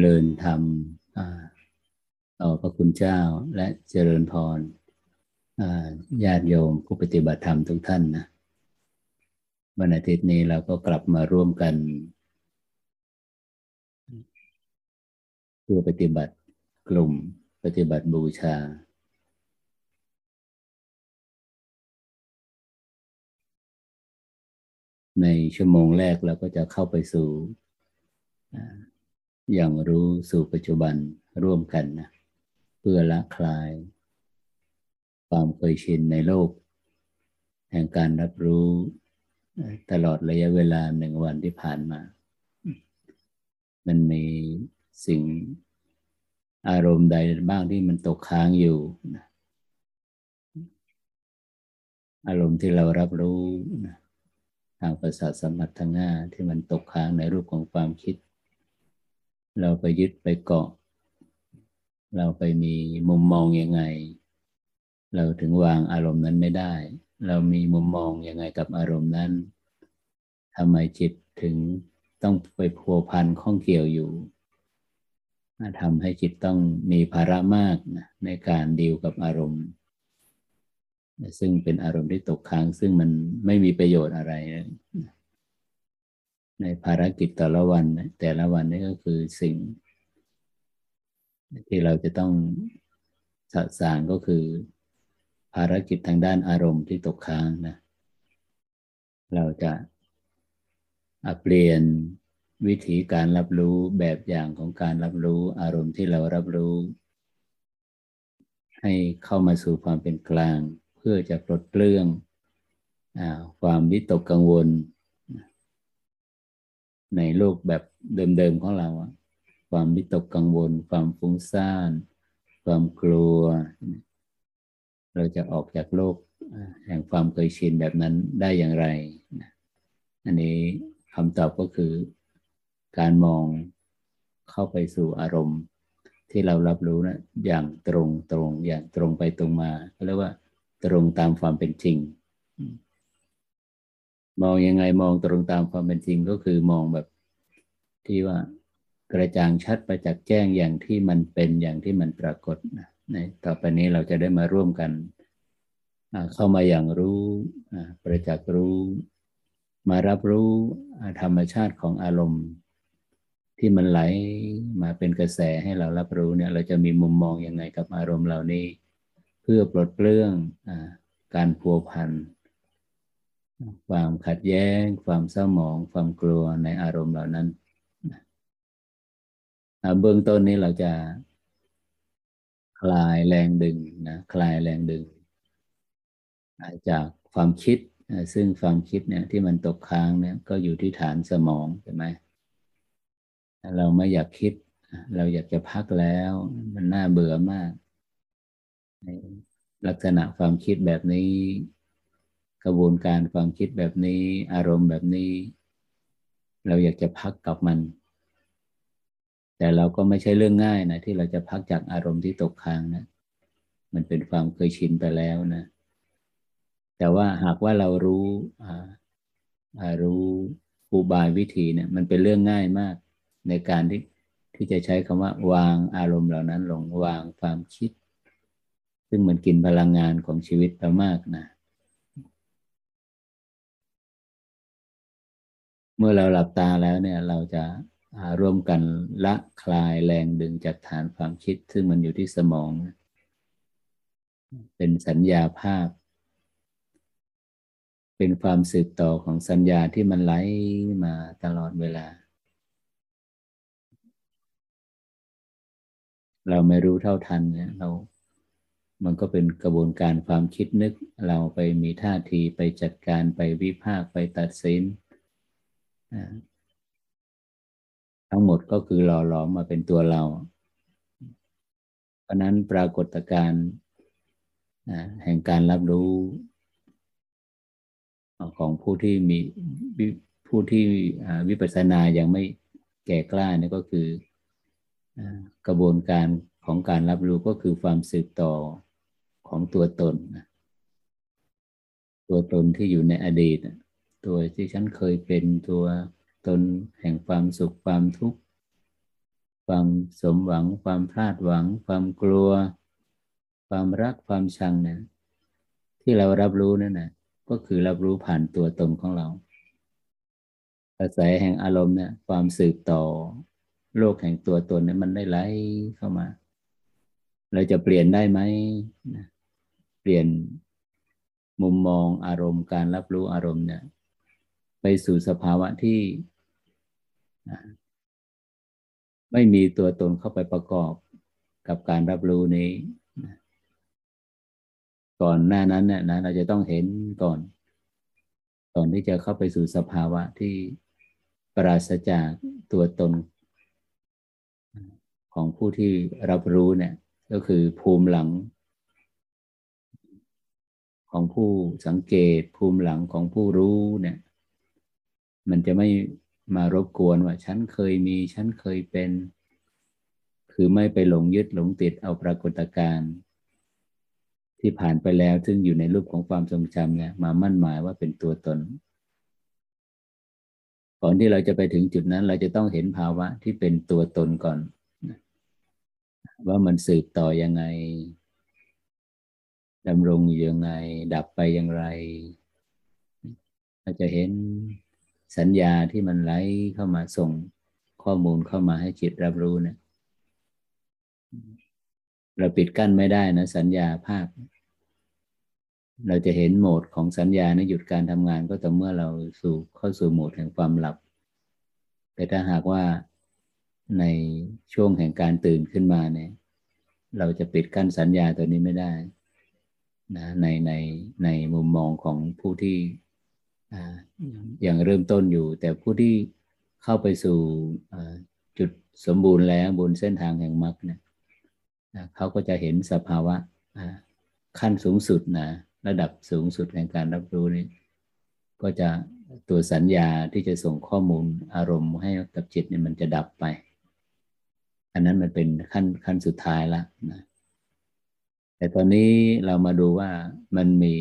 เริญธรรมต่อพระคุณเจ้าและเจริญพรญาติโยมผู้ปฏิบัติธรรมทุกท่านนะวันอาทิตย์นี้เราก็กลับมาร่วมกันเพื่อปฏิบัติกลุ่มปฏิบัติบูชา ในชั่วโมงแรกเราก็จะเข้าไปสู่ อย่างรู้สู่ปัจจุบันร่วมกันนะเพื่อละคลาย ความเคยชินในโลก แห่งการรับรู้ตลอดระยะเวลาหนึ่งวันที่ผ่านมา มันมีสิ่งอารมณ์ใดบ้างที่มันตกค้างอยู่อารมณ์ที่เรารับรู้ทางประสาทสัมผัสทางหน้าที่มันตกค้างในรูปของความคิด เราไปยึดไปเกาะ เราไปมีมุมมองยังไง เราถึงวางอารมณ์นั้นไม่ได้ เรามีมุมมองยังไงกับอารมณ์นั้นทำไมจิตถึงต้องไปพัวพันข้องเกี่ยวอยู่ทำให้จิตต้องมีภาระมากนะในการดีลกับอารมณ์ ซึ่งเป็นอารมณ์ที่ตกค้าง ซึ่งมันไม่มีประโยชน์อะไร ในภารกิจแต่ละวัน แต่ละวันนี่ก็คือสิ่ง ที่เราจะต้องสะสางก็คือ ภารกิจทางด้านอารมณ์ที่ตกค้างนะ เราจะเปลี่ยนวิธีการรับรู้แบบอย่างของการรับรู้อารมณ์ที่เรารับรู้ ให้เข้ามาสู่ความเป็นกลาง เพื่อจะปลดเปลื้องอความวิตกกังวล ในโลกแบบเดิมๆของเราความวิตกกังวล ความฟุ้งซ่าน ความกลัว เราจะออกจากโลกแห่งความเคยชินแบบนั้นได้อย่างไร อันนี้คำตอบก็คือการมองเข้าไปสู่อารมณ์ ที่เรารับรู้นะอย่างตรงตรงอย่างตรงไปตรงมาเรียกว่าตรงตามความเป็นจริง มองยังไงมองตรงตามความเป็นจริงก็คือมองแบบที่ว่ากระจ่างชัดประจักษ์แจ้งอย่างที่มันเป็นอย่างที่มันปรากฏนะในต่อไปนี้เราจะได้มาร่วมกัน เข้ามาอย่างรู้ประจักษ์รู้ มารับรู้ธรรมชาติของอารมณ์ ที่มันไหลมาเป็นกระแสให้เรารับรู้เนี่ย เราจะมีมุมมองยังไงกับอารมณ์เหล่านี้ เพื่อปลดเปลื้องอการพัวพัน ความขัดแย้ง ความเศร้าหมอง ความกลัวในอารมณ์เหล่านั้นเบื้องต้นนี้เราจะคลายแรงดึงนะคลายแรงดึง จากความคิดซึ่งความคิดเนี่ยที่มันตกค้างเนี่ยก็อยู่ที่ฐานสมองใช่ไหมเราไม่อยากคิด เราอยากจะพักแล้ว มันน่าเบื่อมาก ลักษณะความคิดแบบนี้ กระบวนการความคิดแบบนี้ อารมณ์แบบนี้ เราอยากจะพักกับมัน แต่เราก็ไม่ใช่เรื่องง่ายนะที่เราจะพักจากอารมณ์ที่ตกค้างนะมันเป็นความเคยชินไปแล้วนะ แต่ว่าหากว่าเรารู้รู้อุบายวิธีเนี่ยมันเป็นเรื่องง่ายมากในการที่ที่จะใช้คำว่า วางอารมณ์เหล่านั้นลงวางความคิด ซึ่งมันกินพลังงานของชีวิตเรามากนะ เมื่อเราหลับตาแล้วเนี่ยเราจะร่วมกันละคลายแรงดึงจากฐานความคิด ซึ่งมันอยู่ที่สมอง เป็นสัญญาภาพ เป็นความสืบต่อของสัญญาที่มันไหลมาตลอดเวลา เราไม่รู้เท่าทันเนี่ยเรา มันก็เป็นกระบวนการความคิดนึก เราไปมีท่าทีไปจัดการไปวิพากไปตัดสิน ทั้งหมดก็คือหล่อหลอมมาเป็นตัวเรา เพราะนั้นปรากฏการณ์แห่งการรับรู้ของผู้ที่มีผู้ที่วิปัสสนายังไม่แก่กล้านี่ก็คือกระบวนการของการรับรู้ก็คือความสืบต่อของตัวตน ตัวตนที่อยู่ในอดีต ตัวที่ฉันเคยเป็นตัวตนแห่งความสุขความทุกข์ความสมหวัง ความพลาดหวัง ความกลัว ความรักความชังเนี่ยที่เรารับรู้นั่นนะก็คือรับรู้ผ่านตัวตนของเรากระแสแห่งอารมณ์เนี่ยความสืบต่อ โลกแห่งตัวตนเนี่ยมันได้ไหลเข้ามา เราจะเปลี่ยนได้ไหมเปลี่ยนมุมมองอารมณ์การรับรู้อารมณ์เนี่ย ไปสู่สภาวะที่ไม่มีตัวตนเข้าไปประกอบกับการรับรู้นี้ก่อนหน้านั้นเนี่ยนะเราจะต้องเห็นก่อน ก่อนที่จะเข้าไปสู่สภาวะที่ปราศจากตัวตน ของผู้ที่รับรู้เนี่ย ก็คือภูมิหลัง ของผู้สังเกตภูมิหลังของผู้รู้เนี่ย มันจะไม่มารบกวนว่า ฉันเคยมี ฉันเคยเป็น คือไม่ไปหลงยึดหลงติดเอาปรากฏการณ์ที่ผ่านไปแล้ว ซึ่งอยู่ในรูปของความทรงจำเนี่ยมามั่นหมายว่าเป็นตัวตน ก่อนที่เราจะไปถึงจุดนั้น เราจะต้องเห็นภาวะที่เป็นตัวตนก่อน ว่ามันสืบต่อยังไงดำรงอยู่ยังไง ดับไปอย่างไร เราจะเห็น สัญญาที่มันไหลเข้ามาส่งข้อมูลเข้ามาให้จิตรับรู้นะเราปิดกั้นไม่ได้นะ สัญญาภาพ เราจะเห็นโหมดของสัญญาในหยุดการทำงานก็ต่อเมื่อเราสู่เข้าสู่โหมดแห่งความหลับ แต่ถ้าหากว่าในช่วงแห่งการตื่นขึ้นมาเนี่ย เราจะปิดกั้นสัญญาตัวนี้ไม่ได้นะในในในมุมมองของผู้ที่ ยังเริ่มต้นอยู่ แต่ผู้ที่เข้าไปสู่จุดสมบูรณ์แล้วบนเส้นทางแห่งมรรคเนี่ยเขาก็จะเห็นสภาวะขั้นสูงสุดนะระดับสูงสุดแห่งการรับรู้นี้ก็จะตัวสัญญาที่จะส่งข้อมูลอารมณ์ให้กับจิตเนี่ยมันจะดับไป อันนั้นมันเป็นขั้นขั้นสุดท้ายละนะแต่ตอนนี้เรามาดูว่ามันมี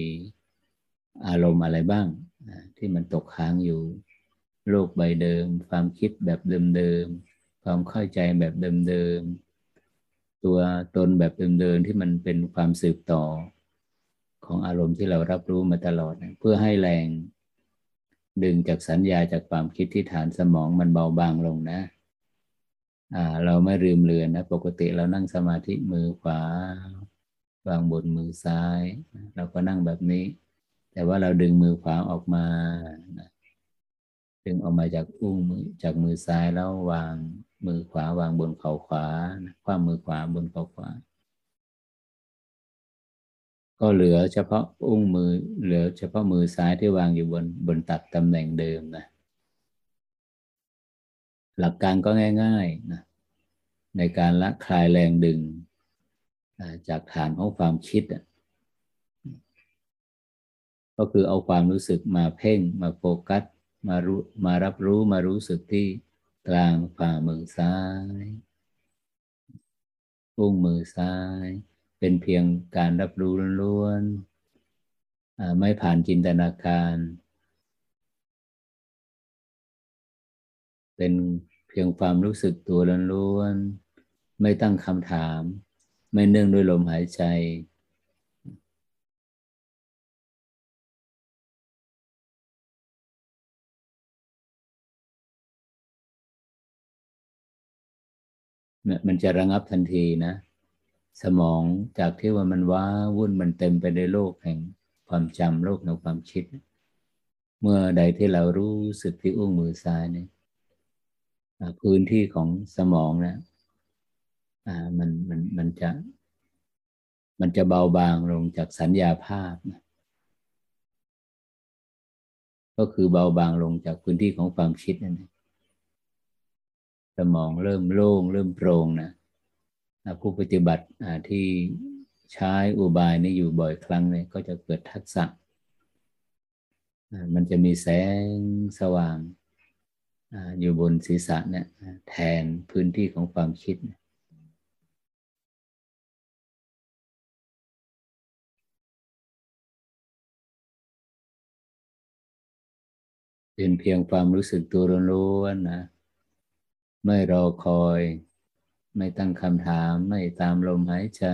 อารมณ์อะไรบ้างนะ ที่มันตกค้างอยู่ โลกใบเดิม ความคิดแบบเดิมๆความเข้าใจแบบเดิมๆตัวตนแบบเดิมๆที่มันเป็นความสืบต่อของอารมณ์ที่เรารับรู้มาตลอด เพื่อให้แรง ดึงจากสัญญาจากความคิดที่ฐานสมองมันเบาบางลงนะอ่าเราไม่ลืมเลือนนะ ปกติเรานั่งสมาธิมือขวาวางบนมือซ้าย เราก็นั่งแบบนี้ แต่ว่าเราดึงมือขวาออกมาดึงออกมาจากอุ้งมือจากมือซ้ายแล้ววางมือขวาวางบนเข่าขวาคว้ามือขวาบนเข่าขวา ก็เหลือเฉพาะอุ้งมือ เหลือเฉพาะมือซ้ายที่วางอยู่บนบนตัดตำแหน่งเดิมนะ หลักการก็ง่ายๆนะในการละคลายแรงดึง จากฐานของความคิด ก็คือเอาความรู้สึกมาเพ่ง มาโฟกัส มารู้มารับรู้มารู้สึกที่กลางฝ่ามือซ้ายอุ้งมือซ้าย เป็นเพียงการรับรู้ล้วนๆไม่ผ่านจินตนาการ เป็นเพียงความรู้สึกตัวล้วนๆไม่ตั้งคำถาม ไม่เนื่องด้วยลมหายใจ มันจะระงับทันทีนะ สมองจากที่ว่ามันว้าวุ่นมันเต็มไปด้วยโลกแห่งความจำโลกแห่งความคิด เมื่อใดที่เรารู้สึกที่อุ้งมือซ้ายเนี่ยพื้นที่ของสมองนะมันมันมันจะ มันจะเบาบางลงจากสัญญาภาพนะก็คือเบาบางลงจากพื้นที่ของความคิดนั่นเอง สมองเริ่มโล่งเริ่มโปร่งนะผู้ปฏิบัติที่ใช้อุบายนี้อยู่บ่อยครั้งเลยก็จะเกิดทักษะ มันจะมีแสงสว่างอยู่บนศีรษะเนี่ยแทนพื้นที่ของความคิดเป็นเพียงความรู้สึกตัวล้วนๆนะ ไม่รอคอย ไม่ตั้งคำถาม ไม่ตามลมหายใจ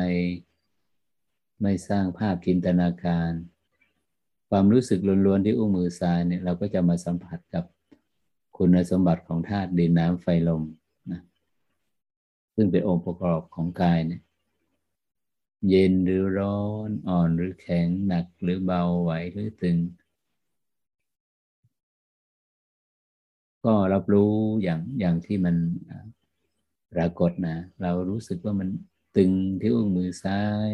ไม่สร้างภาพจินตนาการ ความรู้สึกล้วนๆที่อุ้งมือซ้ายเนี่ยเราก็จะมาสัมผัสกับคุณสมบัติของธาตุดินน้ำไฟลมนะซึ่งเป็นองค์ประกอบของกายเนี่ยเย็นหรือร้อนอ่อนหรือแข็งหนักหรือเบาไหวหรือตึง ก็รับรู้อย่างอย่างที่มันปรากฏนะ เรารู้สึกว่ามันตึงที่อุ้งมือซ้าย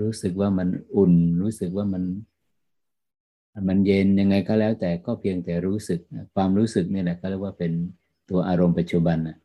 รู้สึกว่ามันอุ่น รู้สึกว่ามัน มันเย็นยังไงก็แล้วแต่ก็เพียงแต่รู้สึก ความรู้สึกนี่แหละก็เรียกว่าเป็นตัวอารมณ์ปัจจุบันนะ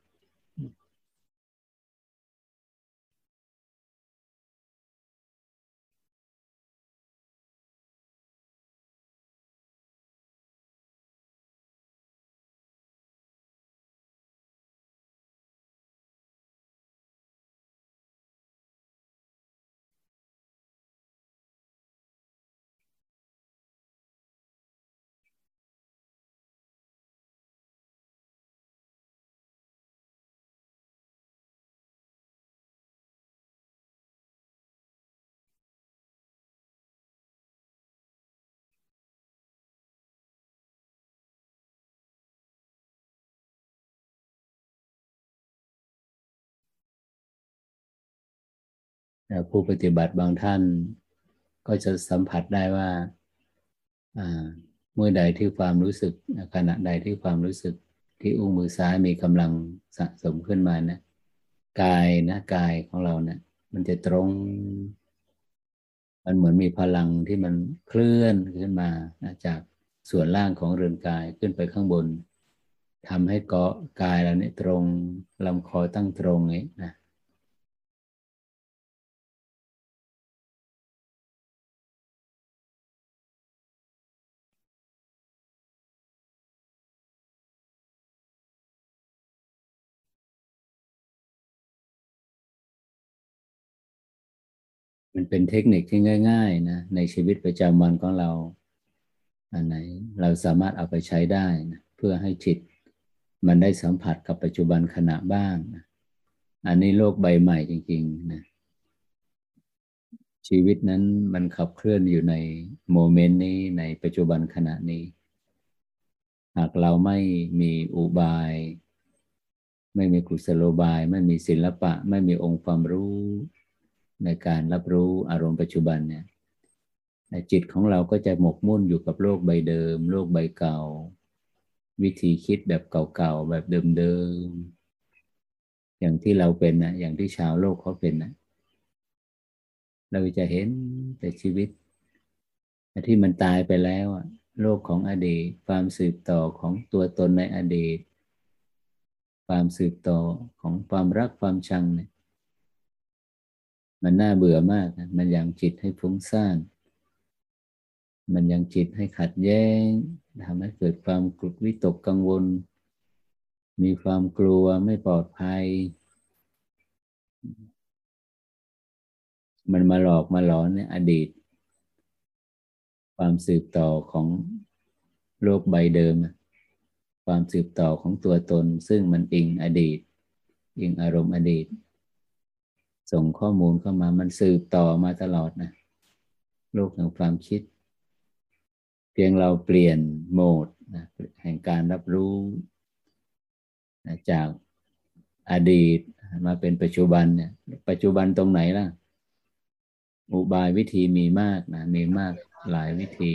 ผู้ปฏิบัติบางท่าน ก็จะสัมผัสได้ว่าเมื่อใดที่ความรู้สึกขณะใดที่ความรู้สึกที่อุ้งมือซ้ายมีกำลังสะสมขึ้นมานะกายนะกายของเราเนะี่ยมันจะตรง มันเหมือนมีพลังที่มันเคลื่อนขึ้นมานะจากส่วนล่างของเรือนกายขึ้นไปข้างบนทำให้เกาะกายเราเนี่ยตรงลำคอตั้งตรงนี้นะ มันเป็นเทคนิคที่ง่าย ๆ นะ ในชีวิตประจำวันของเรา อันไหนเราสามารถเอาไปใช้ได้นะเพื่อให้จิต มันได้สัมผัสกับปัจจุบันขณะบ้างนะอันนี้โลกใบใหม่จริงๆนะชีวิตนั้นมันขับเคลื่อนอยู่ในโมเมนต์นี้ในปัจจุบันขณะนี้ หากเราไม่มีอุบาย ไม่มีกุศโลบาย ไม่มีศิลปะ ไม่มีองค์ความรู้ ในการรับรู้อารมณ์ปัจจุบันเนี่ยจิตของเราก็จะหมกมุ่นอยู่กับโลกใบเดิม โลกใบเก่า วิธีคิดแบบเก่าๆแบบเดิมๆอย่างที่เราเป็นนะอย่างที่ชาวโลกเขาเป็นนะเราจะเห็นแต่ชีวิตที่มันตายไปแล้วโลกของอดีต ความสืบต่อของตัวตนในอดีต ความสืบต่อของความรักความชังเนี่ย มันน่าเบื่อมากนะมันยังจิตให้ฟุ้งซ่าน มันยังจิตให้ขัดแย้งทำให้เกิดความกลุดวิตกกังวล มีความกลัวไม่ปลอดภัย มันมาหลอกมาหลอนเนี่ยอดีต ความสืบต่อของโลกใบเดิม ความสืบต่อของตัวตน ซึ่งมันอิงอดีต อิงอารมณ์อดีต ส่งข้อมูลเข้ามามันสืบต่อมาตลอดนะโลกแห่งความคิด เพียงเราเปลี่ยนโหมดนะแห่งการรับรู้นะจากอดีตมาเป็นปัจจุบันเนี่ย ปัจจุบันตรงไหนล่ะ อุบายวิธีมีมากนะมีมากหลายวิธี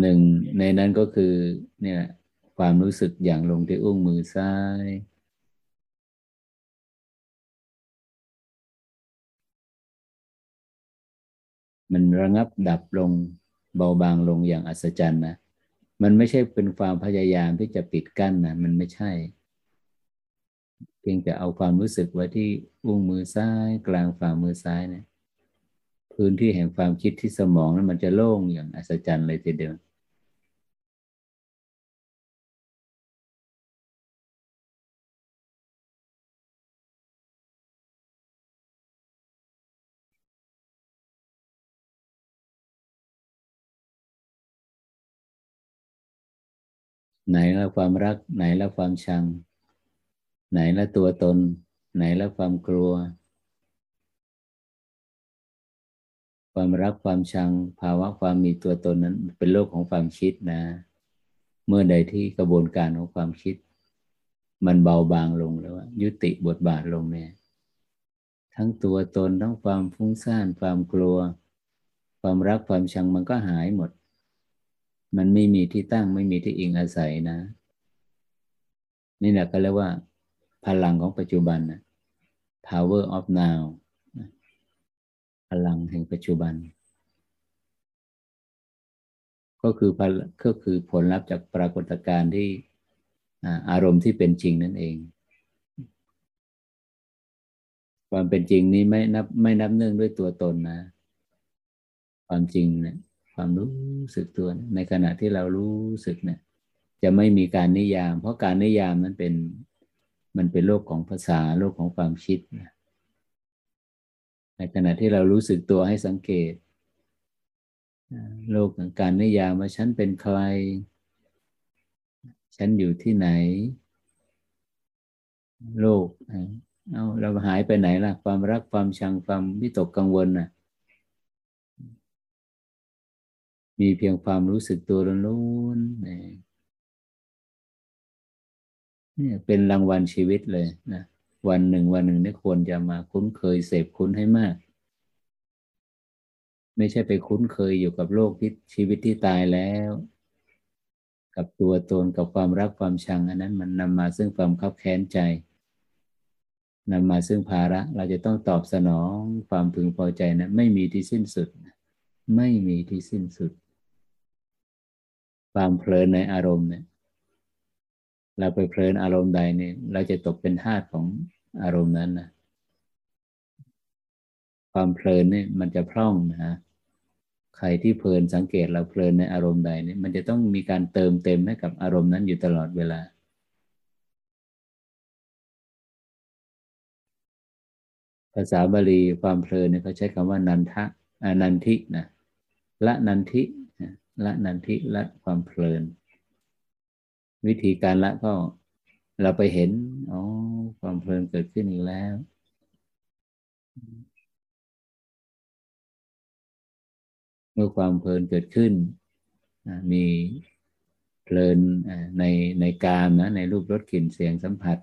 หนึ่งในนั้นก็คือเนี่ย ความรู้สึกอย่างลงที่อุ้งมือซ้าย มันระงับดับลงเบาบางลงอย่างอัศจรรย์นะ มันไม่ใช่เป็นความพยายามที่จะปิดกั้นนะ มันไม่ใช่ เพียงแต่เอาความรู้สึกไว้ที่อุ้งมือซ้าย กลางฝ่ามือซ้ายนะ พื้นที่แห่งความคิดที่สมองนั้นมันจะโล่งอย่างอัศจรรย์เลยทีเดียว ไหนละความรัก ไหนละความชัง ไหนละตัวตน ไหนละความกลัว ความรักความชัง ภาวะความมีตัวตนนั้น เป็นโลกของความคิดนะ เมื่อใดที่กระบวนการของความคิด มันเบาบางลงแล้วยุติบทบาทลงเนี่ย ทั้งตัวตนทั้งความฟุ้งซ่านความกลัว ความรักความชังมันก็หายหมด มันไม่มีที่ตั้งไม่มีที่อิงอาศัยนะ นี่แหละก็เรียกว่า พลังของปัจจุบันนะ power of now พลังแห่งปัจจุบัน ก็คือก็คือผลลัพธ์จากปรากฏการณ์ที่อารมณ์ที่เป็นจริงนั่นเอง ความเป็นจริงนี้ไม่นับไม่นับเนื่องด้วยตัวตนนะ ความจริงเนะี่ย ความรู้สึกตัวในขณะที่เรารู้สึกเนะี่ยจะไม่มีการนิยาม เพราะการนิยามนั้นเป็นมันเป็นโลกของภาษาโลกของความคิดนะในขณะที่เรารู้สึกตัวให้สังเกต โลกของการนิยามว่าฉันเป็นใคร ฉันอยู่ที่ไหน โลกเอาเราหายไปไหนล่ะ ความรักความชังความวิตกกังวลน่ะ มีเพียงความรู้สึกตัวล้วนๆเนี่ยเป็นรางวัลชีวิตเลยนะวันหนึ่งวันหนึ่งนี่ควรจะมาคุ้นเคยเสพคุ้นให้มาก ไม่ใช่ไปคุ้นเคยอยู่กับโลกที่ชีวิตที่ตายแล้ว กับตัวตนกับความรักความชัง อันนั้นมันนำมาซึ่งความคับแค้นใจนำมาซึ่งภาระเราจะต้องตอบสนองความพึงพอใจนะไม่มีที่สิ้นสุด ไม่มีที่สิ้นสุด ความเพลินในอารมณ์เนี่ย เราไปเพลินอารมณ์ใดเนี่ย เราจะตกเป็นทาสของอารมณ์นั้นนะความเพลินเนี่ยมันจะพร่องนะฮะใครที่เพลินสังเกตเราเพลินในอารมณ์ใดเนี่ยมันจะต้องมีการเติมเต็มให้กับอารมณ์นั้นอยู่ตลอดเวลา ภาษาบาลีความเพลินเนี่ยเขาใช้คำว่านันทะนันทินะละนันทิ ละนันทิละความเพลิน วิธีการละก็เราไปเห็นอ๋อความเพลินเกิดขึ้นอีกแล้ว เมื่อความเพลินเกิดขึ้น มีเพลินในในกามนะในรูปรสกลิ่นเสียงสัมผัส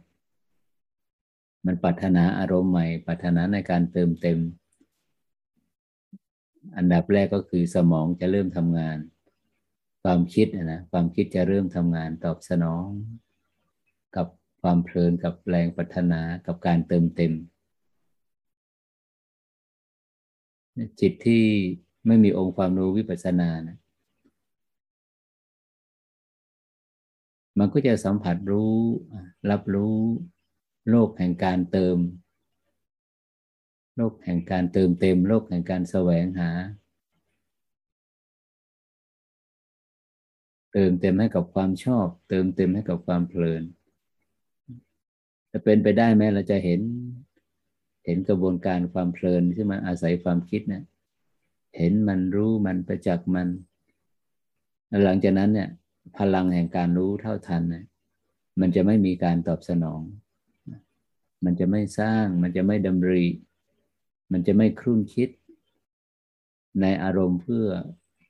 มันปรารถนาอารมณ์ใหม่ปรารถนาในการเติมเต็ม อันดับแรกก็คือสมองจะเริ่มทำงาน ความคิดนะความคิดจะเริ่มทำงานตอบสนอง กับความเพลินกับแรงปรารถนากับการเติมเต็ม จิตที่ไม่มีองค์ความรู้วิปัสสนานะมันก็จะสัมผัสรู้ รับรู้โลกแห่งการเติม โลกแห่งการเติมเต็ม โลกแห่งการแสวงหา เติมเต็มให้กับความชอบ เติมเต็มให้กับความเพลินจะเป็นไปได้ไหมเราจะเห็น เห็นกระบวนการความเพลินที่มันอาศัยความคิดนะเห็นมันรู้มันประจักษ์มันหลังจากนั้นเนี่ย พลังแห่งการรู้เท่าทันนะมันจะไม่มีการตอบสนอง มันจะไม่สร้าง มันจะไม่ดำริ มันจะไม่ครุ่นคิด ในอารมณ์เพื่อ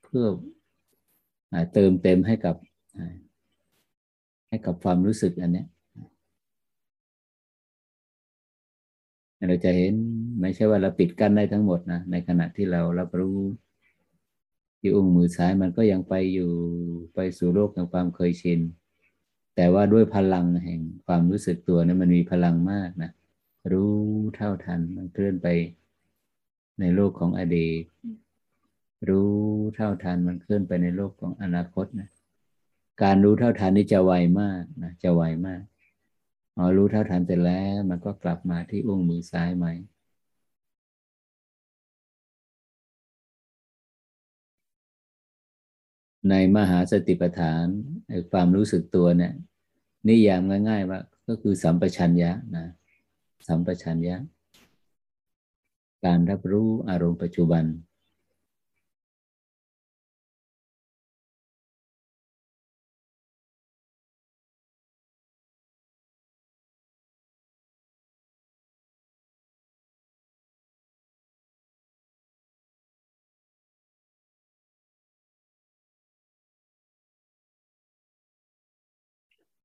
เพื่อ เติมเต็มให้กับให้กับความรู้สึกอันนี้เราจะเห็นไม่ใช่ว่าเราปิดกั้นได้ทั้งหมดนะในขณะที่เรารับรู้ที่อุ้งมือซ้ายมันก็ยังไปอยู่ไปสู่โลกแห่งความเคยชิน แต่ว่าด้วยพลังแห่งความรู้สึกตัวนี่มันมีพลังมากนะรู้เท่าทันมันเคลื่อนไปในโลกของอดีต รู้เท่าทันมันเคลื่อนไปในโลกของอนาคตนะการรู้เท่าทันนี่จะไวมากนะจะไวมากพอรู้เท่าทันเสร็จแล้ว มันก็กลับมาที่อุ้งมือซ้ายใหมในมหาสติปัฏฐานความรู้สึกตัวเนี่ยนิยามง่าย ๆ ว่าก็คือสัมปชัญญะนะสัมปชัญญะ การรับรู้อารมณ์ปัจจุบัน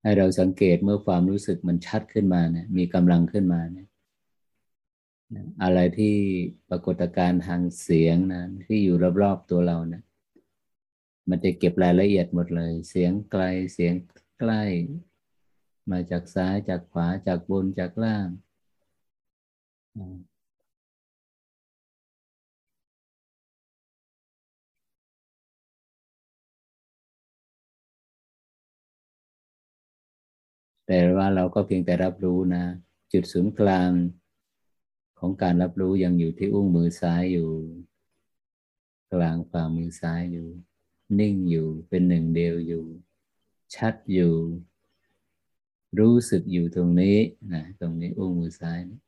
ให้เราสังเกตเมื่อความรู้สึกมันชัดขึ้นมาเนี่ยมีกำลังขึ้นมาเนี่ยอะไรที่ปรากฏการณ์ทางเสียงนะที่อยู่รอบๆตัวเรานะมันจะเก็บรายละเอียดหมดเลย เสียงไกลเสียงใกล้ มาจากซ้ายจากขวาจากบนจากล่าง แต่ว่าเราก็เพียงแต่รับรู้นะ จุดศูนย์กลางของการรับรู้ยังอยู่ที่อุ้งมือซ้ายอยู่ กลางฝ่ามือซ้ายอยู่ นิ่งอยู่เป็นหนึ่งเดียวอยู่ ชัดอยู่ รู้สึกอยู่ตรงนี้นะตรงนี้อุ้งมือซ้ายนะ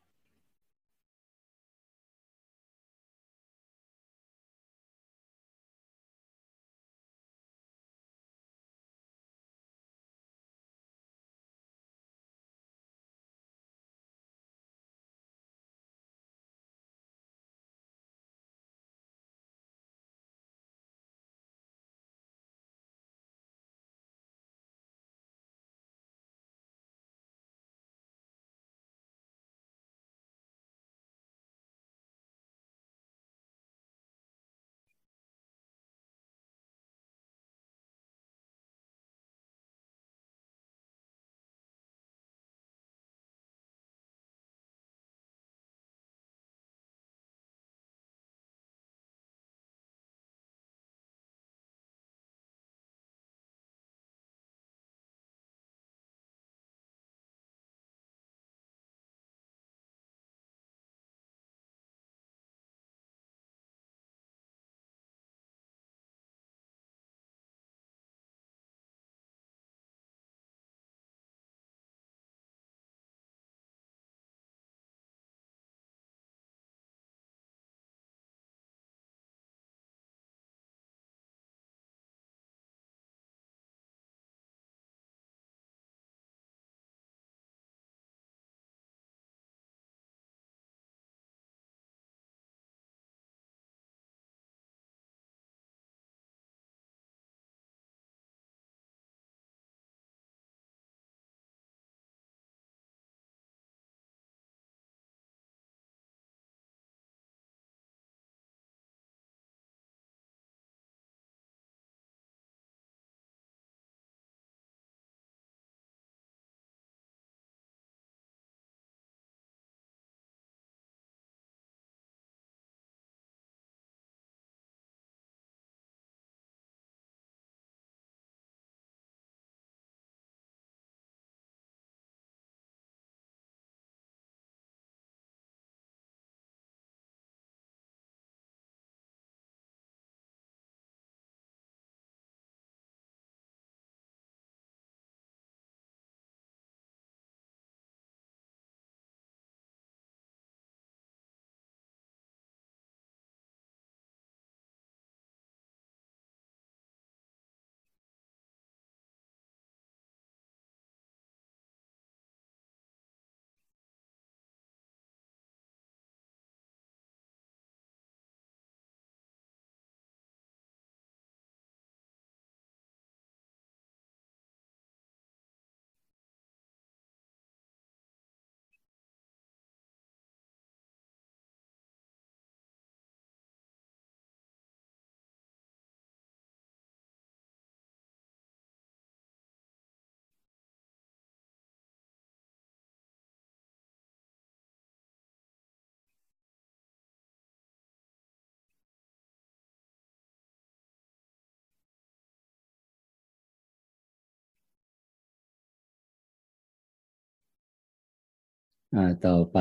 ต่อไป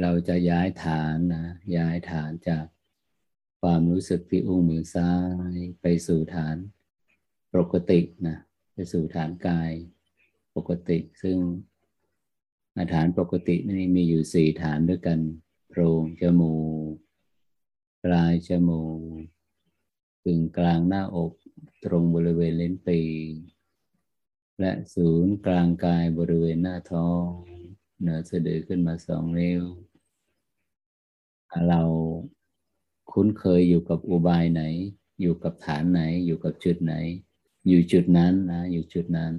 เราจะย้ายฐานนะย้ายฐานจากความรู้สึกที่อุ้งมือซ้ายไปสู่ฐานปกตินะไปสู่ฐานกายปกติ ซึ่งฐานปกตินี่มีอยู่สี่ฐานด้วยกันโพรงจมูกปลายจมูกถึงกลางหน้าอกตรงบริเวณเลนปี และศูนย์กลางกายบริเวณหน้าท้อง เหนือสะดือขึ้นมาสองนิ้ว เราคุ้นเคยอยู่กับอุบายไหน อยู่กับฐานไหน อยู่กับจุดไหน อยู่จุดนั้นนะอยู่จุดนั้น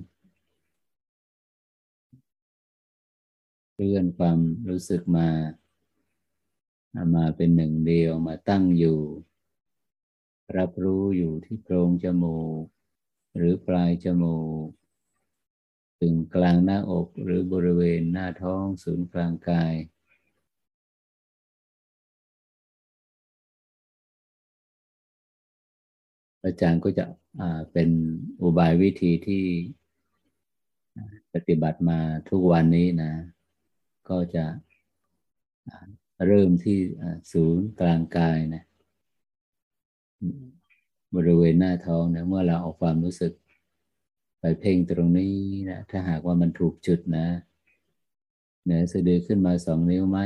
เลื่อนความรู้สึกมา มาเป็นหนึ่งเดียวมาตั้งอยู่ รับรู้อยู่ที่โพรงจมูก หรือปลายจมูกึงกลางหน้าอกหรือบริเวณหน้าท้องศูนย์กลางกาย อาจารย์ก็จะเป็นอุบายวิธีที่ปฏิบัติมาทุกวันนี้นะ ก็จะเริ่มที่ศูนย์กลางกายนะ บริเวณหน้าท้องนะเมื่อเราเอาความรู้สึก ไปเพ่งตรงนี้นะถ้าหากว่ามันถูกจุดนะเหนือสะดือขึ้นมาสองนิ้วไหม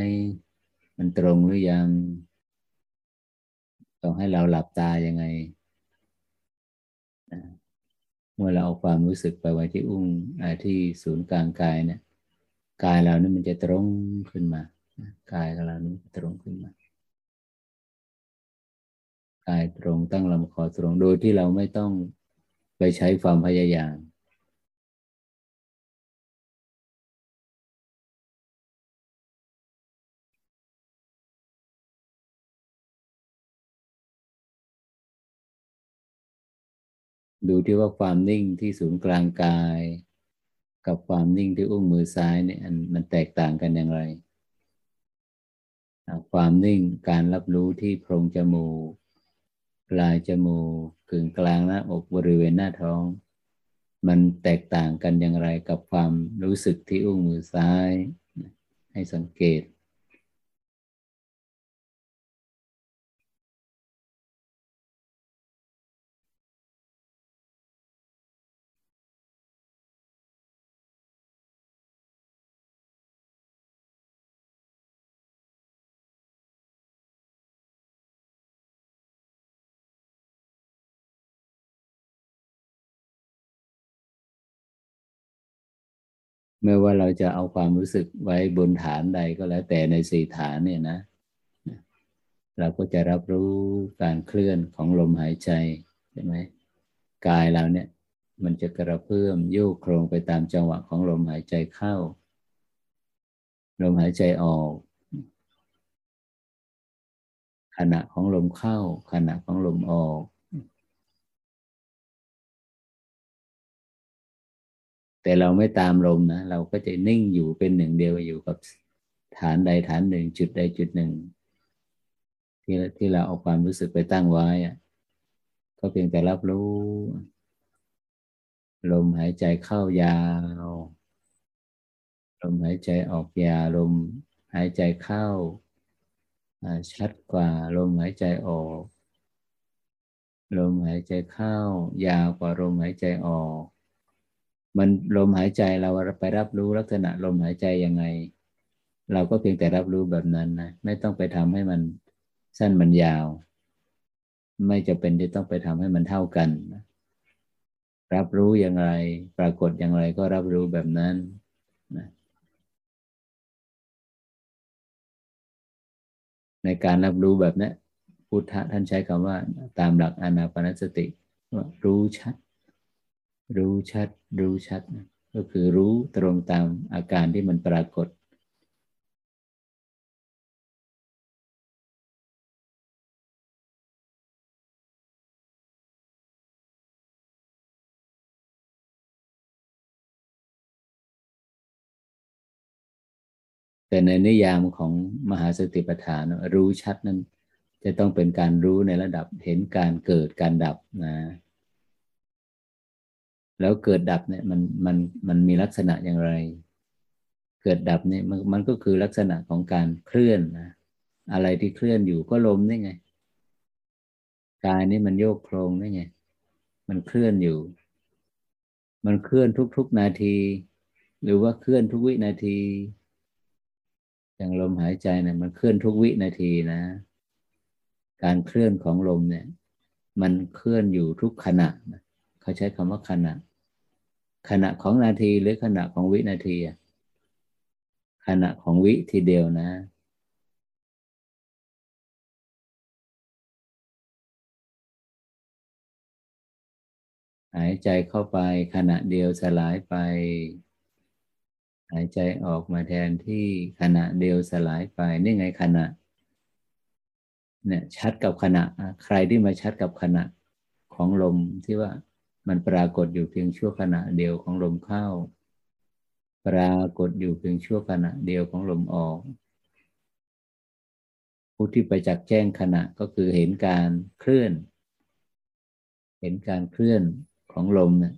มันตรงหรือยังต้องให้เราหลับตายังไงเมื่อเราเอาความรู้สึกไปไว้ที่อุ้งที่ศูนย์กลางกายเนี่ยกายเรานี่มันจะตรงขึ้นมากายของเรานี่ตรงขึ้นมากายตรงตั้งลำคอตรงโดยที่เราไม่ต้อง ไปใช้ความพยายามดูที่ว่าความนิ่งที่ศูนย์กลางกาย กับความนิ่งที่อุ้งมือซ้ายเนี่ยมันแตกต่างกันอย่างไร ความนิ่งการรับรู้ที่โพรงจมูก ปลายจมูกกึ่งกลางหน้าอกบริเวณหน้าท้อง มันแตกต่างกันอย่างไรกับความรู้สึกที่อุ้งมือซ้าย ให้สังเกต ไม่ว่าเราจะเอาความรู้สึกไว้บนฐานใดก็แล้ว แต่ในสี่ฐานเนี่ยนะ เราก็จะรับรู้การเคลื่อนของลมหายใจใช่ไหมกายเราเนี่ย มันจะกระเพื่อมโยกโครงไปตามจังหวะของลมหายใจเข้า ลมหายใจออก ขณะของลมเข้า ขณะของลมออก แต่เราไม่ตามลมนะ เราก็จะนิ่งอยู่เป็นหนึ่งเดียวอยู่กับฐานใดฐานหนึ่งจุดใดจุดหนึ่ง ที่ที่เราเอาความรู้สึกไปตั้งไว้อะก็เพียงแต่รับรู้ ลมหายใจเข้ายาว ลมหายใจออกยาวลมหายใจเข้าชัดกว่าลมหายใจออก ลมหายใจเข้ายาวกว่าลมหายใจออก มันลมหายใจเราไปรับรู้ลักษณะลมหายใจยังไง เราก็เพียงแต่รับรู้แบบนั้นนะไม่ต้องไปทำให้มันสั้นมันยาว ไม่จะเป็นที่ต้องไปทำให้มันเท่ากันรับรู้อย่างไร ปรากฏอย่างไรก็รับรู้แบบนั้นนะในการรับรู้แบบนี้พุทธะท่านใช้คำว่า ตามหลักอนาปนสติรู้ชัด รู้ชัด รู้ชัด ก็คือรู้ตรงตามอาการที่มันปรากฏ แต่ในนิยามของมหาสติปัฏฐานรู้ชัดนั้น จะต้องเป็นการรู้ในระดับเห็นการเกิดการดับนะ แล้วเกิดดับเนี่ยมันมันมันมีลักษณะอย่างไร เกิดดับเนี่ยมันมันก็คือลักษณะของการเคลื่อนนะอะไรที่เคลื่อนอยู่ก็ลมนี่ไงกายนี่มันโยกโครงนี่ไงมันเคลื่อนอยู่ มันเคลื่อนทุก ๆนาที หรือว่าเคลื่อนทุกวินาที อย่างลมหายใจเนี่ยมันเคลื่อนทุกวินาทีนะ การเคลื่อนของลมเนี่ย มันเคลื่อนอยู่ทุกขณะนะ เขาใช้คำว่าขณะ ขณะของนาทีหรือขณะของวินาทีขณะของวิทีเดียวนะหายใจเข้าไปขณะเดียวสลายไป หายใจออกมาแทนที่ขณะเดียวสลายไป นี่ไงขณะเนี่ยชัดกับขณะ ใครที่มาชัดกับขณะของลมที่ว่า มันปรากฏอยู่เพียงชั่วขณะเดียวของลมเข้า ปรากฏอยู่เพียงชั่วขณะเดียวของลมออก ผู้ที่ไปจักแจ้งขณะก็คือเห็นการเคลื่อน เห็นการเคลื่อนของลมเนี่ย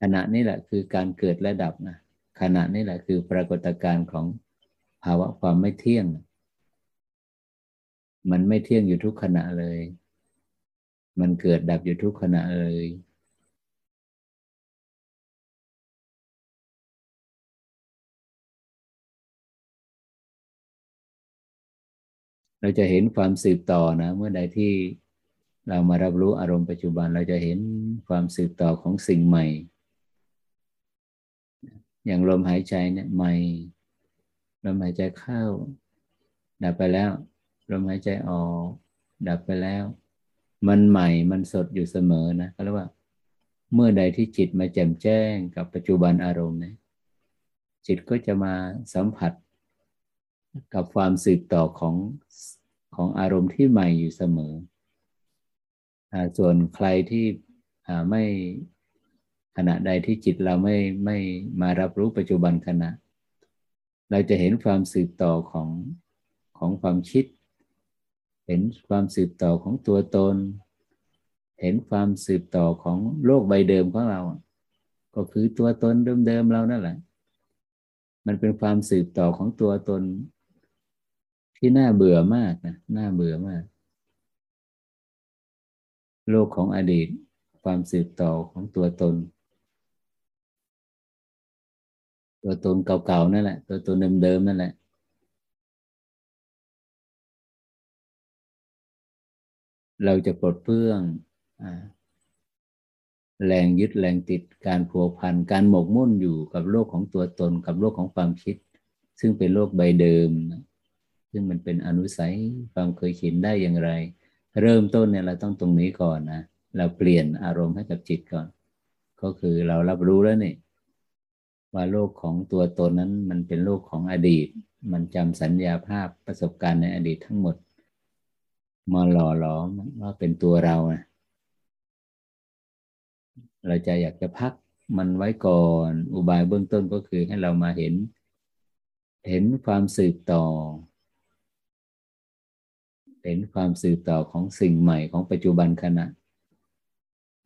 ขณะนี้แหละคือการเกิดและดับนะขณะนี้แหละคือปรากฏการณ์ของภาวะความไม่เที่ยง มันไม่เที่ยงอยู่ทุกขณะเลย มันเกิดดับอยู่ทุกขณะเลยเราจะเห็นความสืบต่อนะ เมื่อใดที่เรามารับรู้อารมณ์ปัจจุบันเราจะเห็นความสืบต่อของสิ่งใหม่ อย่างลมหายใจเนี่ยใหม่ ลมหายใจเข้า ดับไปแล้ว ลมหายใจออก ดับไปแล้ว มันใหม่มันสดอยู่เสมอนะก็เรียกว่า เมื่อใดที่จิตมาแจ่มแจ้งกับปัจจุบันอารมณ์เนี่ยจิตก็จะมาสัมผัส กับความสืบต่อของของอารมณ์ที่ใหม่อยู่เสมอส่วนใครที่ไม่ขณะใดที่จิตเราไม่ไม่มารับรู้ปัจจุบันขณะ เราจะเห็นความสืบต่อของของความคิด เห็นความสืบต่อของตัวตน เห็นความสืบต่อของโลกใบเดิมของเรา ก็คือตัวตนเดิมๆเรานั่นแหละ มันเป็นความสืบต่อของตัวตน ที่น่าเบื่อมากนะน่าเบื่อมาก โลกของอดีต ความสืบต่อของตัวตน ตัวตนเก่าๆนั่นแหละ ตัวตนเดิมๆนั่นแหละ เราจะปลดเปลื้องแรงยึดแรงติดการผัวพันการหมกมุ่นอยู่กับโลกของตัวตนกับโลกของความคิด ซึ่งเป็นโลกใบเดิม ซึ่งมันเป็นอนุสัยความเคยชินได้อย่างไร เริ่มต้นเนี่ยเราต้องตรงนี้ก่อนนะเราเปลี่ยนอารมณ์ให้กับจิตก่อน ก็คือเรารับรู้แล้วนี่ว่าโลกของตัวตนนั้นมันเป็นโลกของอดีต มันจำสัญญาภาพประสบการณ์ในอดีตทั้งหมด มาหล่อหลอมว่าเป็นตัวเรานะเราจะอยากจะพักมันไว้ก่อน อุบายเบื้องต้นก็คือให้เรามาเห็น เห็นความสืบต่อ เห็นความสืบต่อของสิ่งใหม่ของปัจจุบันขณะ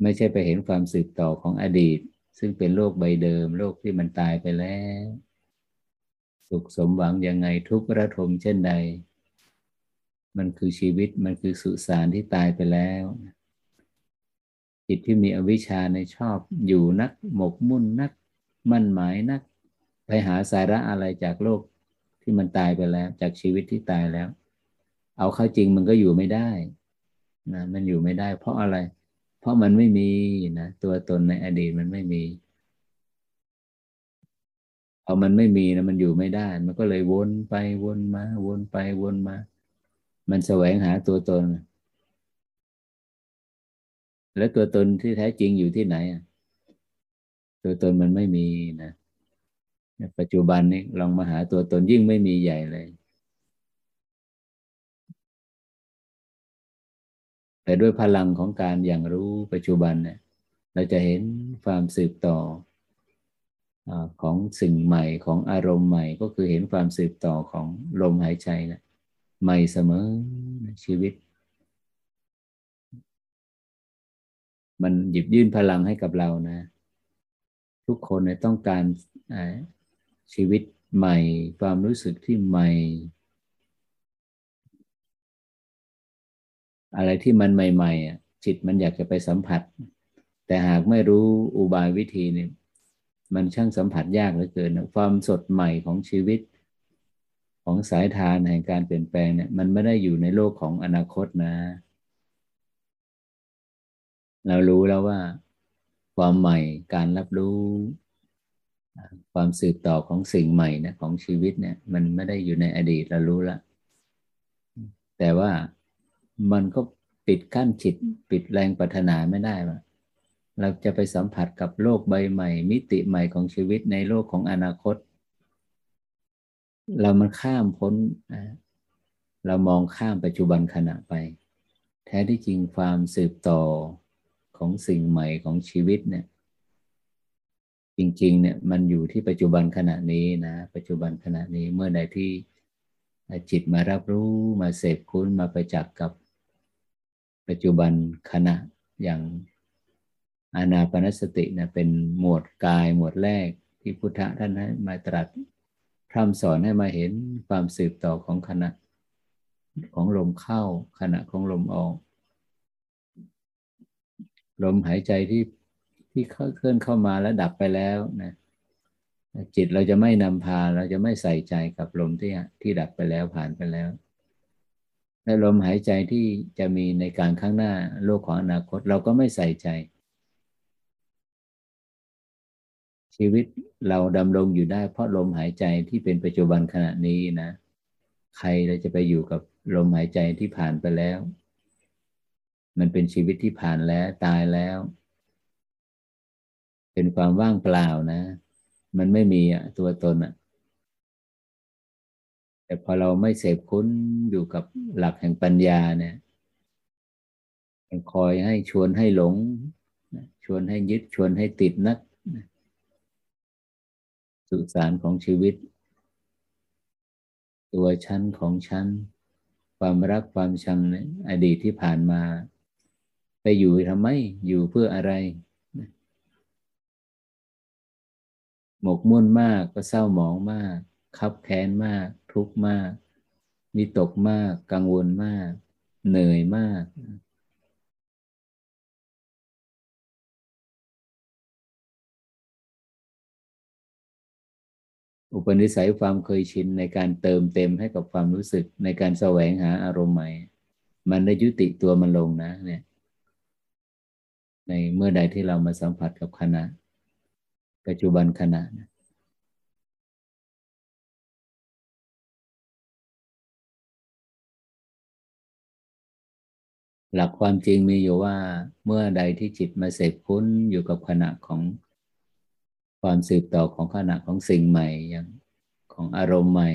ไม่ใช่ไปเห็นความสืบต่อของอดีต ซึ่งเป็นโลกใบเดิม โลกที่มันตายไปแล้ว สุขสมหวังยังไงทุกข์ระทมเช่นใด มันคือชีวิตมันคือสุสานที่ตายไปแล้ว จิตที่มีอวิชชาในชอบอยู่นัก หมกมุ่นนัก มั่นหมายนัก ไปหาสาระอะไรจากโลกที่มันตายไปแล้ว จากชีวิตที่ตายแล้ว เอาเข้าจริงมันก็อยู่ไม่ได้นะมันอยู่ไม่ได้ เพราะอะไร เพราะมันไม่มีนะตัวตนในอดีตมันไม่มีพอมันไม่มีนะมันอยู่ไม่ได้ มันก็เลยวนไปวนมา วนไปวนมา มันแสวงหาตัวตน แล้วตัวตนที่แท้จริงอยู่ที่ไหนตัวตนมันไม่มีนะปัจจุบันนี้ลองมาหาตัวตนยิ่งไม่มีใหญ่เลย แต่ด้วยพลังของการอย่างรู้ปัจจุบันเนี่ยเราจะเห็นความสืบต่อของสิ่งใหม่ของอารมณ์ใหม่ก็คือเห็นความสืบต่อของลมหายใจนะ ใหม่เสมอชีวิต มันหยิบยื่นพลังให้กับเรานะ ทุกคนเนี่ยต้องการชีวิตใหม่ ความรู้สึกที่ใหม่ อะไรที่มันใหม่ๆอะจิตมันอยากจะไปสัมผัส แต่หากไม่รู้อุบายวิธีเนี่ยมันช่างสัมผัสยากเหลือเกิน ความสดใหม่ของชีวิต ของสายทานแห่งการเปลี่ยนแปลงเนี่ย มันไม่ได้อยู่ในโลกของอนาคตนะ เรารู้แล้วว่า ความใหม่การรับรู้ ความสืบต่อของสิ่งใหม่นะของชีวิตเนี่ย มันไม่ได้อยู่ในอดีตเรารู้ล้วแต่ว่ามันก็ปิดกั้นจิตปิดแรงปรารถนาไม่ได้ว่าเราจะไปสัมผัสกับโลกใบใหม่ มิติใหม่ของชีวิตในโลกของอนาคต เรามันข้ามพ้นเรามองข้ามปัจจุบันขณะไป แท้ที่จริงความสืบต่อของสิ่งใหม่ของชีวิตเนี่ย จริง ๆ เนี่ยมันอยู่ที่ปัจจุบันขณะนี้นะ ปัจจุบันขณะนี้เมื่อใดที่จิตมารับรู้มาเสพคุ้นมาไปจักกับปัจจุบันขณะอย่างอานาปนสตินะเป็นหมวดกายหมวดแรกที่พุทธะท่านให้มาตรัส พร่ำสอนให้มาเห็นความสืบต่อของขณะของลมเข้าขณะของลมออก ลมหายใจที่ที่เคลื่อนเข้ามาแล้วดับไปแล้วนะจิตเราจะไม่นำพาเราจะไม่ใส่ใจกับลมที่ที่ดับไปแล้วผ่านไปแล้วและลมหายใจที่จะมีในการข้างหน้าโลกของอนาคต เราก็ไม่ใส่ใจ ชีวิตเราดำรงอยู่ได้เพราะลมหายใจที่เป็นปัจจุบันขณะนี้นะ ใครเราจะไปอยู่กับลมหายใจที่ผ่านไปแล้ว มันเป็นชีวิตที่ผ่านแล้วตายแล้ว เป็นความว่างเปล่านะ มันไม่มีอะตัวตนอะแต่พอเราไม่เสพคุ้นอยู่กับหลักแห่งปัญญาเนี่ยมันคอยให้ชวนให้หลง ชวนให้ยึดชวนให้ติดนัก สุสานของชีวิต ตัวชั้นของชั้น ความรักความชังในอดีตที่ผ่านมา ไปอยู่ทำไมอยู่เพื่ออะไร หมกมุ่นมากก็เศร้าหมองมาก คับแค้นมาก ทุกข์มาก มีตกมาก กังวลมาก เหนื่อยมาก อุปนิสัยความเคยชินในการเติมเต็มให้กับความรู้สึกในการแสวงหาอารมณ์ใหม่ มันได้ยุติตัวมันลงนะเนี่ยในเมื่อใดที่เรามาสัมผัสกับขณะ ปัจจุบันขณะนะหลักความจริงมีอยู่ว่าเมื่อใดที่จิตมาเสพคุ้นอยู่กับขณะของ ความสืบต่อของขณะของสิ่งใหม่อย่างของอารมณ์ใหม่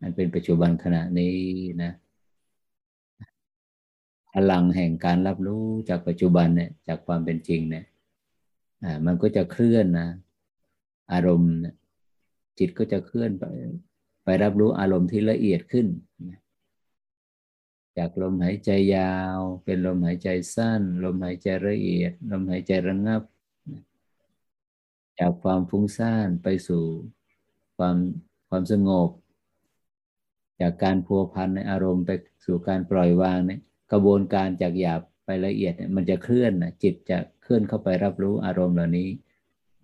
อันเป็นปัจจุบันขณะนี้นะพลังแห่งการรับรู้จากปัจจุบันเนี่ยจากความเป็นจริงเนี่ยอ่ามันก็จะเคลื่อนนะ อารมณ์จิตก็จะเคลื่อนไปไปรับรู้อารมณ์ที่ละเอียดขึ้น จากลมหายใจยาว เป็นลมหายใจสั้น ลมหายใจละเอียด ลมหายใจระงับ จากความฟุ้งซ่านไปสู่ความความสงบ จากการพัวพันในอารมณ์ไปสู่การปล่อยวางเนี่ยกระบวนการจากหยาบไปละเอียดเนี่ยมันจะเคลื่อนนะจิตจะเคลื่อนเข้าไปรับรู้อารมณ์เหล่านี้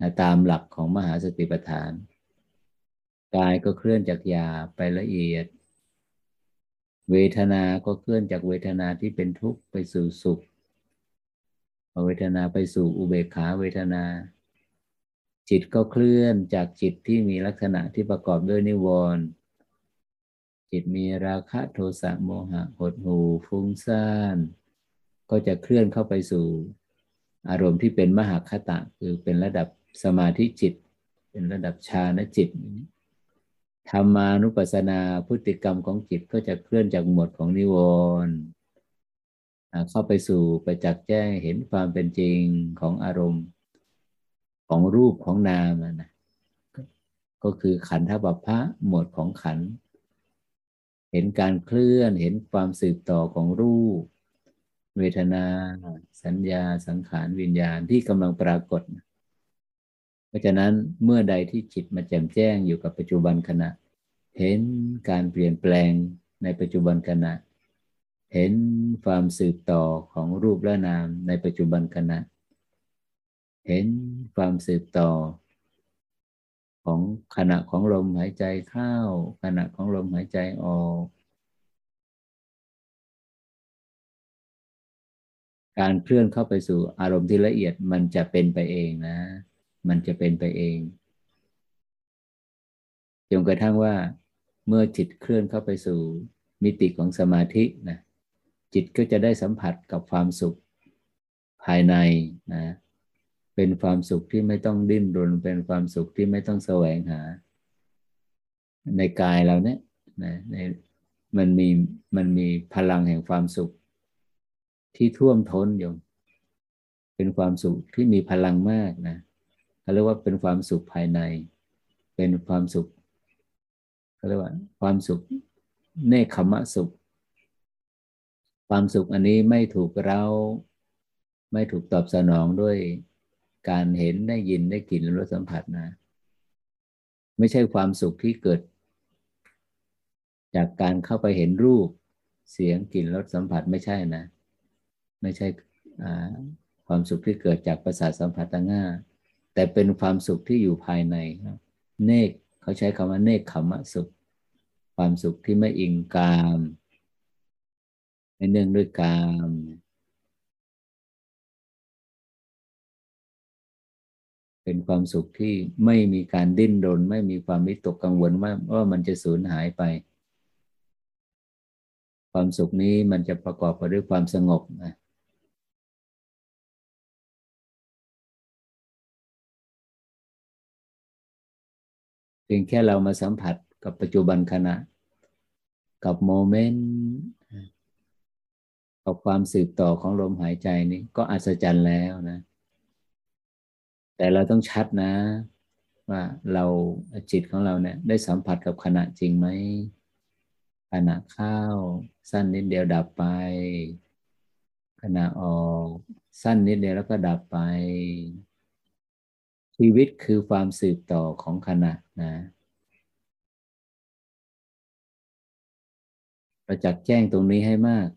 นะตามหลักของมหาสติปัฏฐานกายก็เคลื่อนจากหยาบไปละเอียด เวทนา ก็เคลื่อนจากเวทนาที่เป็นทุกข์ไปสู่สุขเวทนาไปสู่อุเบกขาเวทนา จิตก็เคลื่อนจากจิตที่มีลักษณะที่ประกอบด้วยนิวรณ์จิตมีราคะโทสะโมหะหดหูฟุ้งซ่าน ก็จะเคลื่อนเข้าไปสู่ อารมณ์ที่เป็นมหาคตะคือเป็นระดับสมาธิจิต เป็นระดับฌานจิตธรรมานุปัสสนาพฤติกรรมของจิตก็จะเคลื่อนจากหมวดของนิวรณ์เข้าไปสู่ประจักษ์แจ้งเห็นความเป็นจริงของอารมณ์ ของรูปของนามนะก็คือขันธบัพพะหมวดของขัน เห็นการเคลื่อนเห็นความสืบต่อของรูป เวทนา สัญญาสังขารวิญญาณที่กำลังปรากฏ เพราะฉะนั้นเมื่อใดที่จิตมาแจ่มแจ้งอยู่กับปัจจุบันขณะ เห็นการเปลี่ยนแปลงในปัจจุบันขณะ เห็นความสืบต่อของรูปและนามในปัจจุบันขณะ เห็นความสืบต่อ ของขณะของลมหายใจเข้า ขณะของลมหายใจออก การเคลื่อนเข้าไปสู่อารมณ์ที่ละเอียดมันจะเป็นไปเองนะ มันจะเป็นไปเองจนกระทั่งว่าเมื่อจิตเคลื่อนเข้าไปสู่มิติของสมาธินะจิตก็จะได้สัมผัสกับความสุขภายในนะ เป็นความสุขที่ไม่ต้องดิ้นรน เป็นความสุขที่ไม่ต้องแสวงหา ในกายเราเนี่ยนะในมันมีมันมีพลังแห่งความสุข ที่ท่วมท้นอยู่เป็นความสุขที่มีพลังมากนะเขาเรียกว่าเป็นความสุขภายใน เป็นความสุขเขาเรียกว่า ความสุขเนคขมะสุข ความสุขอันนี้ไม่ถูกเราไม่ถูกตอบสนองด้วย การเห็นได้ยินได้กลิ่นรสสัมผัสนะ ไม่ใช่ความสุขที่เกิด จากการเข้าไปเห็นรูป เสียงกลิ่นรสสัมผัสไม่ใช่นะ ไม่ใช่ความสุขที่เกิดจากประสาทสัมผัสต่างๆแต่เป็นความสุขที่อยู่ภายในเนกเขาใช้คำว่าเนกขมะสุข ความสุขที่ไม่อิงกามไม่เนื่องด้วยกาม เป็นความสุขที่ไม่มีการดิ้นรน ไม่มีความวิตกกังวลว่าว่ามันจะสูญหายไป ความสุขนี้มันจะประกอบไปด้วยความสงบนะเพียงแค่เรามาสัมผัสกับปัจจุบันขณะ กับโมเมนต์กับความสืบต่อของลมหายใจนี้ก็อัศจรรย์แล้วนะ แต่เราต้องชัดนะ ว่าเราจิตของเราเนี่ย ได้สัมผัสกับขณะจริงไหมขณะเข้า สั้นนิดเดียวดับไป ขณะออกสั้นนิดเดียวแล้วก็ดับไป ชีวิตคือความสืบต่อของขณะนะประจักษ์แจ้งตรงนี้ให้มาก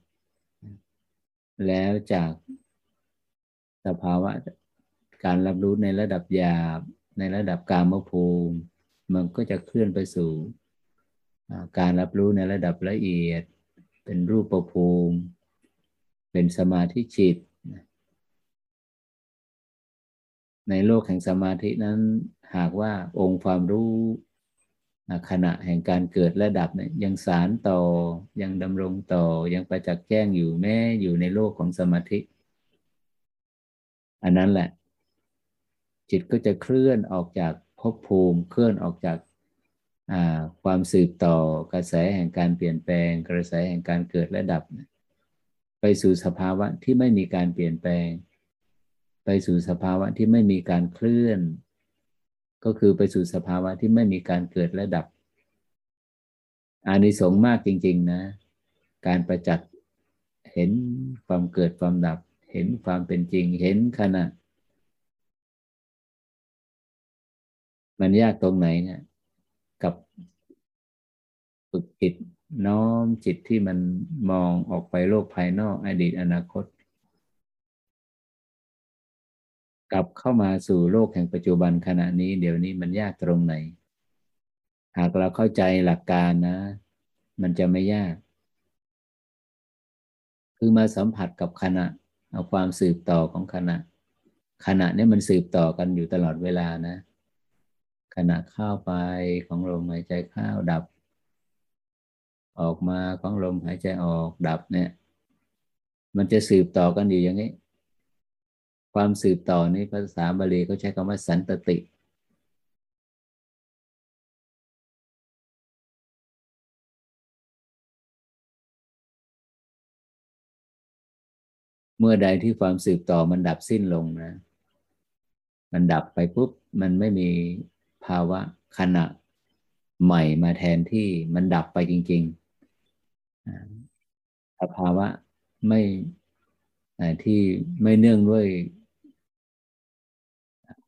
แล้วจากสภาวะ การรับรู้ในระดับหยาบ ในระดับกามภูมิมันก็จะเคลื่อนไปสู่การรับรู้ในระดับละเอียด เป็นรูปประภูมิ เป็นสมาธิจิต ในโลกแห่งสมาธินั้น หากว่าองค์ความรู้ขณะแห่งการเกิดและดับเนี่ยยังสารต่อยังดำรงต่อยังประจักษ์แจ้งอยู่แม้อยู่ในโลกของสมาธิ อันนั้นแหละ จิตก็จะเคลื่อนออกจากภพภูมิ เคลื่อนออกจากความสืบต่อกระแสแห่งการเปลี่ยนแปลง กระแสแห่งการเกิดและดับ ไปสู่สภาวะที่ไม่มีการเปลี่ยนแปลง ไปสู่สภาวะที่ไม่มีการเคลื่อน ก็คือไปสู่สภาวะที่ไม่มีการเกิดและดับอานิสงส์มากจริง ๆ นะ การประจักษ์เห็นความเกิดความดับ เห็นความเป็นจริง เห็นขณะ มันยากตรงไหนเนี่ย กับฝึกจิตน้อมจิตที่มันมองออกไปโลกภายนอกอดีตอนาคต กลับเข้ามาสู่โลกแห่งปัจจุบันขณะนี้ เดี๋ยวนี้มันยากตรงไหน หากเราเข้าใจหลักการนะ มันจะไม่ยาก คือมาสัมผัสกับขณะ เอาความสืบต่อของขณะ ขณะนี้มันสืบต่อกันอยู่ตลอดเวลานะ ขณะเข้าไปของลมหายใจเข้าดับ ออกมาของลมหายใจออกดับเนี่ย มันจะสืบต่อกันอยู่อย่างนี้ ความสืบต่อนี้ภาษาบาลีเขาใช้คำว่าสันตติ เมื่อใดที่ความสืบต่อมันดับสิ้นลงนะ มันดับไปปุ๊บ มันไม่มี ภาวะขณะใหม่มาแทนที่มันดับไปจริงๆสภาวะไม่ที่ไม่เนื่องด้วย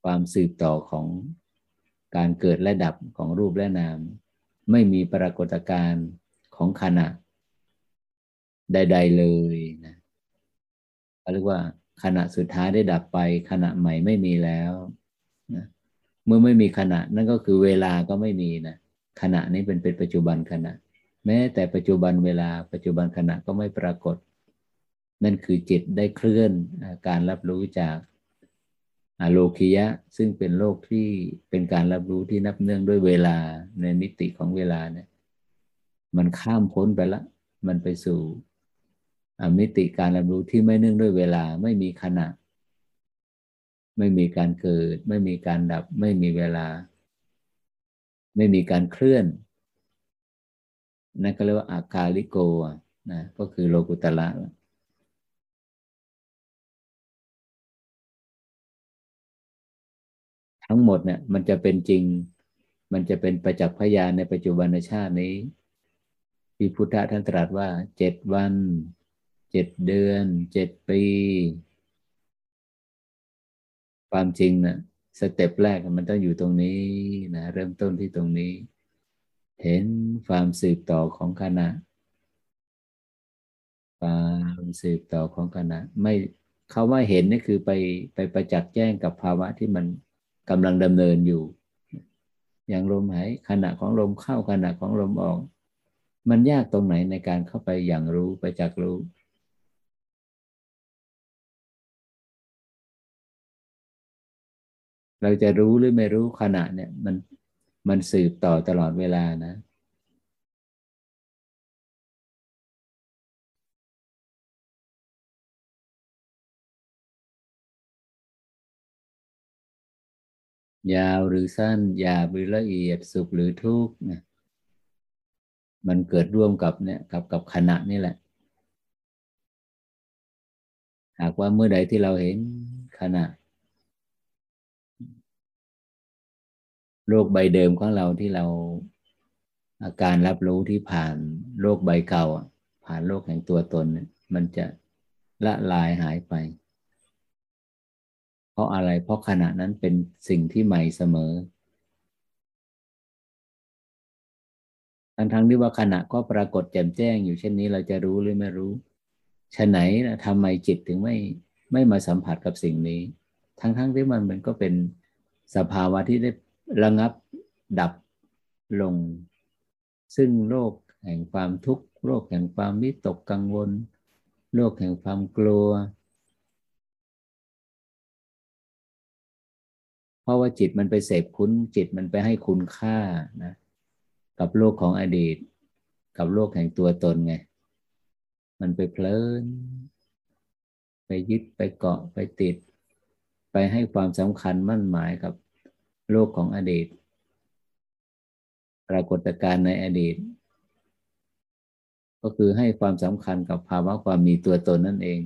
ความสืบต่อของการเกิดและดับของรูปและนาม ไม่มีปรากฏการณ์ของขณะ ใด ๆ เลยนะเรียกว่าขณะสุดท้ายได้ดับไป ขณะใหม่ไม่มีแล้ว เมื่อไม่มีขณะ นั่นก็คือเวลาก็ไม่มีนะขณะนี้เป็นเป็นปัจจุบันขณะ แม้แต่ปัจจุบันเวลาปัจจุบันขณะก็ไม่ปรากฏ นั่นคือจิตได้เคลื่อนการรับรู้จากโลคิยะ ซึ่งเป็นโลกที่เป็นการรับรู้ที่นับเนื่องด้วยเวลาในมิติของเวลาเนี่ยมันข้ามพ้นไปละ มันไปสู่มิติการรับรู้ที่ไม่เนื่องด้วยเวลาไม่มีขณะ ไม่มีการเกิด ไม่มีการดับ ไม่มีเวลา ไม่มีการเคลื่อนนั่นก็เรียกว่าอากาลิโกนะก็คือโลกุตละทั้งหมดเนี่ยมันจะเป็นจริง มันจะเป็นประจักษ์พยานในปัจจุบันชาตินี้ ที่พุทธท่านตรัสว่าเจ็ดวัน เจ็ดเดือน เจ็ดปี ความจริงนะสเต็ปแรกมันต้องอยู่ตรงนี้นะเริ่มต้นที่ตรงนี้ เห็นความสืบต่อของคณะความสืบต่อของคณะ ไม่เขาว่าเห็นนี่คือไปไปประจักษ์แจ้งกับภาวะที่มันกำลังดำเนินอยู่ อย่างลมหายขณะของลมเข้าขณะของลมออก มันยากตรงไหนในการเข้าไปอย่างรู้ไปจักษ์รู้ เราจะรู้หรือไม่รู้ขณะเนี่ย มันมันสืบต่อตลอดเวลานะยาวหรือสั้นหยาบหรือละเอียดสุขหรือทุกข์นะมันเกิดร่วมกับเนี่ยกับกับขณะนี่แหละ หากว่าเมื่อใดที่เราเห็นขณะ โลกใบเดิมของเราที่เราอาการรับรู้ที่ผ่านโลกใบเก่าผ่านโลกแห่งตัวตนมันจะละลายหายไป เพราะอะไรเพราะขณะนั้นเป็นสิ่งที่ใหม่เสมอ ทั้งทั้งที่ว่าขณะก็ปรากฏแจ่มแจ้งอยู่เช่นนี้เราจะรู้หรือไม่รู้ฉะไหนนะทำไมจิตถึงไม่ไม่มาสัมผัสกับสิ่งนี้ ทั้งทั้งที่มันมันก็เป็นสภาวะที่ได้ ระงับดับลง ซึ่งโลกแห่งความทุกข์โลกแห่งความวิตกกังวลโลกแห่งความกลัว เพราะว่าจิตมันไปเสพคุ้นจิตมันไปให้คุณค่านะกับโลกของอดีต กับโลกแห่งตัวตนไง มันไปเพลิน ไปยึดไปเกาะไปติด ไปให้ความสำคัญมั่นหมายกับ โลกของอดีต ปรากฏการณ์ในอดีต ก็คือให้ความสำคัญกับภาวะความมีตัวตนนั่นเอง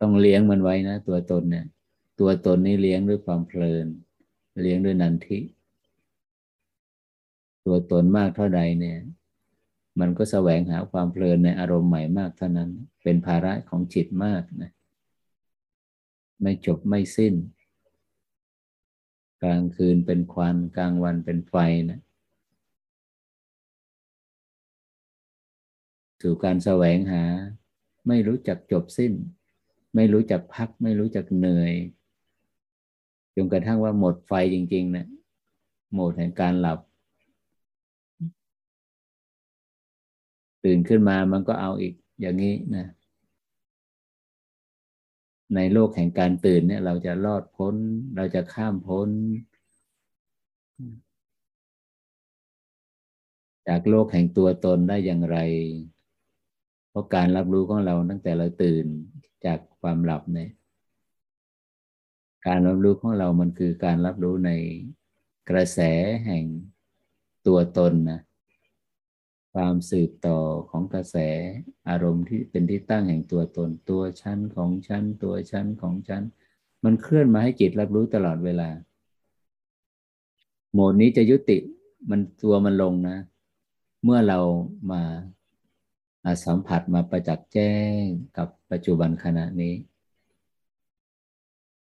ต้องเลี้ยงมันไว้นะ ตัวตนเนี่ย ตัวตนนี่เลี้ยงด้วยความเพลิน เลี้ยงด้วยนันทิ ตัวตนมากเท่าใดเนี่ย มันก็แสวงหาความเพลินในอารมณ์ใหม่มากเท่านั้น เป็นภาระของจิตมากนะ ไม่จบไม่สิ้น กลางคืนเป็นควันกลางวันเป็นไฟนะสู่การแสวงหา ไม่รู้จักจบสิ้น ไม่รู้จักพัก ไม่รู้จักเหนื่อยจนกระทั่งว่าหมดไฟจริงๆนะหมดแห่งการหลับ ตื่นขึ้นมามันก็เอาอีกอย่างนี้นะ ในโลกแห่งการตื่นเนี่ย เราจะรอดพ้น เราจะข้ามพ้น จากโลกแห่งตัวตนได้อย่างไร เพราะการรับรู้ของเราตั้งแต่เราตื่นจากความหลับเนี่ย การรับรู้ของเรามันคือการรับรู้ในกระแสแห่งตัวตนนะ ความสืบต่อของกระแสอารมณ์ที่เป็นที่ตั้งแห่งตัวตนตัวชั้นของชั้นตัวชั้นของชั้น มันเคลื่อนมาให้จิตรับรู้ตลอดเวลา โหมดนี้จะยุติมันตัวมันลงนะ เมื่อเรามาสัมผัสมาประจักษ์แจ้งกับปัจจุบันขณะนี้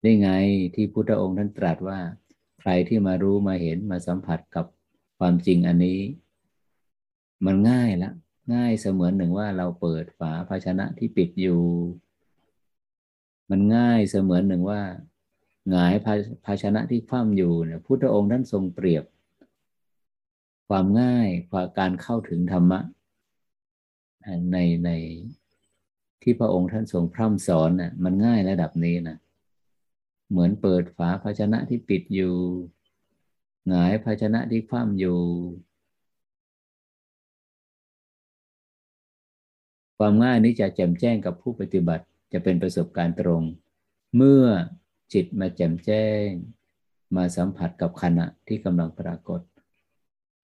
ได้ไงที่พุทธองค์ท่านตรัสว่า ใครที่มารู้มาเห็นมาสัมผัสกับความจริงอันนี้ มันง่ายละง่ายเสมือนหนึ่งว่าเราเปิดฝาภาชนะที่ปิดอยู่ มันง่ายเสมือนหนึ่งว่าหงายภาชนะที่คว่ำอยู่เนี่ยพุทธองค์ท่านทรงเปรียบ ความง่ายความการเข้าถึงธรรมะในในที่พระองค์ท่านทรงพร่ำสอนน่ะมันง่ายระดับนี้นะเหมือนเปิดฝาภาชนะที่ปิดอยู่ หงายภาชนะที่คว่ำอยู่ ความง่ายนี้จะแจ่มแจ้งกับผู้ปฏิบัติจะเป็นประสบการณ์ตรง เมื่อจิตมาแจ่มแจ้ง มาสัมผัสกับขณะที่กำลังปรากฏ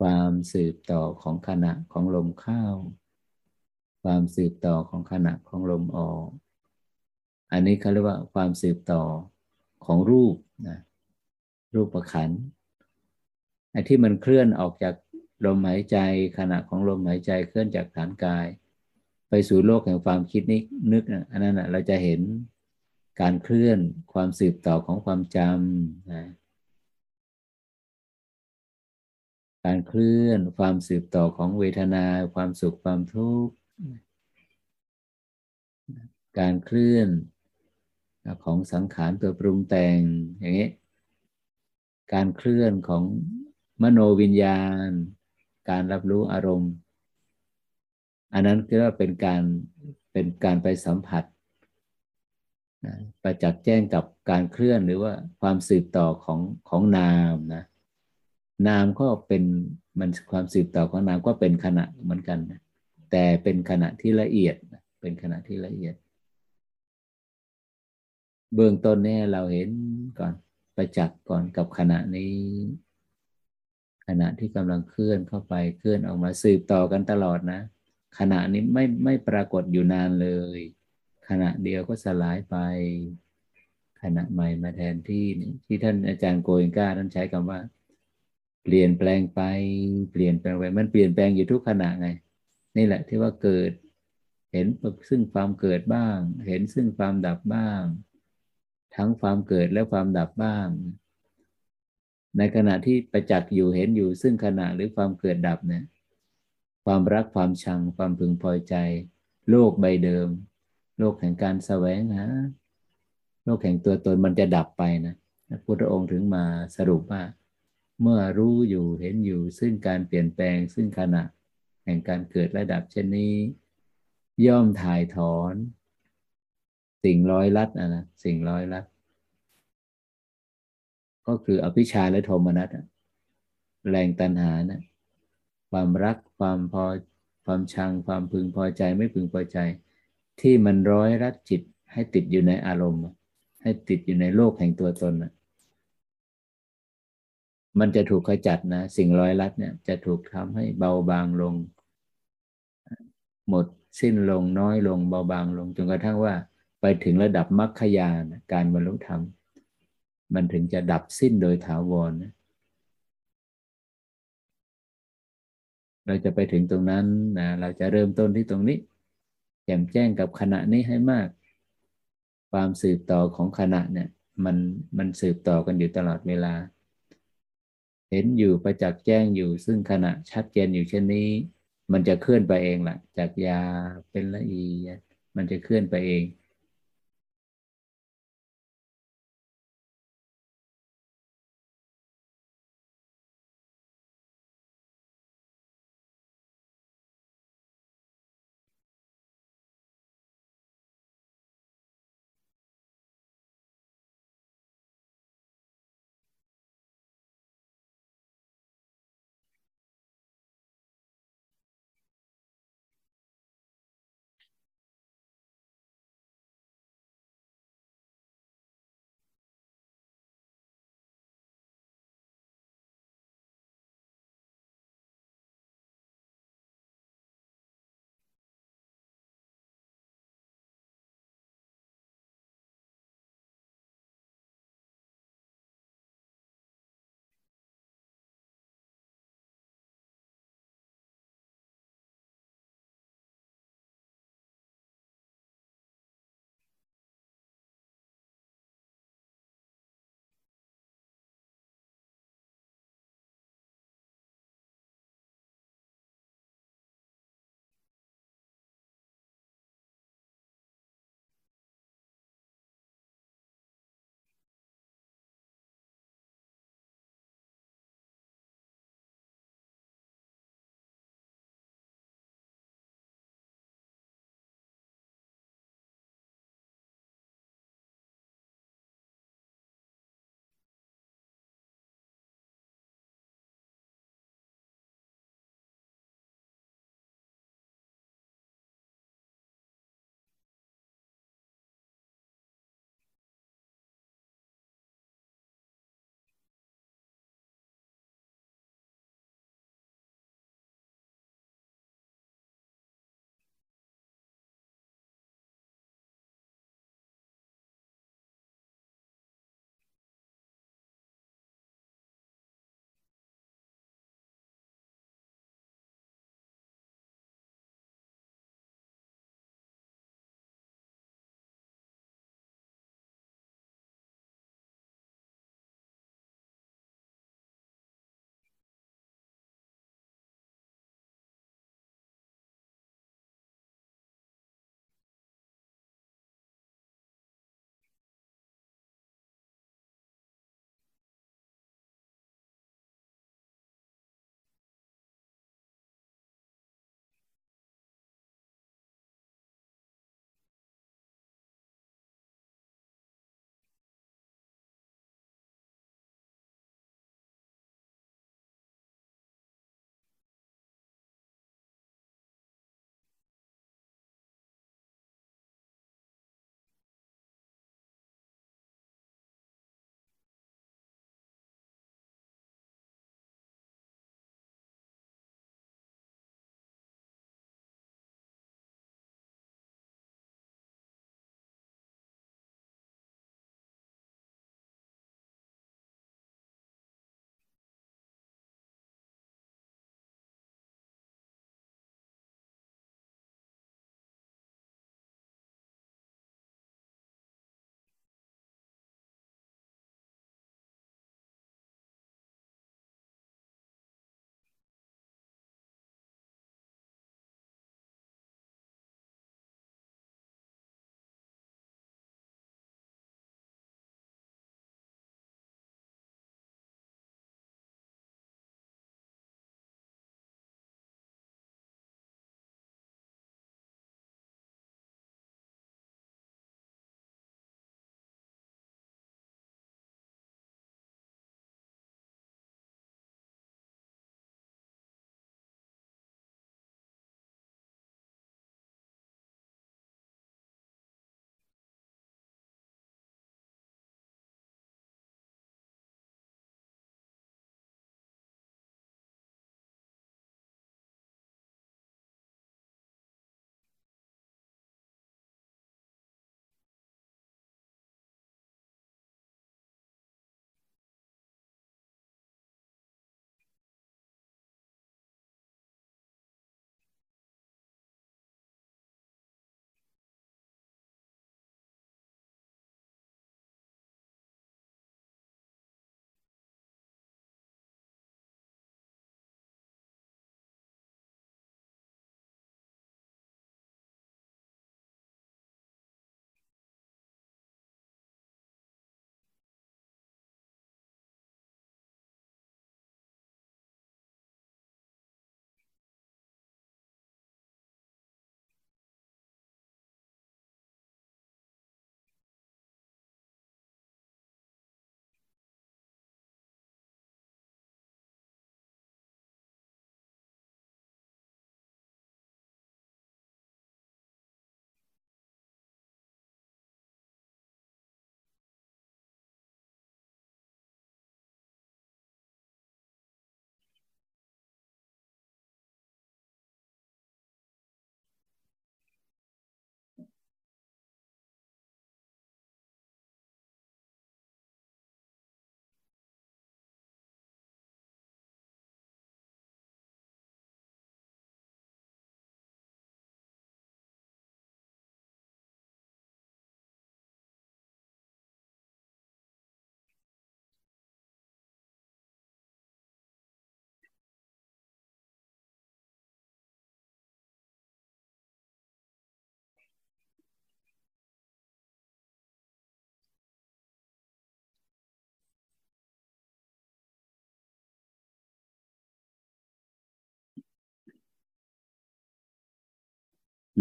ความสืบต่อของขณะของลมเข้า ความสืบต่อของขณะของลมออก อันนี้เขาเรียกว่าความสืบต่อของรูปนะรูปประขันไอ้ที่มันเคลื่อนออกจากลมหายใจขณะของลมหายใจเคลื่อนจากฐานกาย ไปสู่โลกแห่งความคิดนินึกอันนั้นนะเราจะเห็นการเคลื่อนความสืบต่อของความจำนะการเคลื่อนความสืบต่อของเวทนา ความสุขความทุกข์การเคลื่อนของสังขารตัวปรุงแต่งอย่างนี้การเคลื่อนของมโนวิญญาณ การรับรู้อารมณ์ อันนั้นก็เป็นการเป็นการไปสัมผัสประจักษ์แจ้งกับการเคลื่อนหรือว่าความสืบต่อของของนามนะนามก็เป็นมันความสืบต่อของนามก็เป็นขณะเหมือนกันนะแต่เป็นขณะที่ละเอียดเป็นขณะที่ละเอียด เบื้องต้นเนี่ยเราเห็นก่อนประจักษ์ก่อนกับขณะนี้ ขณะที่กำลังเคลื่อนเข้าไปเคลื่อนออกมาสืบต่อกันตลอดนะ ขณะนี้ไม่ไม่ปรากฏอยู่นานเลย ขณะเดียวก็สลายไป ขณะใหม่มาแทนที่ที่ท่านอาจารย์โกยก้าท่านใช้คำว่า เปลี่ยนแปลงไป เปลี่ยนแปลงไปมันเปลี่ยนแปลงอยู่ทุกขณะไง นี่แหละที่ว่าเกิด เห็นซึ่งความเกิดบ้าง เห็นซึ่งความดับบ้าง ทั้งความเกิดและความดับบ้าง ในขณะที่ประจักษ์อยู่เห็นอยู่ซึ่งขณะหรือความเกิดดับเนี่ย ความรักความชังความพึงพอใจ โลกใบเดิม โลกแห่งการแสวงหาโลกแห่งตัวตนมันจะดับไปนะพระพุทธองค์ถึงมาสรุปว่า เมื่อรู้อยู่เห็นอยู่ซึ่งการเปลี่ยนแปลงซึ่งขณะ แห่งการเกิดระดับเช่นนี้ ย่อมถ่ายถอน สิ่งร้อยลัดนะนะสิ่งร้อยลัด ก็คืออภิชาและโทมนัสแรงตันหานะ ความรักความพอความชังความพึงพอใจไม่พึงพอใจ ที่มันร้อยรัดจิตให้ติดอยู่ในอารมณ์ ให้ติดอยู่ในโลกแห่งตัวตนนะมันจะถูกขจัดนะ สิ่งร้อยลัดเนี่ยจะถูกทำให้เบาบางลง หมดสิ้นลงน้อยลงเบาบางลงจนกระทั่งว่า ไปถึงระดับมรรคยานการบรรลุธรรม มันถึงจะดับสิ้นโดยถาวรนะ เราจะไปถึงตรงนั้นนะเราจะเริ่มต้นที่ตรงนี้แจ่มแจ้งกับขณะนี้ให้มาก ความสืบต่อของขณะเนี่ยมันมันสืบต่อกันอยู่ตลอดเวลา เห็นอยู่ประจักษ์แจ้งอยู่ซึ่งขณะชัดเจนอยู่เช่นนี้ มันจะเคลื่อนไปเองแหละจากยาเป็นละเอียดมันจะเคลื่อนไปเอง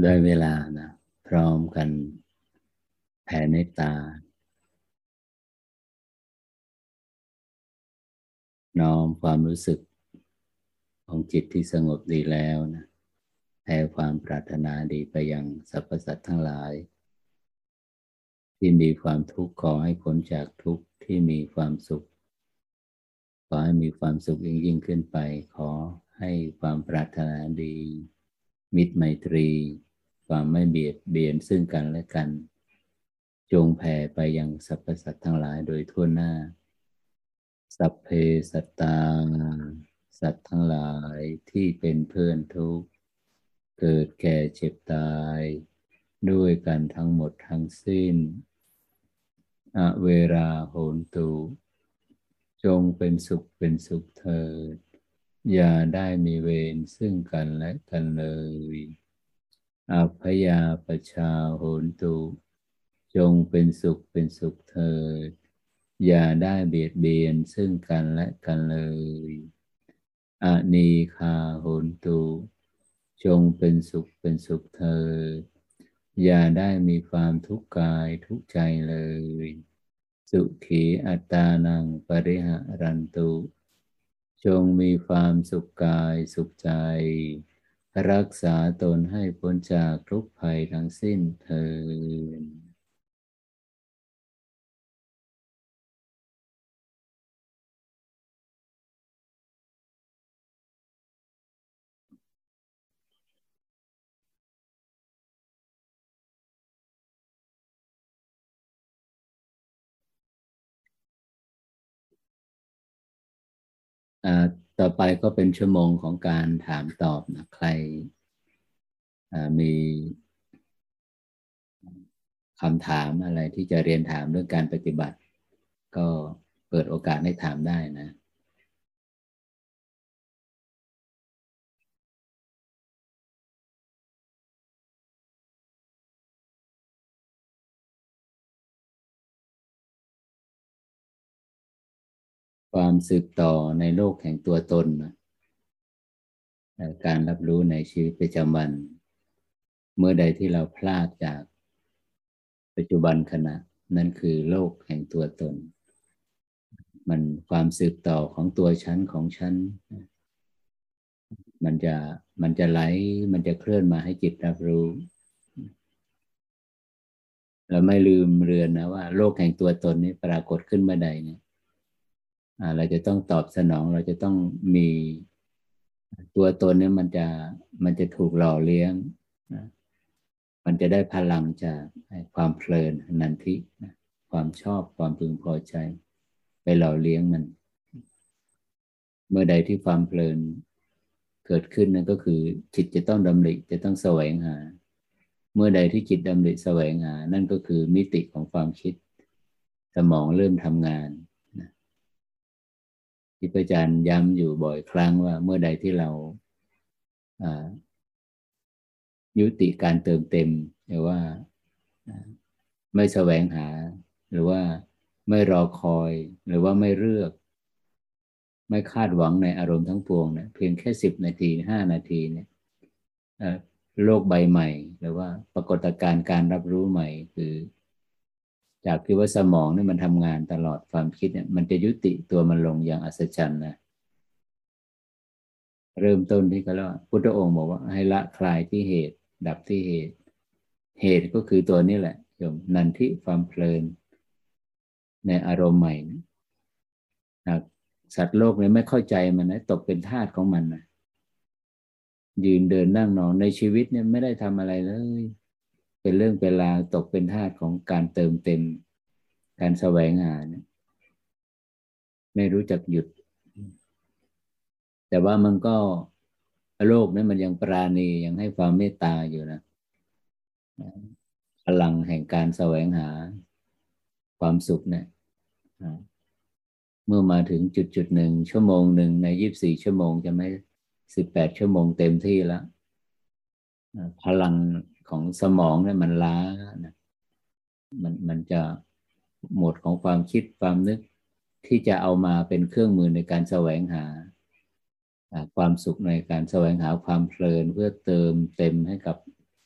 ได้เวลานะพร้อมกันแผ่เมตตา น้อมความรู้สึกของจิตที่สงบดีแล้วนะแผ่ความปรารถนาดีไปยังสรรพสัตว์ทั้งหลาย ที่มีความทุกข์ขอให้พ้นจากทุกข์ที่มีความสุข ขอให้มีความสุขยิ่งยิ่งขึ้นไป ขอให้ความปรารถนาดี มิตรไมตรี ความไม่เบียดเบียนซึ่งกันและกัน จงแผ่ไปยังสรรพสัตว์ทั้งหลายโดยทั่วหน้า สัพเพสัตตา สัตว์ทั้งหลายที่เป็นเพื่อนทุกข์ เกิดแก่เจ็บตาย ด้วยกันทั้งหมดทั้งสิ้น อเวราโหนตุ จงเป็นสุขเป็นสุขเถิด อย่าได้มีเวรซึ่งกันและกันเลย อัพยาปชาโหนตุ จงเป็นสุขเป็นสุขเถิด อย่าได้เบียดเบียนซึ่งกันและกันเลยอนีคาโหนตุ จงเป็นสุขเป็นสุขเถิด อย่าได้มีความทุกข์กายทุกใจเลย สุขีอัตานังปริหารันตุ จงมีความสุขกายสุขใจ รักษาตนให้พ้นจากทุกภัยทั้งสิ้นเถิด ต่อไปก็เป็นชั่วโมงของการถามตอบนะใครมีคำถามอะไรที่จะเรียนถามเรื่องการปฏิบัติ ก็เปิดโอกาสให้ถามได้นะ ความสืบต่อในโลกแห่งตัวตนการรับรู้ในชีวิตประจำวัน เมื่อใดที่เราพลาดจากปัจจุบันขณะนั่นคือโลกแห่งตัวตน มันความสืบต่อของตัวฉันของฉัน มันจะมันจะไหลมันจะเคลื่อนมาให้จิตรับรู้ เราไม่ลืมเรือนนะว่า โลกแห่งตัวตนนี้ปรากฏขึ้นเมื่อใดเนี่ย เราจะต้องตอบสนองเราจะต้องมีตัวตนนี้มันจะมันจะถูกหล่อเลี้ยงนะมันจะได้พลังจากความเพลินนันทินะความชอบความพึงพอใจ ไปหล่อเลี้ยงมัน เมื่อใดที่ความเพลินเกิดขึ้นนั่นก็คือจิตจะต้องดำริจะต้องแสวงหา เมื่อใดที่จิตดำริแสวงหา นั่นก็คือมิติของความคิด สมองเริ่มทำงาน ที่พระอาจารย์ย้ำอยู่บ่อยครั้งว่าเมื่อใดที่เรายุติการเติมเต็มหรือว่าไม่แสวงหา หรือว่าไม่รอคอย หรือว่าไม่เลือก ไม่คาดหวังในอารมณ์ทั้งปวงเนี่ยเพียงแค่สิบนาทีห้านาทีเนี่ยโลกใบใหม่ หรือว่าปรากฏการณ์การรับรู้ใหม่ คือ จากที่ว่าสมองนี่มันทำงานตลอดความคิดเนี่ย มันจะยุติตัวมันลงอย่างอัศจรรย์นะเริ่มต้นที่เขาเรียกว่าพุทธองค์บอกว่าให้ละคลายที่เหตุ ดับที่เหตุ เหตุก็คือตัวนี้แหละโยมนันทิความเพลิน ในอารมณ์ใหม่นะสัตว์โลกเนี่ยไม่เข้าใจมันนะตกเป็นทาสของมันนะยืนเดินนั่งนอนในชีวิตเนี่ยไม่ได้ทำอะไรเลย เป็นเรื่องเป็นราวตกเป็นทาสของการเติมเต็ม การแสวงหาเนี่ยไม่รู้จักหยุด แต่ว่ามันก็โลกนี้มันยังปราณียังให้ความเมตตาอยู่นะพลังแห่งการแสวงหาความสุขเนี่ยเมื่อมาถึงจุดจุดหนึ่งชั่วโมงหนึ่งในยีิบสี่ชั่วโมงจะไม่สิบแปดชั่วโมงเต็มที่แล้วพลัง ของสมองเนี่ยมันล้านะมันมันจะหมดของความคิดความนึกที่จะเอามาเป็นเครื่องมือในการแสวงหา ความสุขในการแสวงหาความเพลินเพื่อเติมเต็มให้กับ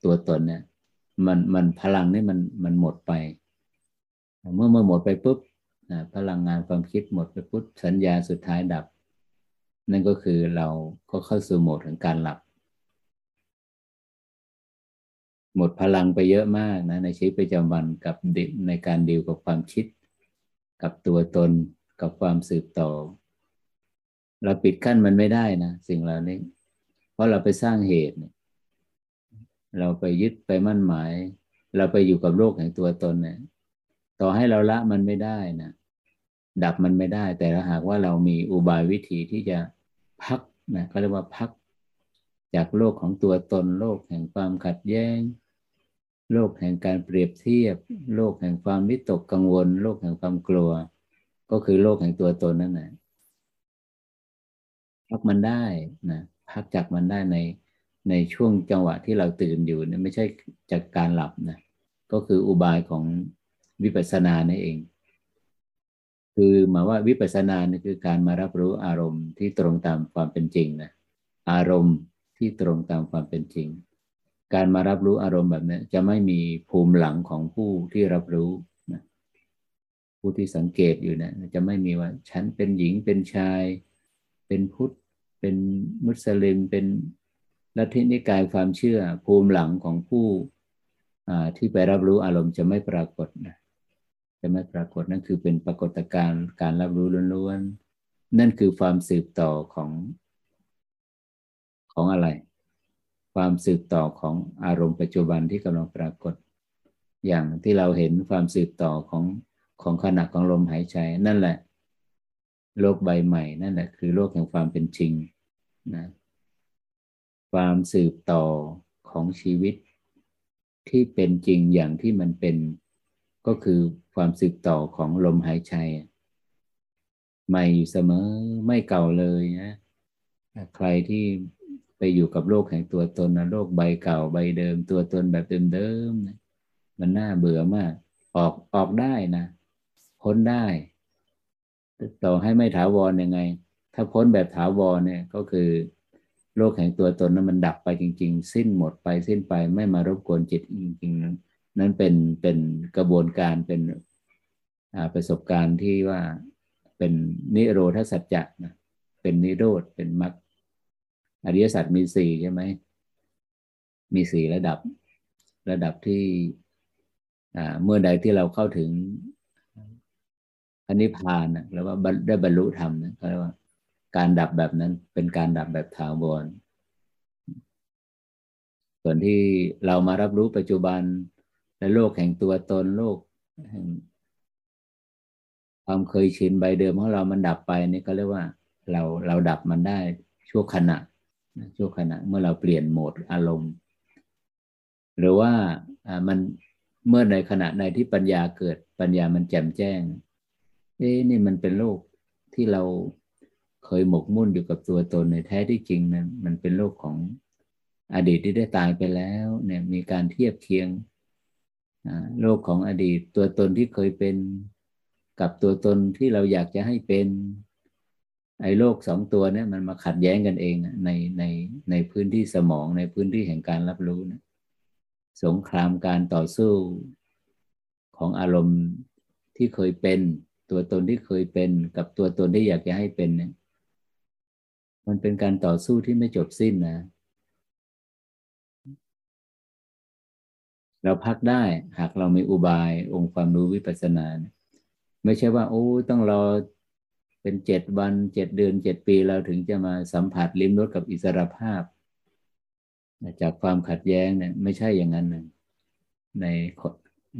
ตัวตนเนี่ยมันมันพลังนี่มันมันหมดไป เมื่อเมื่อหมดไปปุ๊บพลังงานความคิดหมดไปปุ๊บสัญญาสุดท้ายดับ นั่นก็คือเราก็เข้าสู่โหมดของการหลับ หมดพลังไปเยอะมากนะในชีวิตประจำวันกับในการดีลกับความคิด กับตัวตนกับความสืบต่อ เราปิดกั้นมันไม่ได้นะสิ่งเหล่านี้ เพราะเราไปสร้างเหตุ เราไปยึดไปมั่นหมาย เราไปอยู่กับโลกแห่งตัวตนเนี่ยต่อให้เราละมันไม่ได้นะดับมันไม่ได้ แต่ถ้าหากว่าเรามีอุบายวิธีที่จะพักนะเขาเรียกว่าพักจากโลกของตัวตนโลกแห่งความขัดแย้ง โลกแห่งการเปรียบเทียบ โลกแห่งความวิตกกังวล โลกแห่งความกลัว ก็คือโลกแห่งตัวตนนั่นแหละพักมันได้นะพักจากมันได้ในในช่วงจังหวะที่เราตื่นอยู่เนี่ยไม่ใช่จากการหลับนะก็คืออุบายของวิปัสสนานั่นเอง คือหมายว่าวิปัสสนาเนี่ยคือการมารับรู้อารมณ์ที่ตรงตามความเป็นจริงนะอารมณ์ที่ตรงตามความเป็นจริง การมารับรู้อารมณ์แบบนี้จะไม่มีภูมิหลังของผู้ที่รับรู้นะผู้ที่สังเกตอยู่เนะี่ยจะไม่มีว่าฉันเป็นหญิงเป็นชาย เป็นพุทธ เป็นมุสลิม เป็นลัทธินิกายความเชื่อ ภูมิหลังของผู้ที่ไปรับรู้อารมณ์จะไม่ปรากฏนะจะไม่ปรากฏนั่นคือเป็นปรากฏการณ์การรับรู้ล้วนๆนั่นคือความสืบต่อของของอะไร ความสืบต่อของอารมณ์ปัจจุบันที่กำลังปรากฏ อย่างที่เราเห็นความสืบต่อของของขณะของลมหายใจ นั่นแหละ โลกใบใหม่ นั่นแหละ คือโลกแห่งความเป็นจริงนะความสืบต่อของชีวิต ที่เป็นจริงอย่างที่มันเป็น ก็คือความสืบต่อของลมหายใจใหม่เสมอไม่เก่าเลยนะใครที่ ไปอยู่กับโลกแห่งตัวตนนะโลกใบเก่าใบเดิม ตัวตนแบบเดิมๆนะมันน่าเบื่อมาก ออกออกได้นะพ้นได้ต่อให้ไม่ถาวรยังไง ถ้าพ้นแบบถาวรเนี่ยก็คือโลกแห่งตัวตนนั้นมันดับไปจริง ๆ สิ้นหมดไปสิ้นไปไม่มารบกวนจิตจริง ๆ นั้นนั้นเป็นเป็นกระบวนการเป็นประสบการณ์ที่ว่าเป็นนิโรธสัจจะนะเป็นนิโรธเป็นมรรค อริยสัจมีสี่ใช่ไหม มีสี่ระดับ ระดับที่เมื่อใดที่เราเข้าถึงอนิพพานนะแล้วว่าได้บรรลุธรรมนะก็เรียกว่าการดับแบบนั้นเป็นการดับแบบถาวรส่วนที่เรามารับรู้ปัจจุบันในโลกแห่งตัวตนโลกแห่งความเคยชินใบเดิมของเรามันดับไปนี่ก็เรียกว่า เราเราดับมันได้ชั่วขณะ ชั่วขณะเมื่อเราเปลี่ยนโหมดอารมณ์ หรือว่ามันเมื่อในขณะในที่ปัญญาเกิดปัญญามันแจ่มแจ้งเอ๊นี่มันเป็นโลกที่เราเคยหมกมุ่นอยู่กับตัวตนในแท้ที่จริงนั้นมันเป็นโลกของอดีตที่ได้ตายไปแล้วเนี่ยมีการเทียบเคียงโลกของอดีตตัวตนที่เคยเป็นกับตัวตนที่เราอยากจะให้เป็น ไอ้โลกสองตัวเนี่ยมันมาขัดแย้งกันเองในในในพื้นที่สมองในพื้นที่แห่งการรับรู้นะสงครามการต่อสู้ของอารมณ์ที่เคยเป็น ตัวตนที่เคยเป็นกับตัวตนที่อยากจะให้เป็นเนี่ยมันเป็นการต่อสู้ที่ไม่จบสิ้นนะ เราพักได้หากเรามีอุบายองค์ความรู้วิปัสสนา ไม่ใช่ว่า โอ้ต้องรอ เป็นเจ็ดวันเจ็ดเดือนเจ็ดปีเราถึงจะมาสัมผัสลิ้มรสกับอิสรภาพ จากความขัดแย้งเนี่ยไม่ใช่อย่างนั้นนะใน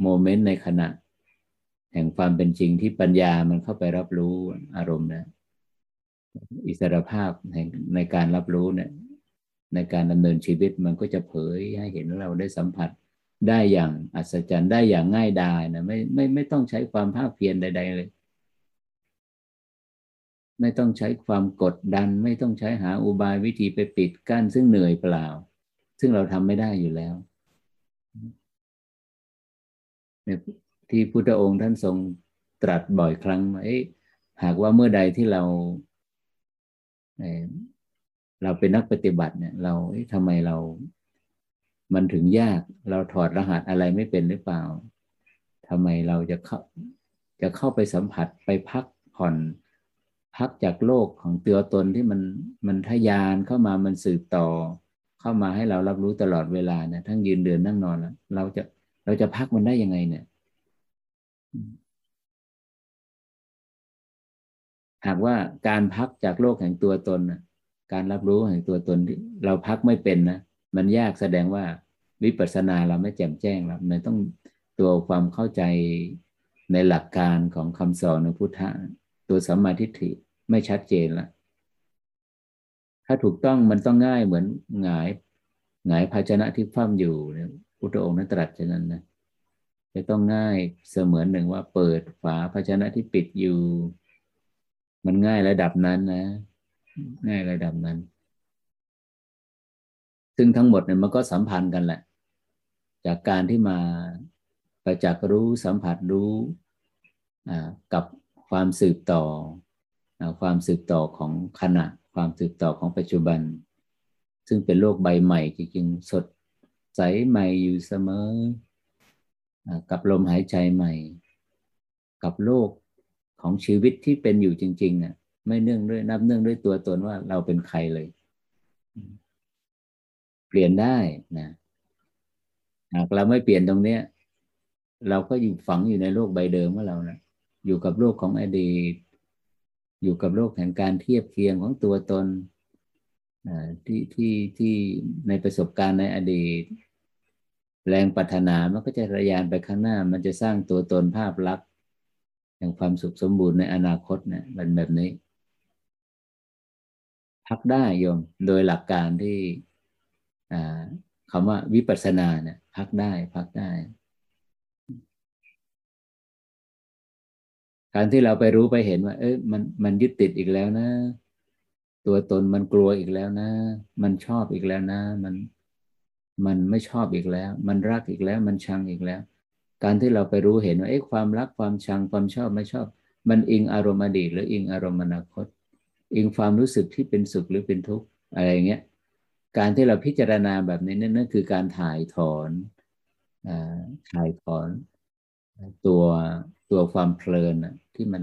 โมเมนต์ในขณะ แห่งความเป็นจริงที่ปัญญามันเข้าไปรับรู้อารมณ์นะอิสรภาพในในการรับรู้เนี่ยในการดำเนินชีวิตมันก็จะเผยให้เห็นเราได้สัมผัสได้อย่างอัศจรรย์ได้อย่างง่ายดายนะไม่ไม่ไม่ต้องใช้ความภาคเพียรใด ๆ เลย ไม่ต้องใช้ความกดดัน ไม่ต้องใช้หาอุบายวิธีไปปิดกั้นซึ่งเหนื่อยเปล่า ซึ่งเราทำไม่ได้อยู่แล้วที่พุทธองค์ท่านทรงตรัสบ่อยครั้งว่าหากว่าเมื่อใดที่เราเราเป็นนักปฏิบัติเนี่ย เราทำไมเรา มันถึงยาก เราถอดรหัสอะไรไม่เป็นหรือเปล่าทำไมเราจะเข้าจะเข้าไปสัมผัสไปพักผ่อน พักจากโลกของตัวตนที่มันมันทยานเข้ามามันสืบต่อ เข้ามาให้เรารับรู้ตลอดเวลาเนี่ยทั้งยืนเดินนั่งนอนแล้วเราจะเราจะพักมันได้ยังไงเนี่ย หากว่าการพักจากโลกแห่งตัวตนการรับรู้แห่งตัวตนที่เราพักไม่เป็นนะมันยากแสดงว่าวิปัสสนาเราไม่แจ่มแจ้งแล้วมันต้องตัวความเข้าใจในหลักการของคำสอนของพุทธะ ตัวสัมมาทิฏฐิไม่ชัดเจนละถ้าถูกต้องมันต้องง่ายเหมือนหงายหงายภาชนะที่ฟั่มอยู่เนี่ยพุทธองค์นั้นตรัสเชนนั้นนะจะต้องง่ายเสมือนหนึ่งว่าเปิดฝาภาชนะที่ปิดอยู่ มันง่ายระดับนั้นนะ ง่ายระดับนั้น ซึ่งทั้งหมดเนี่ยมันก็สัมพันธ์กันแหละ จากการที่มาประจักษ์รู้สัมผัสรู้กับ ความสืบต่อ ความสืบต่อของขณะ ความสืบต่อของปัจจุบัน ซึ่งเป็นโลกใบใหม่จริงๆสดใสใหม่อยู่เสมอ กับลมหายใจใหม่ กับโลกของชีวิตที่เป็นอยู่จริงๆน่ะไม่เนื่องด้วยนับเนื่องด้วยตัวตนว่าเราเป็นใครเลย เปลี่ยนได้นะหากเราไม่เปลี่ยนตรงเนี้ย เราก็อยู่ฝังอยู่ในโลกใบเดิมของเรานะ อยู่กับโลกของอดีต อยู่กับโลกแห่งการเทียบเคียงของตัวตนที่ที่ที่ในประสบการณ์ในอดีต แรงปรารถนามันก็จะระยานไปข้างหน้า มันจะสร้างตัวตนภาพลักษณ์แห่งความสุขสมบูรณ์ในอนาคตเนี่ยมันแบบนี้ พักได้โยมโดยหลักการที่คำว่าวิปัสสนาเนี่ยพักได้พักได้ การที่เราไปรู้ไปเห็นว่า เอ้ยมันมันยึดติดอีกแล้วนะ ตัวตนมันกลัวอีกแล้วนะ มันชอบอีกแล้วนะ มันมันไม่ชอบอีกแล้ว มันรักอีกแล้ว มันชังอีกแล้ว การที่เราไปรู้เห็นว่าเอ้ความรักความชังความชอบไม่ชอบ มันอิงอารมณ์อดีตหรืออิงอารมณ์อนาคต อิงความรู้สึกที่เป็นสุขหรือเป็นทุกข์อะไรเงี้ยการที่เราพิจารณาแบบนี้นั่นคือการถ่ายถอนถ่ายถอนตัว ตัวความเพลินอะที่มัน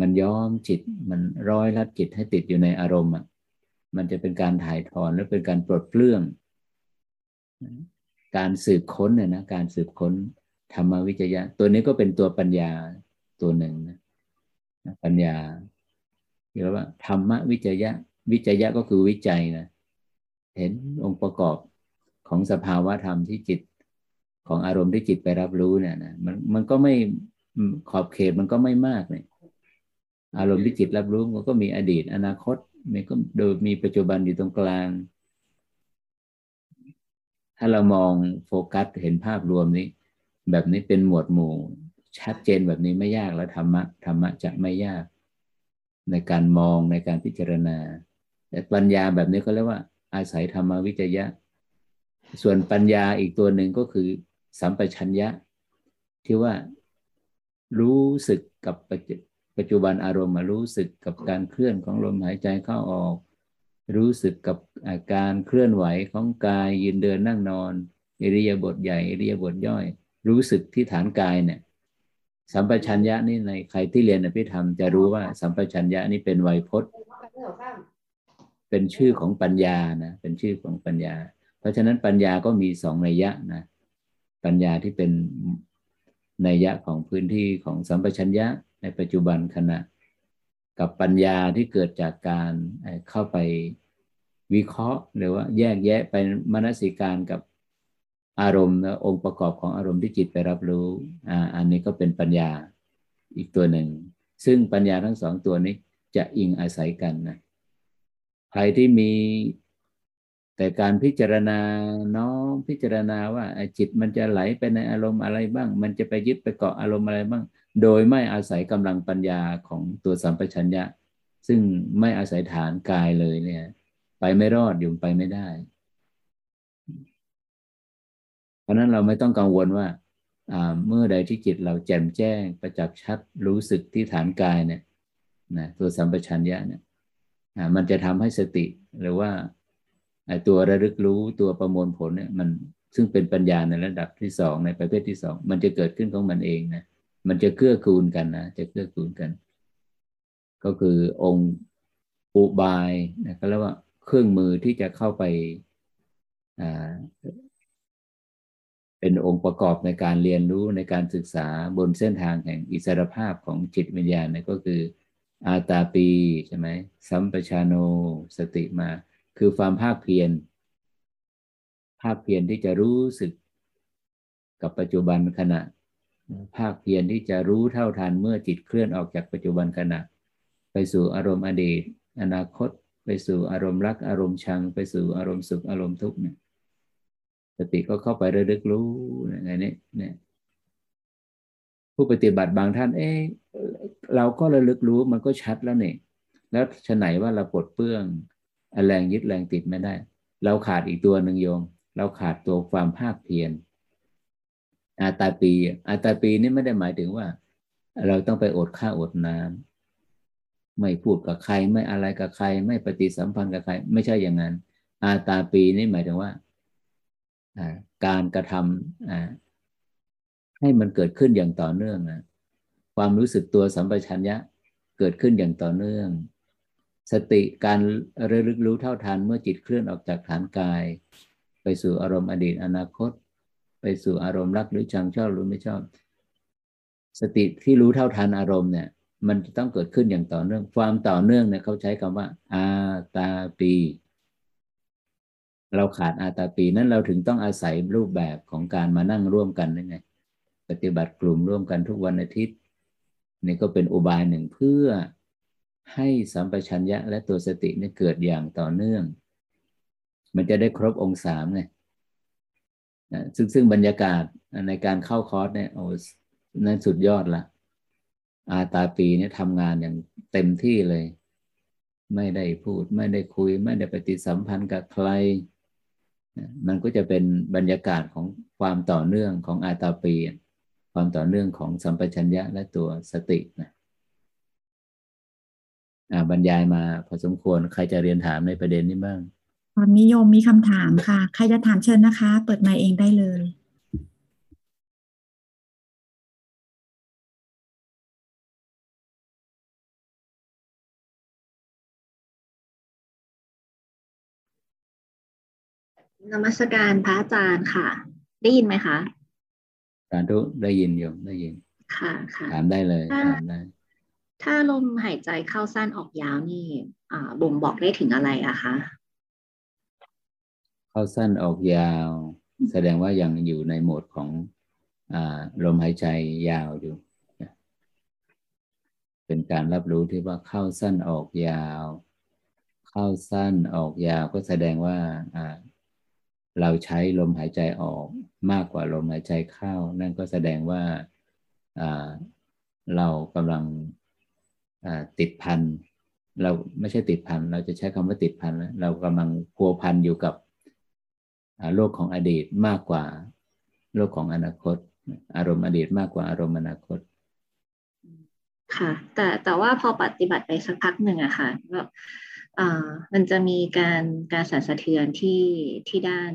มันย้อมจิตมันร้อยรัดจิตให้ติดอยู่ในอารมณ์อะมันจะเป็นการถ่ายถอนและเป็นการปลดเปลื้อง การสืบค้นเนี่ยนะการสืบค้นธรรมวิจยะ ตัวนี้ก็เป็นตัวปัญญาตัวหนึ่งนะปัญญาเรียกว่าธรรมวิจยะ วิจยะก็คือวิจัยนะเห็นองค์ประกอบของสภาวะธรรมที่จิตของอารมณ์ที่จิตไปรับรู้เนี่ยนะมันมันก็ไม่ ขอบเขตมันก็ไม่มากเลยอารมณ์ที่จิตรับรู้มันก็มีอดีต อนาคตมันก็โดยมีปัจจุบันอยู่ตรงกลาง ถ้าเรามองโฟกัสเห็นภาพรวมนี้ แบบนี้เป็นหมวดหมู่ ชัดเจนแบบนี้ไม่ยากแล้วธรรมะธรรมะจะไม่ยาก ในการมองในการพิจารณา แต่ปัญญาแบบนี้ก็เรียกว่า อาศัยธรรมวิจยะ ส่วนปัญญาอีกตัวหนึ่งก็คือ สัมปชัญญะ ที่ว่า รู้สึกกับปัจจุบันอารมณ์มารู้สึกกับการเคลื่อนของลมหายใจเข้าออก รู้สึกกับอาการเคลื่อนไหวของกายยืนเดินนั่งนอนอิริยาบถใหญ่อิริยาบถย่อย รู้สึกที่ฐานกายเนี่ยสัมปชัญญะนี่ในใครที่เรียนอภิธรรมจะรู้ว่าสัมปชัญญะนี่เป็นไวยพจน์ เป็นชื่อของปัญญานะเป็นชื่อของปัญญา เพราะฉะนั้นปัญญาก็มีสองนัยยะนะปัญญาที่เป็น นัยยะของพื้นที่ของสัมปชัญญะในปัจจุบันขณะ กับปัญญาที่เกิดจากการเข้าไปวิเคราะห์ หรือว่าแยกแยะไปมนสิการกับอารมณ์องค์ประกอบของอารมณ์ที่จิตไปรับรู้อ่าอันนี้ก็เป็นปัญญาอีกตัวหนึ่ง ซึ่งปัญญาทั้งสองตัวนี้จะอิงอาศัยกันนะใครที่มี แต่การพิจารณาน้อมพิจารณาว่าจิตมันจะไหลไปในอารมณ์อะไรบ้าง มันจะไปยึดไปเกาะอารมณ์อะไรบ้าง โดยไม่อาศัยกำลังปัญญาของตัวสัมปชัญญะ ซึ่งไม่อาศัยฐานกายเลยเนี่ย ไปไม่รอดอยู่ไปไม่ได้ เพราะนั้นเราไม่ต้องกังวลว่าเมื่อใดที่จิตเราแจ่มแจ้งประจักษ์ชัดรู้สึกที่ฐานกายเนี่ยนะตัวสัมปชัญญะเนี่ยมันจะทำให้สติหรือว่า ตัวระลึกรู้ตัวประมวลผลเนี่ยมันซึ่งเป็นปัญญาในระดับที่สองในประเภทที่สองมันจะเกิดขึ้นของมันเองนะมันจะเกื้อกูลกันนะจะเกื้อกูลกัน ก็คือองค์อุบายนะก็เรียกว่าเครื่องมือที่จะเข้าไปเป็นองค์ประกอบในการเรียนรู้ในการศึกษาบนเส้นทางแห่งอิสรภาพของจิตวิญญาณนะก็คืออาตาปีใช่ไหมสัมปชานโนสติมา คือความภาคเพียรภาคเพียรที่จะรู้สึกกับปัจจุบันขณะ ภาคเพียรที่จะรู้เท่าทันเมื่อจิตเคลื่อนออกจากปัจจุบันขณะ ไปสู่อารมณ์อดีต อนาคต ไปสู่อารมณ์รัก อารมณ์ชัง ไปสู่อารมณ์สุขอารมณ์ทุกข์เนี่ยสติก็เข้าไประลึกรู้อะไรนี้เนี่ยผู้ปฏิบัติบางท่าน เอ๊เราก็ระลึกรู้มันก็ชัดแล้วเนี่ยแล้วฉไหนว่าเราปลดเปื้อง แรงยึดแรงติดไม่ได้ เราขาดอีกตัวหนึ่งโยม เราขาดตัวความภาคเพียรอาตาปี อาตาปีนี่ไม่ได้หมายถึงว่า เราต้องไปอดข้าวอดน้ำไม่พูดกับใครไม่อะไรกับใคร ไม่ปฏิสัมพันธ์กับใคร ไม่ใช่อย่างนั้น อาตาปีนี่หมายถึงว่าการกระทำให้มันเกิดขึ้นอย่างต่อเนื่องนะความรู้สึกตัวสัมปชัญญะเกิดขึ้นอย่างต่อเนื่อง สติการระลึกรู้เท่าทันเมื่อจิตเคลื่อนออกจากฐานกาย ไปสู่อารมณ์อดีตอนาคต ไปสู่อารมณ์รักหรือชังชอบหรือไม่ชอบ สติที่รู้เท่าทันอารมณ์เนี่ย มันจะต้องเกิดขึ้นอย่างต่อเนื่อง ความต่อเนื่องเนี่ยเขาใช้คำว่า อาตาปี เราขาดอาตาปีนั้นเราถึงต้องอาศัยรูปแบบของการมานั่งร่วมกันนั่นไงปฏิบัติกลุ่มร่วมกันทุกวันอาทิตย์นี่ก็เป็นอุบายหนึ่งเพื่อ ให้สัมปชัญญะและตัวสติเนี่ยเกิดอย่างต่อเนื่อง มันจะได้ครบองค์สามไงซึ่งซึ่งบรรยากาศในการเข้าคอร์สเนี่ยโอ้นั่นสุดยอดละอาตาปีเนี่ยทำงานอย่างเต็มที่เลย ไม่ได้พูด ไม่ได้คุย ไม่ได้ปฏิสัมพันธ์กับใคร มันก็จะเป็นบรรยากาศของความต่อเนื่องของอาตาปี ความต่อเนื่องของสัมปชัญญะและตัวสตินะ บรรยายมาพอสมควรใครจะเรียนถามในประเด็นนี้บ้างตอนนี้โยมมีคำถามค่ะ ใครจะถามเชิญนะคะ เปิดไมค์เองได้เลยนมัสการพระอาจารย์ค่ะ ได้ยินไหมคะสาธุได้ยินโยมได้ยิน ค่ะค่ะถามได้เลยถามได้ ถ้าลมหายใจเข้าสั้นออกยาวนี่ อ่า บ่งบอกได้ถึงอะไรอะคะ เข้าสั้นออกยาว แสดงว่ายังอยู่ในโหมดของอลมหายใจยาวอยู่ เป็นการรับรู้ที่ว่าเข้าสั้นออกยาว เข้าสั้นออกยาวก็แสดงว่าเราใช้ลมหายใจออกมากกว่าลมหายใจเข้า นั่นก็แสดงว่าเรากำลัง ติดพันเราไม่ใช่ติดพันเราจะใช้คำว่าติดพันเรากำลังพัวพันอยู่กับโลกของอดีตมากกว่า โลกของอนาคต อารมณ์อดีตมากกว่าอารมณ์อนาคต ค่ะ แต่แต่ว่าพอปฏิบัติไปสักพักหนึ่งอะค่ะแบบอ่ามันจะมีการการสั่นสะเทือนที่ที่ด้าน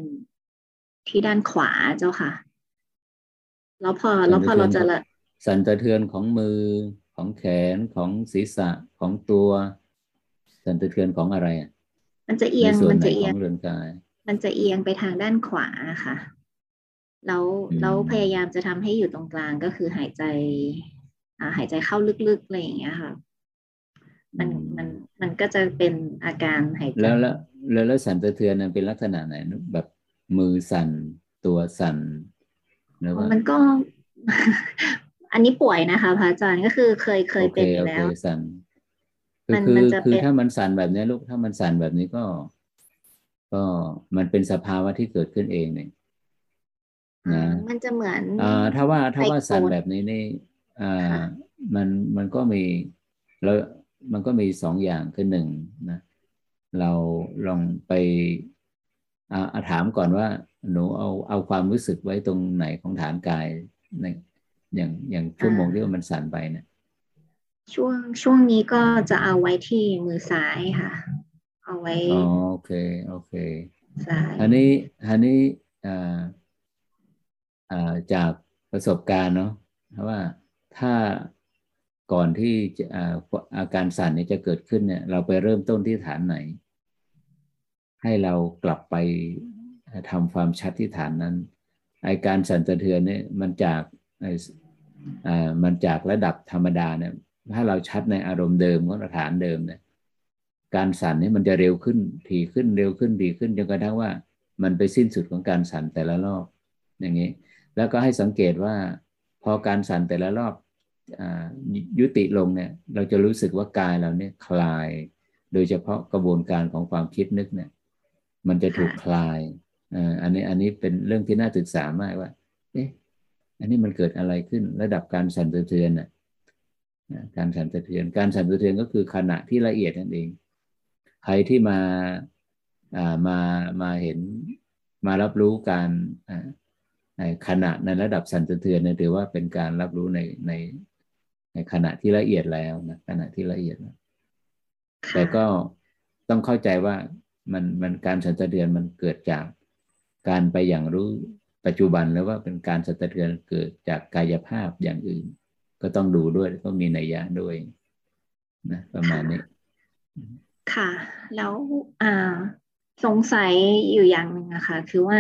ที่ด้านขวาเจ้าค่ะ แล้วพอแล้วพอเราจะละสั่นสะเทือนของมือ ของแขนของศีรษะของตัวสั่นสะเทือนของอะไรอะมันจะเอียงมันจะเอียงเรือนกาย มันจะเอียงไปทางด้านขวาค่ะ แล้วแล้วพยายามจะทำให้อยู่ตรงกลางก็คือหายใจ อ่า หายใจเข้าลึกๆอะไรอย่างเงี้ยค่ะ มันมันมันก็จะเป็นอาการหายใจแล้วแล้วแล้วสั่นสะเทือนนั้นเป็นลักษณะไหนแบบมือสั่นตัวสั่นหรือว่ามันก็ อันนี้ป่วยนะคะพระอาจารย์ก็คือเคยเคยเป็นแล้วสั่นคือคือถ้ามันสั่นแบบนี้ลูกถ้ามันสั่นแบบนี้ก็ ก็มันเป็นสภาวะที่เกิดขึ้นเองเนี่ยนะมันจะเหมือนอ่าถ้าว่าถ้าว่าสั่นแบบนี้นี่อ่ามันมันก็มีแล้วมันก็มีสองอย่างคือหนึ่งนะเราลองไปอาถามก่อนว่า หนูเอาเอาความรู้สึกไว้ตรงไหนของฐานกายใน อย่างอย่างชั่วโมงที่ว่ามันสั่นไปเนะี่ยช่วงช่วงนี้ก็จะเอาไว้ที่มือซ้ายค่ะ เอาไว้อ๋อโอเคโอเคใช่อันนี้อันนี้อ่าอ่าจากประสบการณ์เนาะเพราะว่าถ้าก่อนที่จะอ่าอาการสั่นนี้จะเกิดขึ้นเนี่ย เราไปเริ่มต้นที่ฐานไหน ให้เรากลับไปทำความชัดที่ฐานนั้นไอการสั่นสะเทือนเนี่ยมันจากไออ่า มันจากระดับธรรมดาเนี่ยถ้าเราชัดในอารมณ์เดิมของฐานเดิมเนี่ยการสั่นนี่มันจะเร็วขึ้นถี่ขึ้นเร็วขึ้นถี่ขึ้นจนกระทั่งว่ามันไปสิ้นสุดของการสั่นแต่ละรอบอย่างนี้ แล้วก็ให้สังเกตว่าพอการสั่นแต่ละรอบอยุติลงเนี่ยเราจะรู้สึกว่ากายเราเนี่ยคลาย โดยเฉพาะกระบวนการของความคิดนึกเนี่ยมันจะถูกคลายอันนี้อันนี้เป็นเรื่องที่น่าศึกษามากว่าเอ๊ะ อันนี้มันเกิดอะไรขึ้น ระดับการสั่นสะเทือนน่ะการสั่นสะเทือน การสั่นสะเทือนก็คือขณะที่ละเอียดนั่นเอง ใครที่มาอ่ามามาเห็นมารับรู้การอ่าขณะในระดับสั่นสะเทือนเนี่ยถือว่าเป็นการรับรู้ในในในขณะที่ละเอียดแล้วนะขณะที่ละเอียดแล้วแต่ก็ต้องเข้าใจว่ามันมันการสั่นสะเทือนมันเกิดจากการไปอย่างรู้ ปัจจุบันแล้วว่าเป็นการสะเทือนเกิดจากกายภาพอย่างอื่น ก็ต้องดูด้วยก็มีนัยยะด้วยนะประมาณนี้ ค่ะ แล้วอ่าสงสัยอยู่อย่างหนึ่งนะคะคือว่า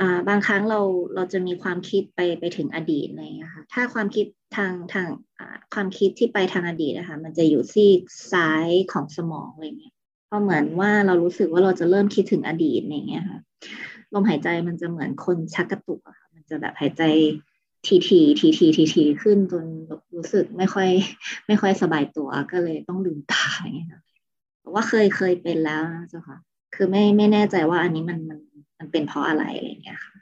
อ่าบางครั้งเราเราจะมีความคิดไปไปถึงอดีตอะไรอย่างเงี้ยค่ะ ถ้าความคิดทางทางความคิดที่ไปทางอดีตนะคะมันจะอยู่ซีกซ้ายของสมองอะไรเงี้ยเพราะเหมือนว่าเรารู้สึกว่าเราจะเริ่มคิดถึงอดีตอย่างเงี้ยค่ะ ลมหายใจมันจะเหมือนคนชักกระตุกอะค่ะ มันจะแบบหายใจทีทีทีทีทีทีขึ้นจนรู้สึกไม่ค่อย ไม่ค่อยสบายตัวก็เลยต้องลืมตาอย่างเงี้ยค่ะว่าเคยเคยเป็นแล้วนะเจ้าค่ะ คือไม่ไม่แน่ใจว่าอันนี้มันมันมันเป็นเพราะอะไรอะไรเงี้ยค่ะ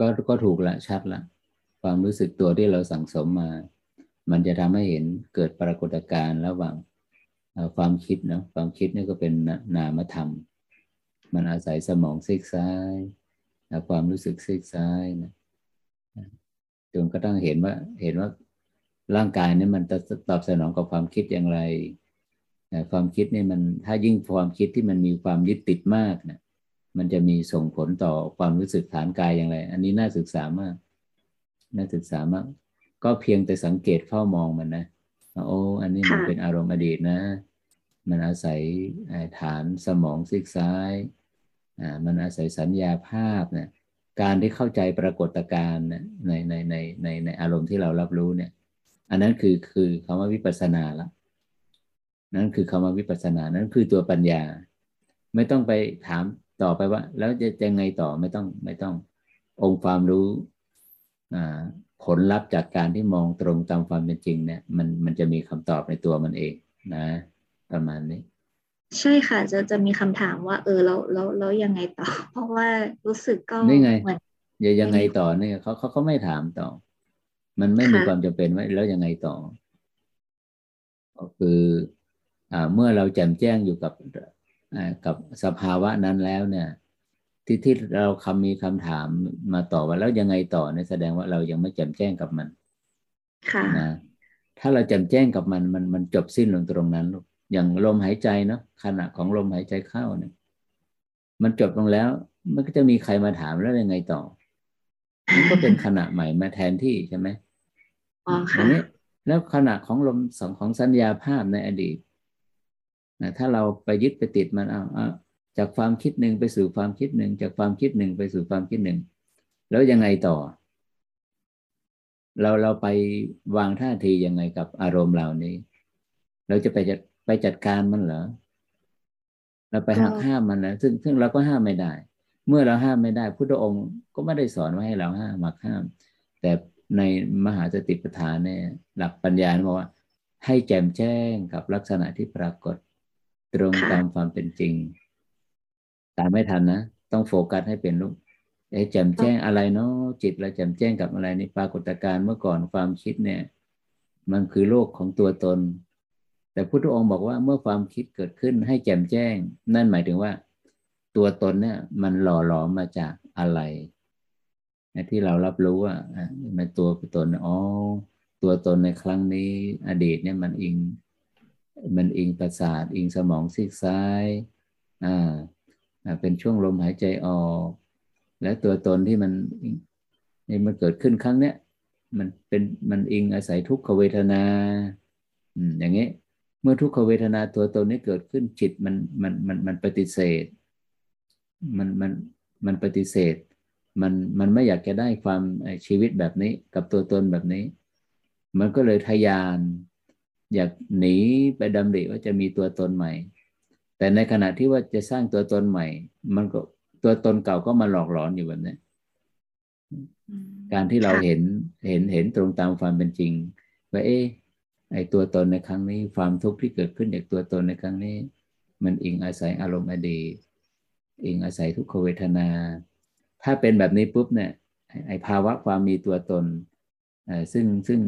ก็ก็ถูกละชัดละความรู้สึกตัวที่เราสั่งสมมา มันจะทำให้เห็นเกิดปรากฏการณ์ระหว่างความคิดเนาะความคิดนี่ก็เป็นนามธรรม มันอาศัยสมองซีกซ้ายความรู้สึกซีกซ้ายนะจนก็ต้องเห็นว่าเห็นว่าร่างกายนี่มันจะตอบสนองกับความคิดอย่างไรความคิดนี่มันถ้ายิ่งความคิดที่มันมีความยึดติดมากนะมันจะมีส่งผลต่อความรู้สึกฐานกายอย่างไร อันนี้น่าศึกษามาก น่าศึกษามาก ก็เพียงแต่สังเกตเฝ้ามองมันนะโอ้อันนี้มันเป็นอารมณ์อดีตนะ มันอาศัยฐานสมองซีกซ้ายอ่า มันอาศัยสัญญาภาพเนะการที่เข้าใจปรากฏการณ์ในในในในในอารมณ์ที่เรารับรู้เนี่ย อันนั้นคือคือคำว่าวิปัสสนาละนั่นคือคำว่าวิปัสสนานั่นคือตัวปัญญา ไม่ต้องไปถามต่อไปว่า แล้วจะจะไงต่อไม่ต้องไม่ต้ององค์ความรู้ผลลัพธ์จากการที่มองตรงตามความเป็นจริงเนี่ยมันมันจะมีคำตอบในตัวมันเองนะ ประมาณนี้ ใช่ค่ะ จะจะมีคำถามว่า เออแล้วแล้วแล้วยังไงต่อ เพราะว่ารู้สึกก็นี่ไงอย่ายังไงต่อเนี่ยเขาเขาเขาไม่ถามต่อ มันไม่มีความจำเป็นว่าแล้วยังไงต่อ ก็คือ อ่าเมื่อเราแจ่มแจ้งอยู่กับกับสภาวะนั้นแล้วเนี่ย ที่ที่เราคำมีคำถามมาต่อว่าแล้วยังไงต่อเนี่ยแสดงว่าเรายังไม่แจ่มแจ้งกับมัน ค่ะนะถ้าเราแจ่มแจ้งกับมันมันมันจบสิ้นลงตรงนั้นลูก อย่างลมหายใจเนาะขณะของลมหายใจเข้าเนี่ยมันจบลงแล้ว มันก็จะมีใครมาถามแล้วยังไงต่อมันก็เป็นขณะใหม่มาแทนที่ใช่ไหมอ๋อค่ะแล้วขณะของลมสองของสัญญาภาพในอดีตนะถ้าเราไปยึดไปติดมันเอาเอาจากความคิดหนึ่งไปสู่ความคิดหนึ่ง จากความคิดหนึ่งไปสู่ความคิดหนึ่ง แล้วยังไงต่อ เราเราไปวางท่าทียังไงกับอารมณ์เหล่านี้ เราจะไปจัด ไปจัดการมันเหรอเราไปหักห้ามมันนะซึ่งซึ่งเราก็ห้ามไม่ได้ เมื่อเราห้ามไม่ได้พุทธองค์ก็ไม่ได้สอนว่าให้เราห้ามหักห้าม แต่ในมหาสติปัฏฐานเนี่ยหลักปัญญาบอกว่า ให้แจ่มแจ้งกับลักษณะที่ปรากฏ ตรงตามความเป็นจริงตามไม่ทันนะต้องโฟกัสให้เป็นลูกไอ้แจ่มแจ้งอะไรเนาะจิตเราแจ่มแจ้งกับอะไรในปรากฏการณ์เมื่อก่อนความคิดเนี่ย มันคือโลกของตัวตน แต่พุทธองค์บอกว่าเมื่อความคิดเกิดขึ้นให้แจ่มแจ้ง นั่นหมายถึงว่า ตัวตนเนี่ย มันหล่อหลอมมาจากอะไรที่เรารับรู้ว่าในตัวตนอ๋อตัวตนในครั้งนี้ อดีตเนี่ยมันอิง มันอิงประสาท อิงสมองซีกซ้ายอ่าเป็นช่วงลมหายใจออก และตัวตนที่มันนี่มันเกิดขึ้นครั้งเนี้ยมันเป็นมันอิงอาศัยทุกขเวทนาอืมอย่างเงี้ย เมื่อทุกขเวทนาตัวตนนี้เกิดขึ้นจิตมันมันมันมันปฏิเสธ มันมันมันปฏิเสธ มันมันไม่อยากจะได้ความชีวิตแบบนี้กับตัวตนแบบนี้ มันก็เลยทยาน อยากหนีไปดำริว่าจะมีตัวตนใหม่ แต่ในขณะที่ว่าจะสร้างตัวตนใหม่ มันก็ตัวตนเก่าก็มาหลอกหลอนอยู่แบบนี้การที่เราเห็นเห็นเห็นตรงตามความเป็นจริงว่าเอ๊ะ ไอตัวตนในครั้งนี้ความทุกข์ที่เกิดขึ้นจากตัวตนในครั้งนี้ มันอิงอาศัยอารมณ์อดีตอิงอาศัยทุกขเวทนา ถ้าเป็นแบบนี้ปุ๊บเนี่ยไอภาวะความมีตัวตนซึ่งซึ่ง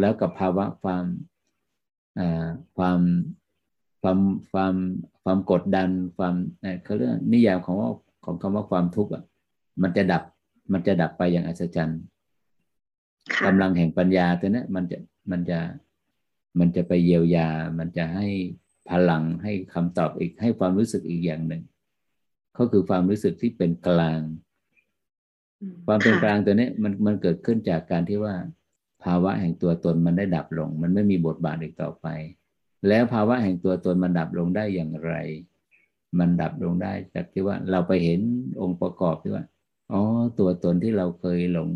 แล้วกับภาวะความความความความความกดดันความเขาเรียกนิยามของว่าของคำว่าความทุกข์อะมันจะดับมันจะดับไปอย่างอัศจรรย์กำลังแห่งปัญญาตัวนี้มันจะมันจะ มันจะไปเยียวยา มันจะให้พลังให้คำตอบอีกให้ความรู้สึกอีกอย่างหนึ่งก็คือความรู้สึกที่เป็นกลาง ความเป็นกลางตัวนี้มันมันเกิดขึ้นจากการที่ว่า ภาวะแห่งตัวตนมันได้ดับลง มันไม่มีบทบาทอีกต่อไป แล้วภาวะแห่งตัวตนมันดับลงได้อย่างไร มันดับลงได้จากที่ว่าเราไปเห็นองค์ประกอบที่ว่าอ๋อตัวตนที่เราเคยหลง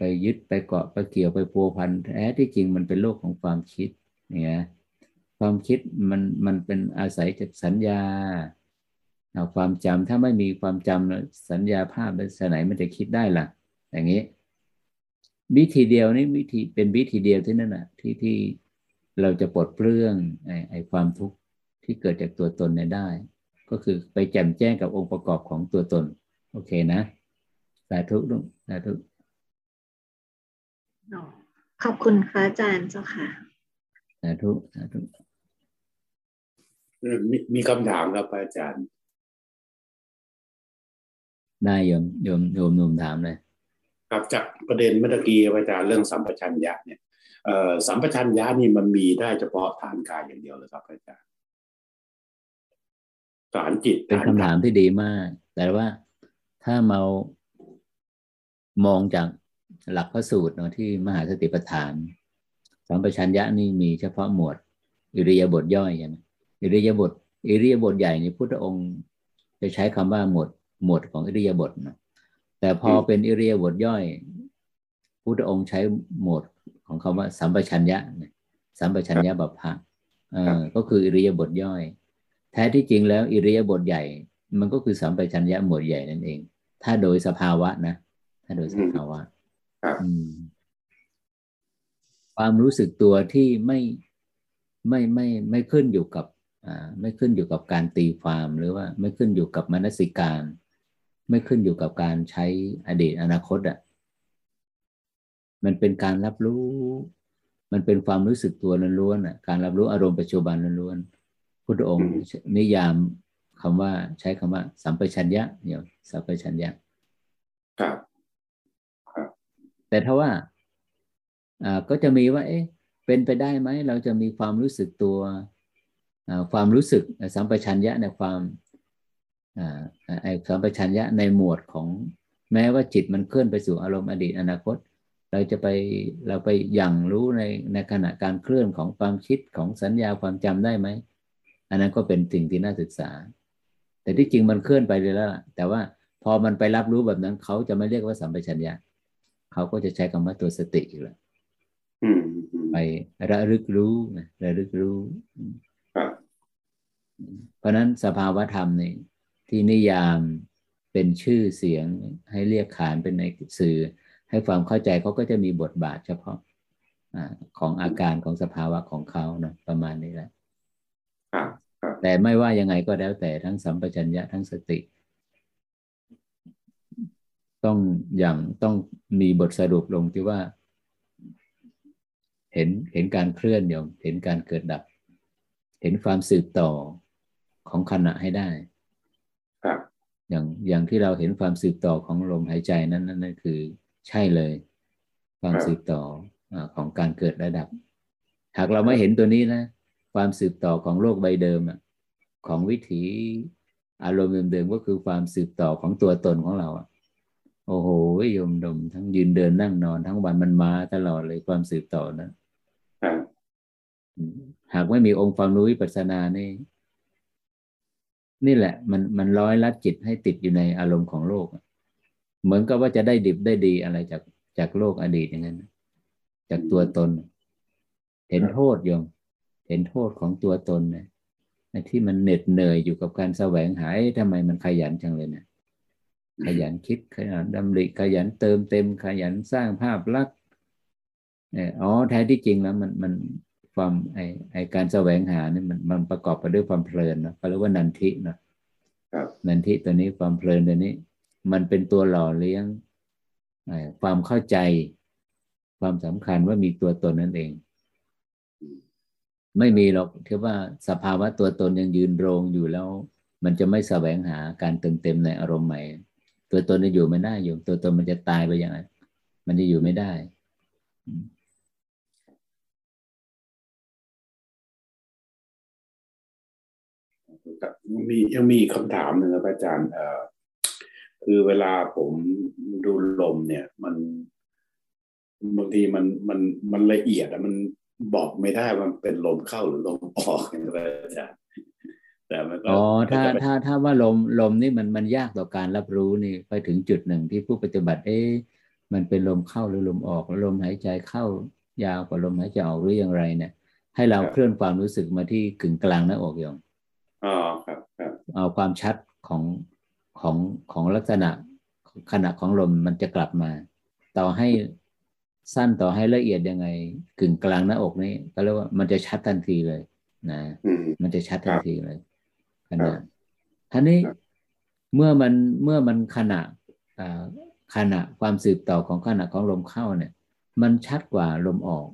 ไปยึดไปเกาะไปเกี่ยวไปพัวพันแท้ที่จริงมันเป็นโลกของความคิดเนี่ยความคิดมันมันเป็นอาศัยจากสัญญาเอาความจำถ้าไม่มีความจำสัญญาภาพแล้วไหนมันจะคิดได้ล่ะ อย่างนี้ วิธีเดียวนี่วิธีเป็นวิธีเดียวที่นั่นน่ะ ที่ที่เราจะปลดเปลื้องไอ้ไอความทุกข์ที่เกิดจากตัวตนเนี่ยได้ ก็คือไปแจ่มแจ้งกับองค์ประกอบของตัวตน โอเคนะสาธุลุงสาธุ ขอบคุณพระอาจารย์เจ้าค่ะสาธุสาธุมีมีคำถามครับอาจารย์ ได้โยมโยมโยมหนุ่มถามเลยครับจากประเด็นเมื่อกี้อาจารย์เรื่องสัมปชัญญะเนี่ยเอ่อสัมปชัญญะนี่มันมีได้เฉพาะฐานกายอย่างเดียวเลยครับอาจารย์ฐานจิตเป็นคำถามที่ดีมาก แต่ว่าถ้าเมามองจาก หลักพระสูตรเนาะที่มหาสติปัฏฐานสัมปชัญญะนี่มีเฉพาะหมวด อิริยาบถย่อยใช่ไหมอิริยาบถอิริยาบถใหญ่นี่พุทธองค์จะใช้คำว่าหมวดหมวดของอิริยาบถนะแต่พอเป็นอิริยาบถย่อยพุทธองค์ใช้หมวดของคำว่า สัมปชัญญะสัมปชัญญะบัพพะก็คืออิริยาบถย่อย แท้ที่จริงแล้วอิริยาบถใหญ่ มันก็คือสัมปชัญญะหมวดใหญ่นั่นเอง ถ้าโดยสภาวะนะ ถ้าโดยสภาวะ ความรู้สึกตัวที่ไม่ไม่ไม่ไม่ขึ้นอยู่กับอ่าไม่ขึ้นอยู่กับการตีความหรือว่าไม่ขึ้นอยู่กับมนสิการ ไม่ขึ้นอยู่กับการใช้อดีตอนาคตอะ่ะมันเป็นการรับรู้ มันเป็นความรู้สึกตัวล้วนๆอะการรับรู้อารมณ์ปัจจุบันล้วนๆพุทธองค์นิยามคำว่าใช้คำว่า สัมปชัญญะเนี่ยสัมปชัญญะครับ แต่ถ้าว่าอ่าก็จะมีว่า เอ๊ะ เป็นไปได้ไหม เราจะมีความรู้สึกตัวความรู้สึกสัมปชัญญะในความไอ้สัมปชัญญะในหมวดของแม้ว่าจิตมันเคลื่อนไปสู่อารมณ์อดีตอนาคต เราจะไปเราไปอย่างรู้ในในขณะการเคลื่อนของความคิดของสัญญาความจำได้ไหม อันนั้นก็เป็นสิ่งที่น่าศึกษา แต่ที่จริงมันเคลื่อนไปเลยแล้วแต่ว่าพอมันไปรับรู้แบบนั้นเขาจะไม่เรียกว่าสัมปชัญญะเขาก็จะใช้คำว่าตัวสติอีกแล้วไประลึกรู้นะระลึกรู้เพราะนั้นสภาวธรรมนี่ที่นิยามเป็นชื่อเสียงให้เรียกขานเป็นในสื่อ ให้ความเข้าใจเขาก็จะมีบทบาทเฉพาะอของอาการของสภาวะของเขาเนาะประมาณนี้แหละแต่ไม่ว่ายังไงก็แล้วแต่ทั้งสัมปชัญญะทั้งสติ ต้องอย่างต้องมีบทสรุปลงที่ว่า เห็นเห็นการเคลื่อนโยมเห็นการเกิดดับ เห็นความสืบต่อของขณะให้ได้อย่างอย่างที่เราเห็นความสืบต่อของลมหายใจนั้นนั่นคือใช่เลย ความสืบต่อของการเกิดระดับ หากเราไม่เห็นตัวนี้นะ ความสืบต่อของโลกใบเดิมของวิถีอารมณ์เดิมๆก็คือความสืบต่อของตัวตนของเราอะ โอ้โหโยมดมทั้งยืนเดินนั่งนอนทั้งวันมันมาตลอดเลยความสืบต่อนะหากไม่มีองค์ความรู้วิปัสสนานี่ นี่แหละ มันมันร้อยลัดจิตให้ติดอยู่ในอารมณ์ของโลก เหมือนกับว่าจะได้ดิบได้ดีอะไรจากจากโลกอดีตอย่างนั้นจากตัวตน เห็นโทษโยม เห็นโทษของตัวตนเนี่ยที่มันเหน็ดเหนื่อยอยู่กับการแสวงหาทำไมมันขยันจังเลยเนี่ย ขยันคิดขยันดำริขยันเติมเต็ม ขยันสร้างภาพลักษณ์อ๋อแท้ที่จริงแล้วมันมันความไอไอการแสวงหาเนี่ยมันมันประกอบไปด้วยความเพลินนะเขาเรียกว่านันทินะนันทิตัวนี้ความเพลินตัวนี้ มันเป็นตัวหล่อเลี้ยงความเข้าใจ ความสำคัญว่ามีตัวตนนั่นเอง ไม่มีหรอกที่ว่าสภาวะตัวตนยังยืนโรงอยู่แล้ว มันจะไม่แสวงหาการเติมเต็มในอารมณ์ใหม่ ตัวตนจะอยู่ไม่ได้อยู่ ตัวตนมันจะตายไปอย่างไรมันจะอยู่ไม่ได้มียังมีคำถามหนึ่งครับอาจารย์ เอ่อ คือเวลาผมดูลมเนี่ย มันบางทีมันมันมันละเอียดอะมันบอกไม่ได้ว่าเป็นลมเข้าหรือลมออกนะครับอาจารย์ แต่มันก็อ๋อถ้าถ้าถ้าว่าลมลมนี่มันมันยากต่อการรับรู้นี่ไปถึงจุดหนึ่งที่ผู้ปฏิบัติเอ๊ะมันเป็นลมเข้าหรือลมออกลมหายใจเข้ายาวกว่าลมหายใจออกหรืออย่างไรเนี่ย ให้เราเคลื่อนความรู้สึกมาที่กึ่งกลางหน้าอกอย่างอ๋อครับครับเอาความชัดของของของลักษณะขณะของลมมันจะกลับมา ต่อให้สั้นต่อให้ละเอียดยังไง กึ่งกลางหน้าอกนี้ก็เรียกว่ามันจะชัดทันทีเลย นะ มันจะชัดทันทีเลย ขณะท่านี้เมื่อมันเมื่อมันขณะขณะความสืบต่อของขณะของลมเข้าเนี่ย มันชัดกว่าลมออก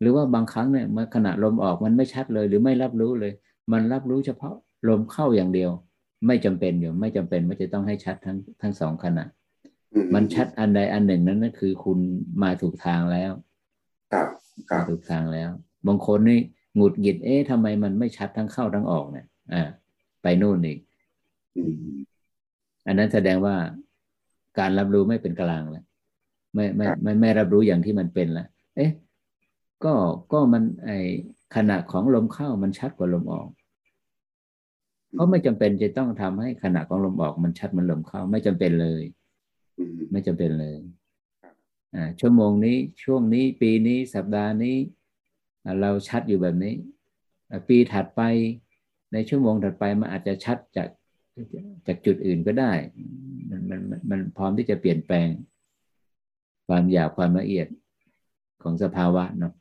หรือว่าบางครั้งเนี่ยเมื่อขณะลมออกมันไม่ชัดเลยหรือไม่รับรู้เลย มันรับรู้เฉพาะลมเข้าอย่างเดียว ไม่จำเป็นอยู่ไม่จำเป็นว่าจะต้องให้ชัดทั้งทั้งสองขณะ มันชัดอันใดอันหนึ่งนั้นนั่นคือคุณมาถูกทางแล้วครับมาถูกทางแล้ว บางคนนี่หงุดหงิดเอ๊ะทำไมมันไม่ชัดทั้งเข้าทั้งออกเนี่ยอ่า ไปนู่นอีกอันนั้นแสดงว่าการรับรู้ไม่เป็นกลางแล้วไม่ไม่ไม่ไม่รับรู้อย่างที่มันเป็นแล้วเอ๊ะก็ก็มันไอขณะของลมเข้ามันชัดกว่าลมออกก็ไม่จำเป็นจะต้องทำให้ขณะของลมออกมันชัดมันลมเข้า ไม่จำเป็นเลย ไม่จำเป็นเลยอ่าชั่วโมงนี้ช่วงนี้ปีนี้สัปดาห์นี้ เราชัดอยู่แบบนี้ ปีถัดไป ในชั่วโมงถัดไปมันอาจจะชัดจากจากจุดอื่นก็ได้ มันมันมันพร้อมที่จะเปลี่ยนแปลง ความหยาบความละเอียดของสภาวะเนาะ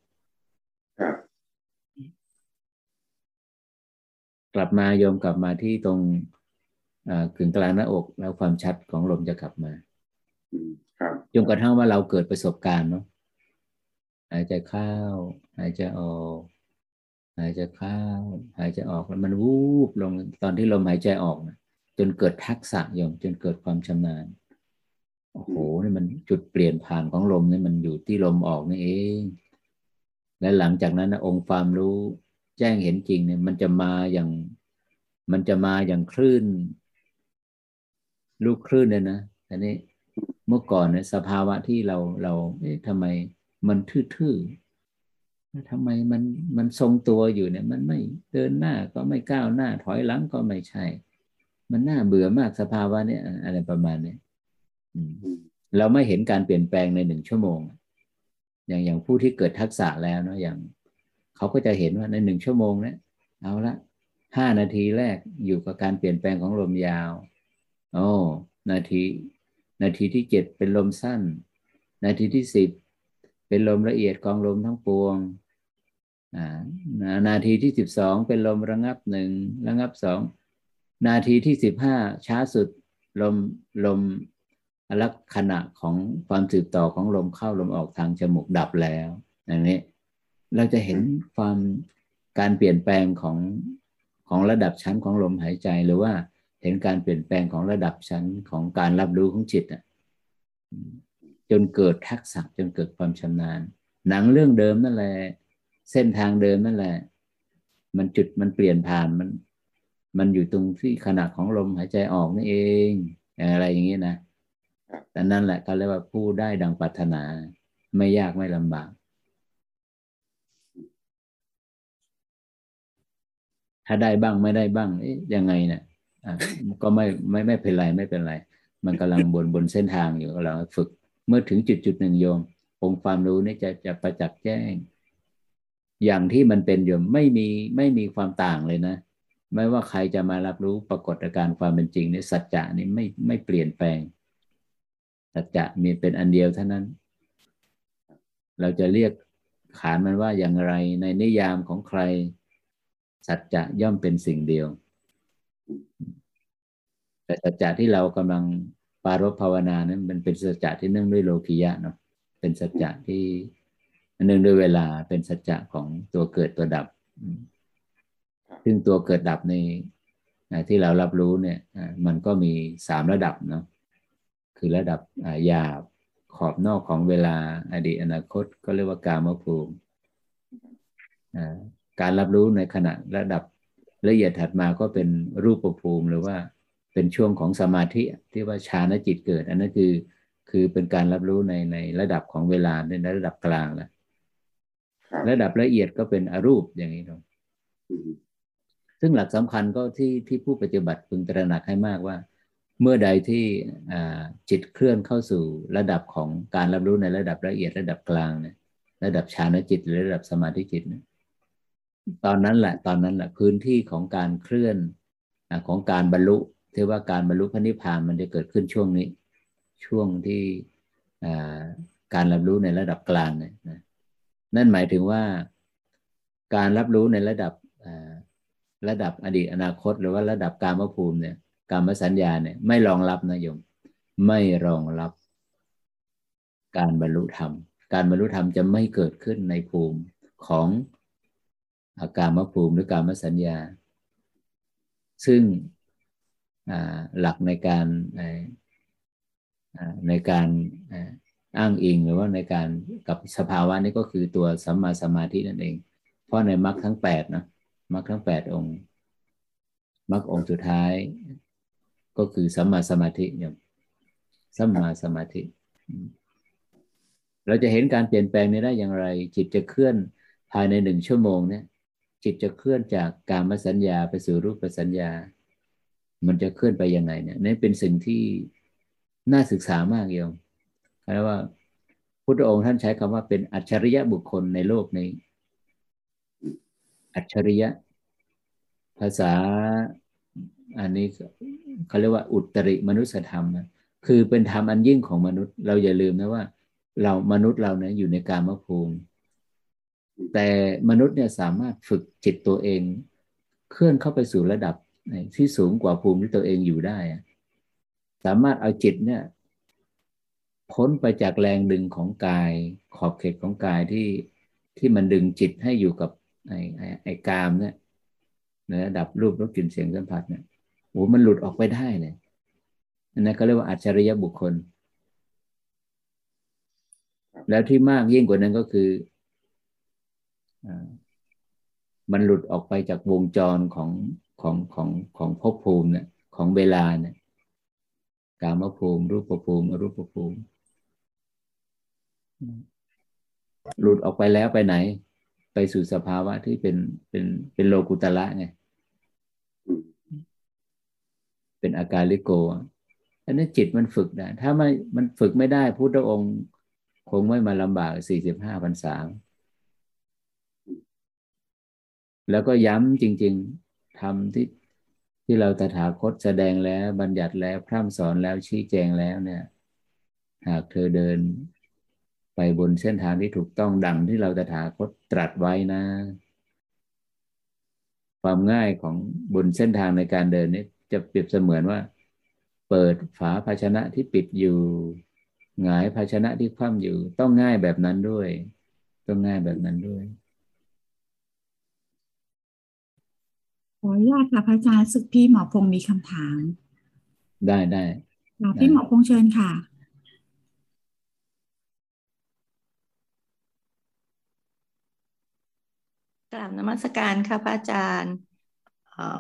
กลับมาโยมกลับมาที่ตรงกึ่งกลางหน้าอกแล้วความชัดของลมจะกลับมาจนกระทั่งว่าเราเกิดประสบการณ์เนาะหายใจเข้า หายใจออก หายใจเข้าหายใจออกแล้วมันวูบลงตอนที่ลมหายใจออกนะจนเกิดทักษะโยมจนเกิดความชำนาญโอ้โหนี่มันจุดเปลี่ยนผ่านของลมนี่มันอยู่ที่ลมออกนี่เอง และหลังจากนั้นนะองค์ความรู้แจ้งเห็นจริงเนี่ย มันจะมาอย่าง มันจะมาอย่างคลื่น ลูกคลื่นเนี่ยนะอันนี้เมื่อก่อนเนี่ยสภาวะที่เราเราเอ๊ะทำไมมันทื่อๆ ทำไมมันมันทรงตัวอยู่เนี่ย มันไม่เดินหน้าก็ไม่ก้าวหน้า ถอยหลังก็ไม่ใช่ มันน่าเบื่อมากสภาวะเนี่ยอะไรประมาณนี้เราไม่เห็นการเปลี่ยนแปลงในหนึ่งชั่วโมง อย่างอย่างผู้ที่เกิดทักษะแล้วเนาะอย่างเขาก็จะเห็นว่าในหนึ่งชั่วโมงเนี่ยเอาละห้านาทีแรกอยู่กับการเปลี่ยนแปลงของลมยาวโอ้นาที นาทีที่เจ็ดเป็นลมสั้น นาทีที่สิบเป็นลมละเอียดกองลมทั้งปวง นาทีที่สิบสองเป็นลมระงับหนึ่งระงับสองนาทีที่สิบห้าช้าสุดลมลมลักษณะของความสืบต่อของลมเข้าลมออกทางจมูกดับแล้วอย่างนี้เราจะเห็นความการเปลี่ยนแปลงของของระดับชั้นของลมหายใจหรือว่าเห็นการเปลี่ยนแปลงของระดับชั้นของการรับรู้ของจิตอะจนเกิดทักษะจนเกิดความชำนาญ หนังเรื่องเดิมนั่นแหละ เส้นทางเดิมนั่นแหละ มันจุดมันเปลี่ยนผ่านมัน มันอยู่ตรงที่ขนาดของลมหายใจออกนี่เอง อะไรอย่างนี้นะแต่นั่นแหละก็เรียกว่าผู้ได้ดังปรารถนา ไม่ยากไม่ลำบาก ถ้าได้บ้างไม่ได้บ้างเอ๊ยยังไงเนี่ยอะก็ไม่ไม่ไม่เป็นไรไม่เป็นไร มันกำลังบนบนเส้นทางอยู่กำลังฝึก เมื่อถึงจุดจุดหนึ่งโยม องค์ความรู้นี่จะจะประจักษ์แจ้ง อย่างที่มันเป็นโยมไม่มีไม่มีความต่างเลยนะ ไม่ว่าใครจะมารับรู้ปรากฏการความเป็นจริงในสัจจะนี่ไม่ไม่เปลี่ยนแปลงสัจจะมีเป็นอันเดียวเท่านั้น เราจะเรียกขานมันว่าอย่างไรในนิยามของใคร สัจจะย่อมเป็นสิ่งเดียว แต่สัจจะที่เรากำลังปารภาวนานั้นมันเป็นสัจจะที่เนื่องด้วยโลกิยะเนาะเป็นสัจจะที่ เนื่องด้วยเวลาเป็นสัจจะของตัวเกิดตัวดับ ซึ่งตัวเกิดดับในที่เรารับรู้เนี่ยมันก็มีสามระดับเนาะคือระดับหยาบขอบนอกของเวลาอดีตอนาคตก็เรียกว่ากามภูมิการรับรู้ในขณะระดับละเอียดถัดมาก็เป็นรูปภูมิหรือว่าเป็นช่วงของสมาธิที่ว่าฌานจิตเกิด อันนั้นคือคือเป็นการรับรู้ในในระดับของเวลาในระดับกลางแล้ว ระดับละเอียดก็เป็นอรูปอย่างนี้เนาะซึ่งหลักสำคัญก็ที่ที่ผู้ปฏิบัติพึงตระหนักให้มากว่า เมื่อใดที่จิตเคลื่อนเข้าสู่ระดับของการรับรู้ในระดับละเอียดระดับกลางเนี่ยระดับฌานจิตหรือระดับสมาธิจิตเนี่ยตอนนั้นแหละตอนนั้นแหละพื้นที่ของการเคลื่อนของการบรรลุที่ว่าการบรรลุพระนิพพานมันจะเกิดขึ้นช่วงนี้ ช่วงที่การรับรู้ในระดับกลางเนี่ยนั่ นั่นหมายถึงว่าการรับรู้ในระดับระดับอดีตอนาคต หรือว่าระดับการมภูมิเนี่ยการมสัญญาเนี่ยไม่รองรับนะโยม ไม่รองรับ การบรรลุธรรม การบรรลุธรรมจะไม่เกิดขึ้นในภูมิของอาการมภูมิหรือการมสัญญา ซึ่งหลักในการในการ อ้างอิงหรือว่าในการกับสภาวะนี้ก็คือตัวสัมมาสมาธินั่นเอง เพราะในมรรคทั้งแปดนะมรรคทั้งแปดองค์มรรคองค์สุดท้าย ก็คือสัมมาสมาธิอย่างสัมมาสมาธิ เราจะเห็นการเปลี่ยนแปลงนี้ได้อย่างไร จิตจะเคลื่อนภายในหนึ่งชั่วโมงเนี่ยจิตจะเคลื่อนจากการมสัญญาไปสู่รูปสัญญา มันจะเคลื่อนไปยังไงเนี่ยนี่เป็นสิ่งที่น่าศึกษามากโยม เพราะว่าพุทธองค์ท่านใช้คำว่าเป็นอัจฉริยะบุคคลในโลกนี้ อัจฉริยะ ภาษาอันนี้เขาเรียกว่าอุตริมนุสธรรมนะคือเป็นธรรมอันยิ่งของมนุษย์ เราอย่าลืมนะว่า เรามนุษย์เราเนี่ยอยู่ในกามภูมิ แต่มนุษย์เนี่ยสามารถฝึกจิตตัวเอง เคลื่อนเข้าไปสู่ระดับที่สูงกว่าภูมิที่ตัวเองอยู่ได้ สามารถเอาจิตเนี่ย พ้นไปจากแรงดึงของกาย ขอบเขตของกายที่ที่มันดึงจิตให้อยู่กับไอ้ไอ้ไอ้กามเนี่ยในระดับรูปรสกลิ่นเสียงสัมผัสเนี่ยโอ้มันหลุดออกไปได้เลยนั่นเขาเรียกว่าอัจฉริยะบุคคล แล้วที่มากยิ่งกว่านั้นก็คืออมันหลุดออกไปจากวงจรของของของของภพภูมิเนี่ยของเวลาเนี่ยกามภูมิ รูปภูมิอรูปภูมิ หลุดออกไปแล้วไปไหน ไปสู่สภาวะที่เป็นเป็นเป็นโลกุตละไงเป็นอาการลิโกอันนี้จิตมันฝึกได้ถ้าไม่มันฝึกไม่ได้พุทธองค์ คงไม่มาลำบากสี่สิบห้าพรรษาแล้วก็ย้ำจริง ๆทำที่ที่เราตถาคตแสดงแล้ว บัญญัติแล้วพร่ำสอนแล้วชี้แจงแล้วเนี่ย หากเธอเดิน ไปบนเส้นทางที่ถูกต้องดังที่เราตถาคตตรัสไว้นะ ความง่ายของบนเส้นทางในการเดินนี้จะเปรียบเสมือนว่า เปิดฝาภาชนะที่ปิดอยู่หงายภาชนะที่คว่ำอยู่ ต้องง่ายแบบนั้นด้วย ต้องง่ายแบบนั้นด้วยขออนุญาตค่ะพระอาจารย์สึกพี่หมอพงศ์มีคำถาม ได้ได้พี่หมอพงศ์เชิญค่ะ กราบนมัสการค่ะพระอาจารย์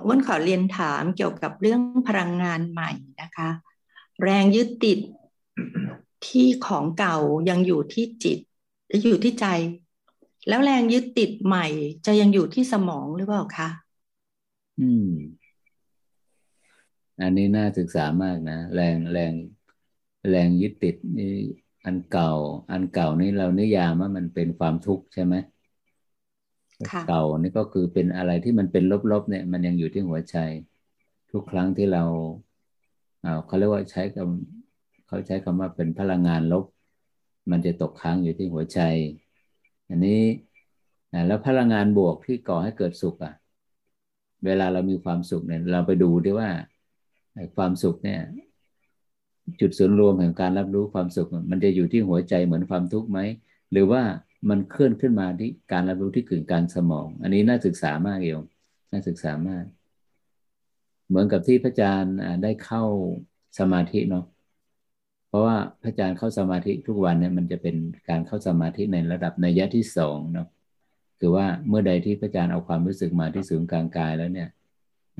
อ้นขอเรียนถามเกี่ยวกับเรื่องพลังงานใหม่นะคะ แรงยึดติดที่ของเก่ายังอยู่ที่จิตอยู่ที่ใจ แล้วแรงยึดติดใหม่ จะยังอยู่ที่สมองหรือเปล่าคะอืม อันนี้น่าศึกษามากนะแรงแรงแรงยึดติดนี่อันเก่า อันเก่านี่เรานิยามว่ามันเป็นความทุกข์ใช่ไหม เก่านี่ก็คือเป็นอะไรที่มันเป็นลบๆเนี่ย มันยังอยู่ที่หัวใจ ทุกครั้งที่เราเขาเรียกว่าใช้คำเขาใช้คำว่าเป็นพลังงานลบ มันจะตกค้างอยู่ที่หัวใจ อันนี้แล้วพลังงานบวกที่ก่อให้เกิดสุขอะ เวลาเรามีความสุขเนี่ย เราไปดูดีว่าความสุขเนี่ย จุดศูนย์รวมแห่งการรับรู้ความสุข มันจะอยู่ที่หัวใจเหมือนความทุกข์ไหมหรือว่า มันเคลื่อนขึ้นมาที่การรับรู้ที่กึ่งกลางสมอง อันนี้น่าศึกษามากเองน่าศึกษามาก เหมือนกับที่พระอาจารย์ได้เข้าสมาธิเนาะเพราะว่าพระอาจารย์เข้าสมาธิทุกวันเนี่ยมันจะเป็นการเข้าสมาธิในระดับในยะที่สองเนาะคือว่าเมื่อใดที่พระอาจารย์เอาความรู้สึกมาที่ศูนย์กลางกายแล้วเนี่ย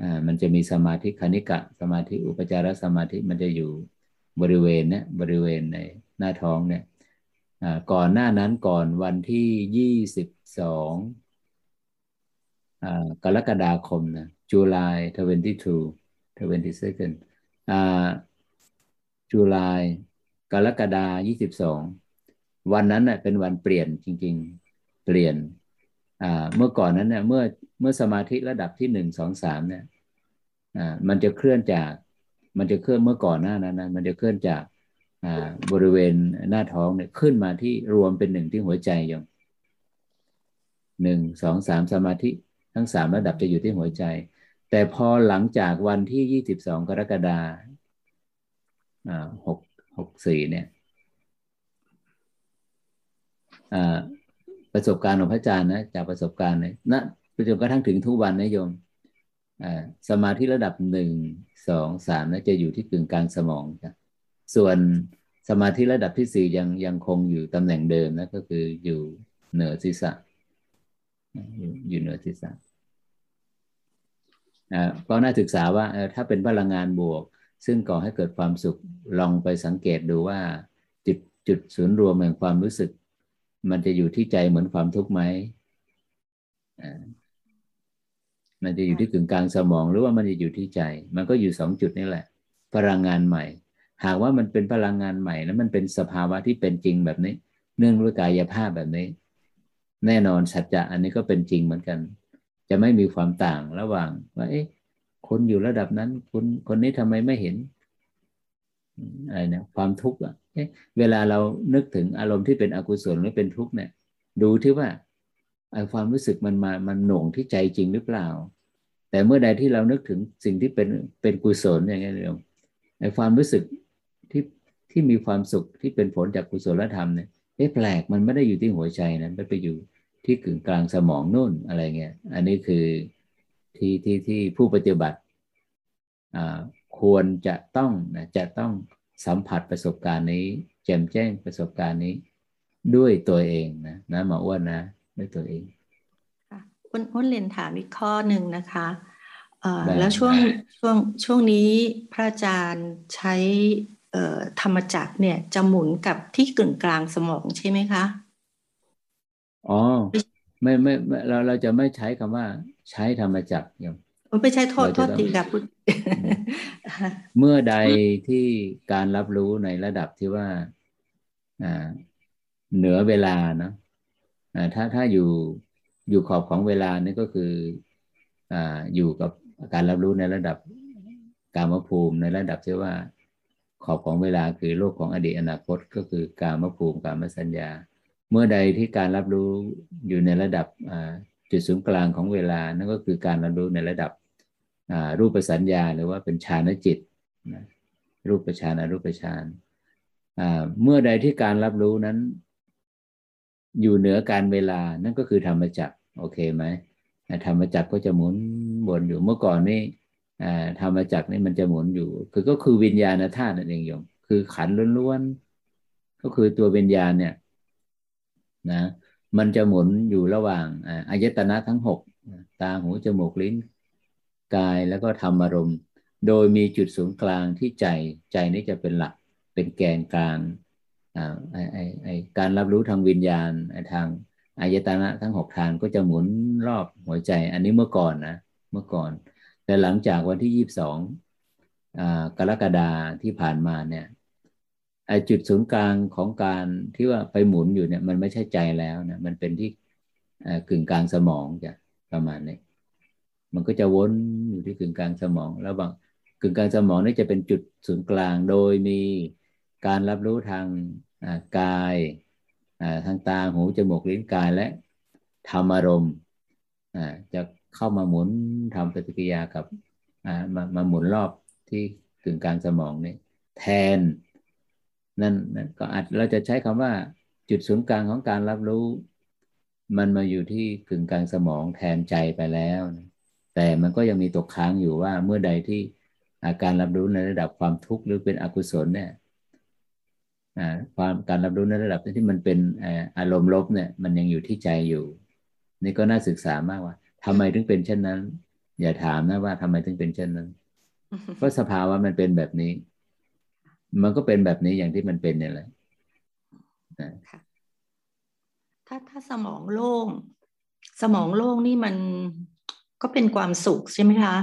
อ่ามันจะมีสมาธิคณิกะ สมาธิอุปจารสมาธิมันจะอยู่บริเวณเนี่ยบริเวณในหน้าท้องเนี่ย ก่อนหน้านั้นก่อนวันที่ยี่สิบสองกรกฎาคมนะ July 22 22nd อ่า July กรกฎายี่สิบสองวันนั้นเน่ยเป็นวันเปลี่ยนจริง ๆ เปลี่ยนอ่าเมื่อก่อนนั้นเนี่ยเมื่อเมื่อสมาธิระดับที่หนึ่งสองสามเนี่ยอ่ามันจะเคลื่อนจาก มันจะเคลื่อนเมื่อก่อนหน้านั้นนะมันจะเคลื่อนจาก บริเวณหน้าท้องเนี่ยขึ้นมาที่รวมเป็นหนึ่งที่หัวใจอย่างหนึ่งสองสามสมาธิทั้งสามระดับจะอยู่ที่หัวใจ แต่พอหลังจากวันที่ยี่สิบสองกรกฎาหกหกสี่เนี่ยประสบการณ์ของพระอาจารย์นะจากประสบการณ์เนี่ยนะจนกระทั่งถึงทุกวันนะโยมสมาธิระดับหนึ่งสองสามนะจะอยู่ที่กึ่งกลางสมองจ้ะ ส่วนสมาธิระดับที่สี่ยังยังคงอยู่ตำแหน่งเดิมนะก็คืออยู่เหนือศีรษะอยู่เหนือศีรษะก็น่าศึกษาว่าถ้าเป็นพลังงานบวก ซึ่งก่อให้เกิดความสุขลองไปสังเกตดูว่าจุดจุดศูนย์รวมแห่งความรู้สึก มันจะอยู่ที่ใจเหมือนความทุกข์ไหมมันจะอยู่ที่กึ่งกลางสมองหรือว่ามันจะอยู่ที่ใจ มันก็อยู่สองจุดนี่แหละ พลังงานใหม่ หากว่ามันเป็นพลังงานใหม่แล้วมันเป็นสภาวะที่เป็นจริงแบบนี้ เนื่องด้วยกายภาพแบบนี้ แน่นอนสัจจะอันนี้ก็เป็นจริงเหมือนกัน จะไม่มีความต่างระหว่างว่าเอ๊ะคนอยู่ระดับนั้นคนคนนี้ทำไมไม่เห็นอะไรเนี่ยความทุกข์อะเอ๊ะเวลาเรานึกถึงอารมณ์ที่เป็นอกุศลหรือเป็นทุกข์เนี่ย ดูที่ว่าไอ้ความรู้สึกมันมามันหน่วงที่ใจจริงหรือเปล่า แต่เมื่อใดที่เรานึกถึงสิ่งที่เป็นเป็นกุศลอย่างเงี้ยเดียวไอ้ความรู้สึก ที่ที่มีความสุขที่เป็นผลจากกุศลธรรมเนี่ยเอ๊ะแปลกมันไม่ได้อยู่ที่หัวใจนะมันไปอยู่ที่กึ่งกลางสมองนู่นอะไรเงี้ย อันนี้คือที่ที่ที่ผู้ปฏิบัติควรจะต้องนะจะต้องสัมผัสประสบการณ์นี้ แจ่มแจ้งประสบการณ์นี้ ด้วยตัวเองนะนะมาอ้วนนะด้วยตัวเองค่ะอ้วนอ้วนเรียนถามอีกข้อหนึ่งนะคะแล้วช่วงช่วงช่วงนี้พระอาจารย์ใช้ ธรรมจักรเนี่ยจะหมุนกับที่กึ่งกลางสมองใช่ไหมคะ อ๋อ ไม่ไม่เราเราจะไม่ใช้คำว่าใช้ธรรมจักรอย่างไม่ใช่โทษโทษทีครับเมื่อใดที่การรับรู้ในระดับที่ว่าเหนือเวลานะถ้าถ้าอยู่อยู่ขอบของเวลานี่ก็คือออยู่กับการรับรู้ในระดับกามภูมิในระดับที่ว่า ขอบของเวลาคือโลกของอดีตอนาคตก็คือกามภูมิกามสัญญา เมื่อใดที่การรับรู้อยู่ในระดับจุดศูนย์กลางของเวลานั่นก็คือการรับรู้ในระดับรูปสัญญาหรือว่าเป็นฌานจิตรูปฌานอรูปฌานเมื่อใดที่การรับรู้นั้น อยู่เหนือการเวลานั่นก็คือธรรมจักรโอเคไหมธรรมจักรก็จะหมุนวนอยู่เมื่อก่อนนี่ ธรรมจักรนี่มันจะหมุนอยู่ คือก็คือวิญญาณธาตุนั่นเองโยม คือขันล้วนๆ ก็คือตัววิญญาณเนี่ยนะ มันจะหมุนอยู่ระหว่างอายตนะทั้งหกตาหูจมูกลิ้น กายแล้วก็ธรรมอารมณ์ โดยมีจุดศูนย์กลางที่ใจใจนี้จะเป็นหลักเป็นแกนกลางไอไอไอการรับรู้ทางวิญญาณทางอายตนะทั้งหกทางก็จะหมุนรอบหัวใจ อันนี้เมื่อก่อนนะเมื่อก่อน แต่หลังจากวันที่ยี่สิบสองกรกฎาที่ผ่านมาเนี่ยไอจุดศูนย์กลางของการที่ว่าไปหมุนอยู่เนี่ย มันไม่ใช่ใจแล้วนะมันเป็นที่กึ่งกลางสมองจะประมาณนี้มันก็จะวนอยู่ที่กึ่งกลางสมอง แล้วบางกึ่งกลางสมองนี่จะเป็นจุดศูนย์กลางโดยมีการรับรู้ทางกายทางตาหูจมูกลิ้นกายและธรรมอารมณ์จะ เข้ามาหมุนทำปฏิกิริยากับมามาหมุนรอบที่กึ่งกลางสมองนี่แทน นั่นนั่นก็อาจเราจะใช้คำว่าจุดศูนย์กลางของการรับรู้ มันมาอยู่ที่กึ่งกลางสมองแทนใจไปแล้ว แต่มันก็ยังมีตกค้างอยู่ว่าเมื่อใดที่อาการรับรู้ในระดับความทุกข์หรือเป็นอกุศลเนี่ยความการรับรู้ในระดับที่มันเป็นอารมณ์ลบเนี่ยมันยังอยู่ที่ใจอยู่ นี่ก็น่าศึกษามากว่า ทำไมถึงเป็นเช่นนั้น อย่าถามนะว่าทำไมถึงเป็นเช่นนั้น เพราะสภาวะมันเป็นแบบนี้ มันก็เป็นแบบนี้อย่างที่มันเป็นเนี่ยแหละถ้าถ้าสมองโล่ง สมองโล่งนี่มันก็เป็นความสุขใช่ไหมคะ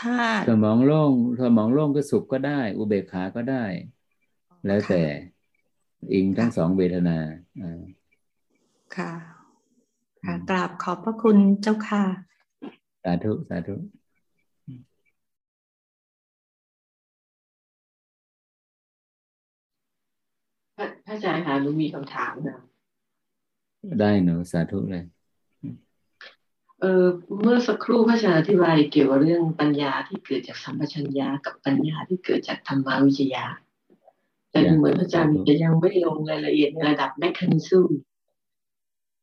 ถ้าสมองโล่งสมองโล่งก็สุขก็ได้ อุเบกขาก็ได้ แล้วแต่อิงทั้งสองเวทนาค่ะ ค่ะกราบขอบพระคุณเจ้าค่ะ สาธุ สาธุพระอาจารย์คะหนูมีคำถามนะได้หนูสาธุเลยเออเมื่อสักครู่พระอาจารย์อธิบายเกี่ยวกับเรื่องปัญญาที่เกิดจากสัมปชัญญะกับปัญญาที่เกิดจากธรรมวิจยาแต่เหมือนพระอาจารย์จะยังไม่ลงรายละเอียดในระดับแมคคานิซึม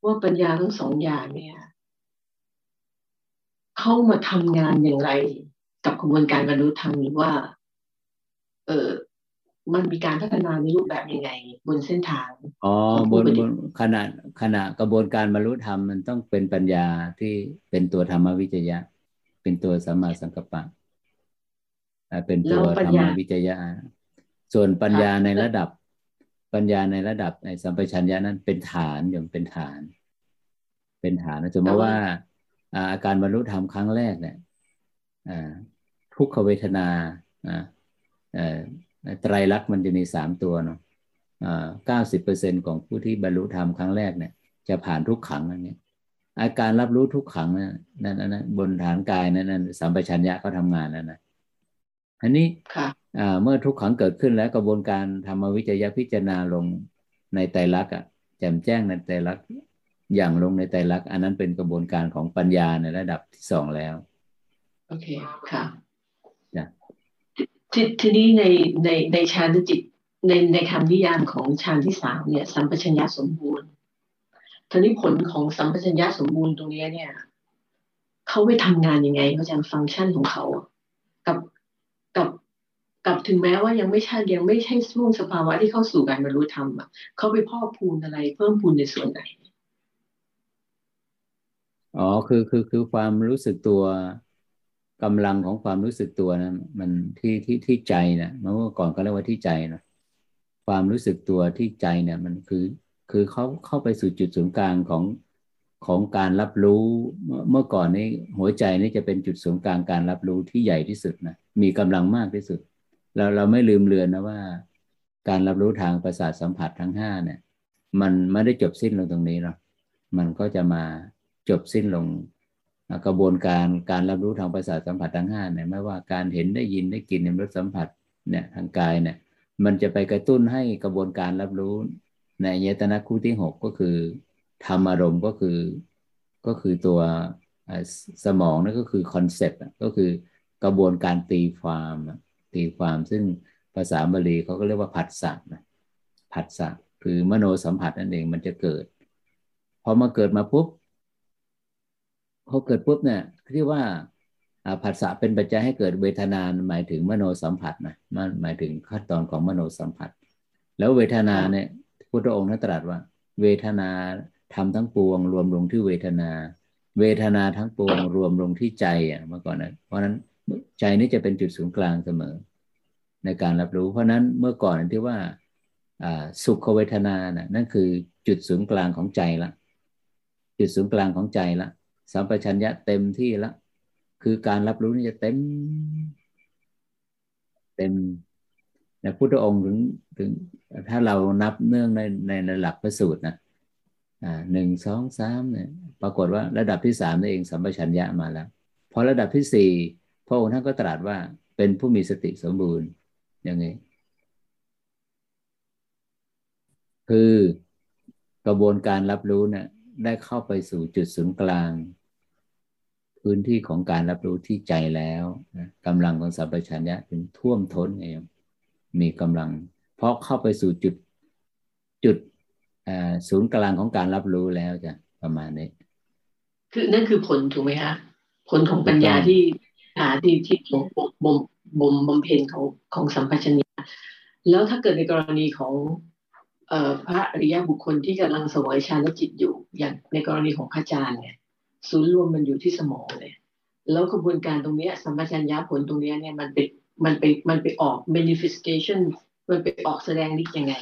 ว่าปัญญาทั้งสองอย่างเนี่ย เข้ามาทำงานอย่างไร กับกระบวนการบรรลุธรรมหรือว่า เออมันมีการพัฒนาในรูปแบบยังไง บนเส้นทาง อ๋อบนบนขณะขณะกระบวนการบรรลุธรรมมันต้องเป็นปัญญาที่เป็นตัวธรรมวิจยะ เป็นตัวสัมมาสังกัปปะเป็นตัวธรรมวิจยะ ส่วนปัญญาในระดับ ปัญญาในระดับในสัมปชัญญะนั้นเป็นฐานอย่างเป็นฐาน เป็นฐานนะสมมติว่าอาการบรรลุธรรมครั้งแรกเนี่ยทุกขเวทนาไตรลักษณ์มันจะมีสามตัวเนาะเก้าสิบเปอร์เซ็นของผู้ที่บรรลุธรรมครั้งแรกเนี่ยจะผ่านทุกขังอันนี้อาการรับรู้ทุกขังนั่นนั่นบนฐานกายนั่นนั่นสัมปชัญญะเขาทางานนั่นนะอันนี้ เมื่อทุกขังเกิดขึ้นแล้วกระบวนการธรรมวิจยะพิจารณาลงในไตรลักษณ์อะแจ่มแจ้งในไตรลักษณ์อย่างลงในไตรลักษณ์อันนั้นเป็นกระบวนการของปัญญาในระดับที่สองแล้ว โอเคค่ะททีนี้ในในในฌานจิตในในคำนิยามของฌานที่สามเนี่ย สัมปชัญญะสมบูรณ์ทีนี้ผลของสัมปชัญญะสมบูรณ์ตรงนี้เนี่ยเขาไปทำงานยังไงเขาจะฟังก์ชันของเขา กับกับ กับถึงแม้ว่ายังไม่ใช่ยังไม่ใช่ช่วงสภาวะที่เข้าสู่การบรรลุธรรมอะเขาไปพ่อพูนอะไรเพิ่มพูนในส่วนไหนอ๋อคือคือคือความรู้สึกตัวกำลังของความรู้สึกตัวนะมันที่ที่ที่ใจนะเมื่อก่อนก็เรียกว่าที่ใจนะความรู้สึกตัวที่ใจเนี่ย มันคือคือเขาเข้าไปสู่จุดศูนย์กลางของของการรับรู้เมื่อก่อนนี้หัวใจนี่จะเป็นจุดศูนย์กลางการรับรู้ที่ใหญ่ที่สุดนะมีกำลังมากที่สุด เราเราไม่ลืมเลือนนะว่า การรับรู้ทางประสาทสัมผัสทั้งห้าเนี่ย มันไม่ได้จบสิ้นลงตรงนี้เนาะมันก็จะมาจบสิ้นลงกระบวนการการรับรู้ทางประสาทสัมผัสทั้งห้าเนี่ยไม่ว่าการเห็นได้ยินได้กลิ่นในรสสัมผัสเนี่ยทางกายเนี่ย มันจะไปกระตุ้นให้กระบวนการรับรู้ในเยตนาคู่ที่หกก็คือธรรมอารมณ์ก็คือก็คือตัวสมองนั่นก็คือคอนเซปต์ก็คือกระบวนการตีความ ตีความซึ่งภาษาบาลีเขาก็เรียกว่าผัสสะนะผัสสะคือมโนสัมผัสนั่นเองมันจะเกิดพอมาเกิดมาปุ๊บพอเกิดปุ๊บเนี่ยที่ว่าผัสสะเป็นปัจจัยให้เกิดเวทนาหมายถึงมโนสัมผัสนะมันหมายถึงขั้นตอนของมโนสัมผัส แล้วเวทนาเนี่ยพุทธองค์นั้นตรัสว่า เวทนาทำทั้งปวง รวมลงที่เวทนา เวทนาทั้งปวง รวมลงที่ใจอะเมื่อก่อนนะเพราะนั้น ใจนี้จะเป็นจุดศูนย์กลางเสมอ ในการรับรู้ เพราะนั้นเมื่อก่อนที่ว่าสุขเวทนานะนั่นคือจุดศูนย์กลางของใจละ จุดศูนย์กลางของใจละสัมปชัญญะเต็มที่ละ คือการรับรู้นี่จะเต็ม เต็มในพุทธองค์ถึงถึงถ้าเรานับเนื่องในในในหลักพระสูตรนะหนึ่งสองสามเนี่ยปรากฏว่าระดับที่สามนั่นเองสัมปชัญญะมาแล้วพอระดับที่สี่ ระองค์ท่านก็ตรัสว่าเป็นผู้มีสติสมบูรณ์อย่างนี้คือกระบวนการรับรู้เนะี่ยได้เข้าไปสู่จุดศูนย์กลาง พื้นที่ของการรับรู้ที่ใจแล้วนะกำลังของสัมปชัญญะถึงท่วมท้นเองมีกำลัง เพราะเข้าไปสู่จุดจุดศูนย์กลางของการรับรู้แล้วจ้ะประมาณนี้ คือนั่นคือผลถูกไหมคะผลของปัญญาที่าที่ที่บ่มบ่มบ่มบำเพ็ญของของสัมปชัญญะแล้วถ้าเกิดในกรณีของพระอริยบุคคลที่กำลังสวยฌานจิตอยู่ อย่างในกรณีของพระอาจารย์เนี่ย ศูนย์รวมมันอยู่ที่สมองเลยแล้วกระบวนการตรงนี้สัมปชัญญะผลตรงนี้เนี่ยมันไปมันไปมันไปออก manifestation มันไปออกแสดงฤทธิ์ยังไง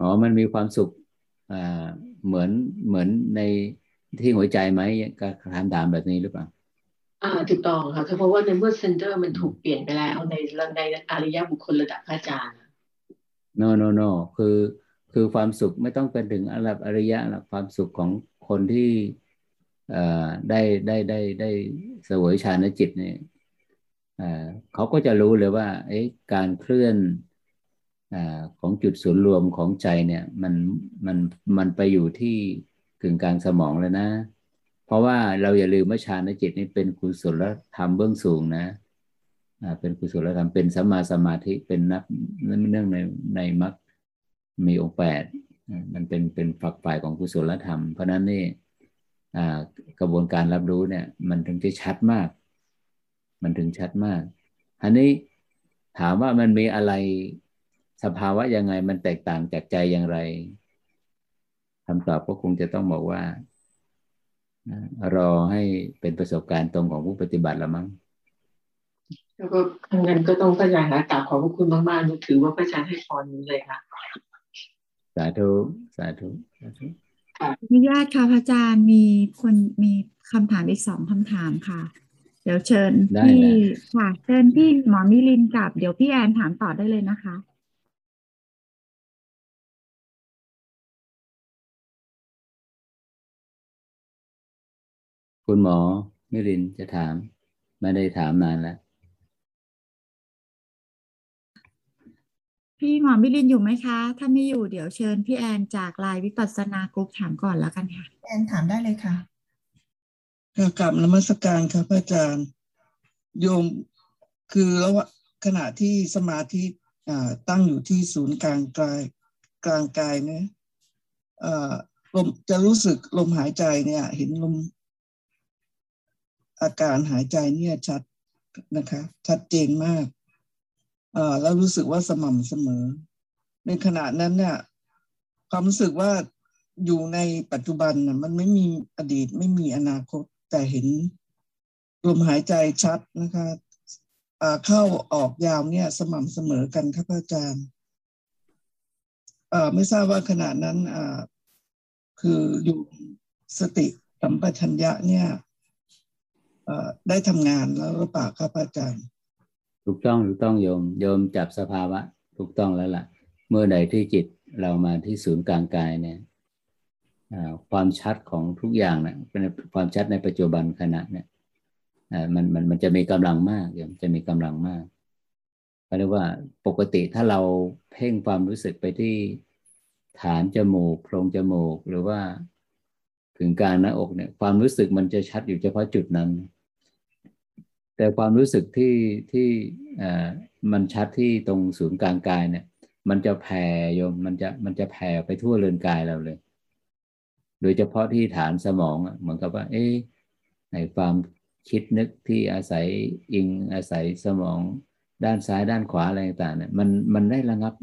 อ๋อมันมีความสุขอ่าเหมือนเหมือนใน ที่หัวใจไหมการถามถามแบบนี้หรือเปล่าอ่าถูกต้องค่ะเพราะว่าในเมื่อเซนเตอร์มันถูกเปลี่ยนไปแล้วในในอริยบุคคลระดับพระอาจารย์ no no no คือคือความสุขไม่ต้องเป็นถึงอรับอริยะหรอกความสุขของคนที่เอ่อได้ได้ได้ได้สวยฌานจิตเนี่ยอ่าเขาก็จะรู้เลยว่าเอ๊ะการเคลื่อนอ่าของจุดศูนย์รวมของใจเนี่ยมันมันมันไปอยู่ที่ กึ่งกลางสมองแล้วนะ เพราะว่าเราอย่าลืมว่าฌานจิตนี่เป็นกุศลธรรมเบื้องสูงนะเป็นกุศลธรรมเป็นสัมมาสมาธิเป็นนับเนื่องในในมรรคมีองค์แปดมันเป็นเป็นฝักฝ่ายของกุศลธรรม เพราะนั้นนี่กระบวนการรับรู้เนี่ย มันถึงจะชัดมาก มันถึงชัดมากอันนี้ถามว่ามันมีอะไรสภาวะยังไงมันแตกต่างจากใจอย่างไร คำตอบก็คงจะต้องบอกว่า รอให้เป็นประสบการณ์ตรงของผู้ปฏิบัติละมั้งแล้วก็งั้นก็ต้องพระอาจารย์นะกราบขอบพระคุณมากๆถือว่าพระอาจารย์ให้พรนี้เลยค่ะ สาธุสาธุสาธุอนุญาตค่ะพระอาจารย์มีคนมีคำถามอีกสองคำถามค่ะ เดี๋ยวเชิญพี่ค่ะเชิญพี่หมอมิลินกับ เดี๋ยวพี่แอนถามต่อได้เลยนะคะ คุณหมอมิลินจะถาม ไม่ได้ถามนานแล้ว พี่หมอมิลินอยู่ไหมคะ ถ้าไม่อยู่เดี๋ยวเชิญพี่แอนจากไลน์วิปัสสนากรุ๊ปถามก่อนแล้วกันค่ะแอนถามได้เลยค่ะค่ะกลับนมัสการครับอาจารย์ โยมคือแล้วขณะที่สมาธิตั้งอยู่ที่ศูนย์กลางกายกลางกายเนี่ยลมจะรู้สึกลมหายใจเนี่ย เห็นลม อาการหายใจเนี่ยชัดนะคะ ชัดเจนมากอ่าแล้วรู้สึกว่าสม่ำเสมอ ในขณะนั้นเนี่ยความรู้สึกว่าอยู่ในปัจจุบันน่ะมันไม่มีอดีตไม่มีอนาคต แต่เห็นลมหายใจชัดนะคะอ่าเข้าออกยาวเนี่ย สม่ำเสมอกันครับอาจารย์อ่าไม่ทราบว่าขณะนั้นอ่าคืออยู่สติสัมปชัญญะเนี่ย ได้ทำงานแล้วหรือเปล่าครับอาจารย์ ถูกต้องถูกต้องโยมโยมจับสภาวะ ถูกต้องแล้วล่ะ เมื่อใดที่จิตเรามาที่ศูนย์กลางกายเนี่ยความชัดของทุกอย่างเนี่ยเป็นความชัดในปัจจุบันขณะเนี่ยมันมันมันจะมีกำลังมากโยมจะมีกำลังมากเรียกว่าปกติถ้าเราเพ่งความรู้สึกไปที่ฐานจมูกโพรงจมูก หรือว่า ถึงกลางหน้าอกเนี่ย ความรู้สึกมันจะชัดอยู่เฉพาะจุดนั้น แต่ความรู้สึกที่ที่มันชัดที่ตรงศูนย์กลางกายเนี่ย มันจะแผ่โยมมันจะมันจะแผ่ไปทั่วเรือนกายเราเลย โดยเฉพาะที่ฐานสมองเหมือนกับว่า เอ๊ะในความคิดนึกที่อาศัยอิงอาศัยสมองด้านซ้ายด้านขวาอะไรต่างๆเนี่ยมันมันได้ระงับ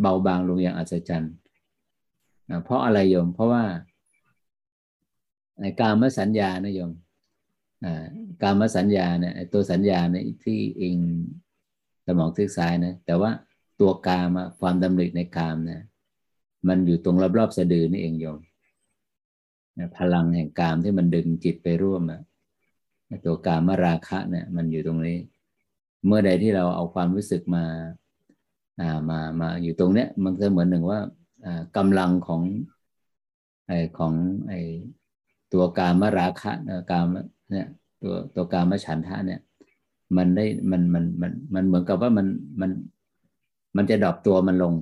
เบาบางลงอย่างอัศจรรย์เพราะอะไรโยม เพราะว่า กามสัญญานะโยมกามสัญญาเนี่ยตัวสัญญาเนี่ยที่เองสมองทึกซ้ายนะ แต่ว่าตัวกามความดำริในกามนี่ยมันอยู่ตรงรอบๆสะดือนี่เองโยมพลังแห่งกามที่มันดึงจิตไปร่วมอะตัวกามราคะเนี่ยมันอยู่ตรงนี้ เมื่อใดที่เราเอาความรู้สึกมาอ่ามามาอยู่ตรงเนี้ยมันจะเหมือนหนึ่งว่าอ่ากำลังของไอของไอ ตัวการมราคะกามเนี่ยตัวตัวการมฉันทะเนี่ย มันได้มันมันมันมันเหมือนกับว่ามันมันมันจะดรอปตัวมันลง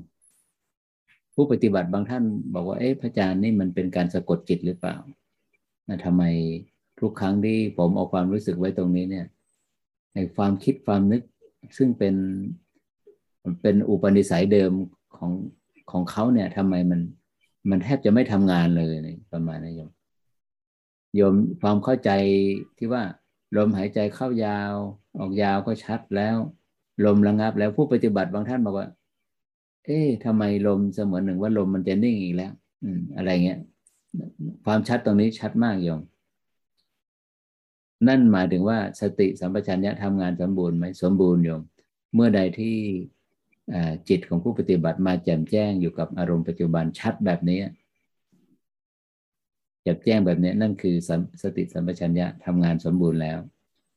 ผู้ปฏิบัติบางท่าน บอกว่าเอ๊ะพระอาจารย์นี่มันเป็นการสะกดจิตหรือเปล่านะทำไมทุกครั้งที่ผมเอาความรู้สึกไว้ตรงนี้เนี่ยในความคิดความนึกซึ่งเป็นเป็นอุปนิสัยเดิมของของเขาเนี่ยทำไมมันมันแทบจะไม่ทำงานเลยประมาณนี้โยม โยมความเข้าใจที่ว่าลมหายใจเข้ายาว ออกยาวก็ชัดแล้ว ลมระงับแล้วผู้ปฏิบัติบางท่านบอกว่า เอ๊ะทำไมลมเสมือนหนึ่งว่าลมมันจะนิ่งอีกแล้ว อืม อะไรเงี้ยความชัดตรงนี้ชัดมากโยม นั่นหมายถึงว่าสติสัมปชัญญะทำงานสมบูรณ์ไหมสมบูรณ์โยม เมื่อใดที่จิตของผู้ปฏิบัติมาแจ่มแจ้งอยู่กับอารมณ์ปัจจุบันชัดแบบนี้ จ่มแจ้งแบบนี้นั่นคือสติสัมปชัญญะทำงานสมบูรณ์แล้ว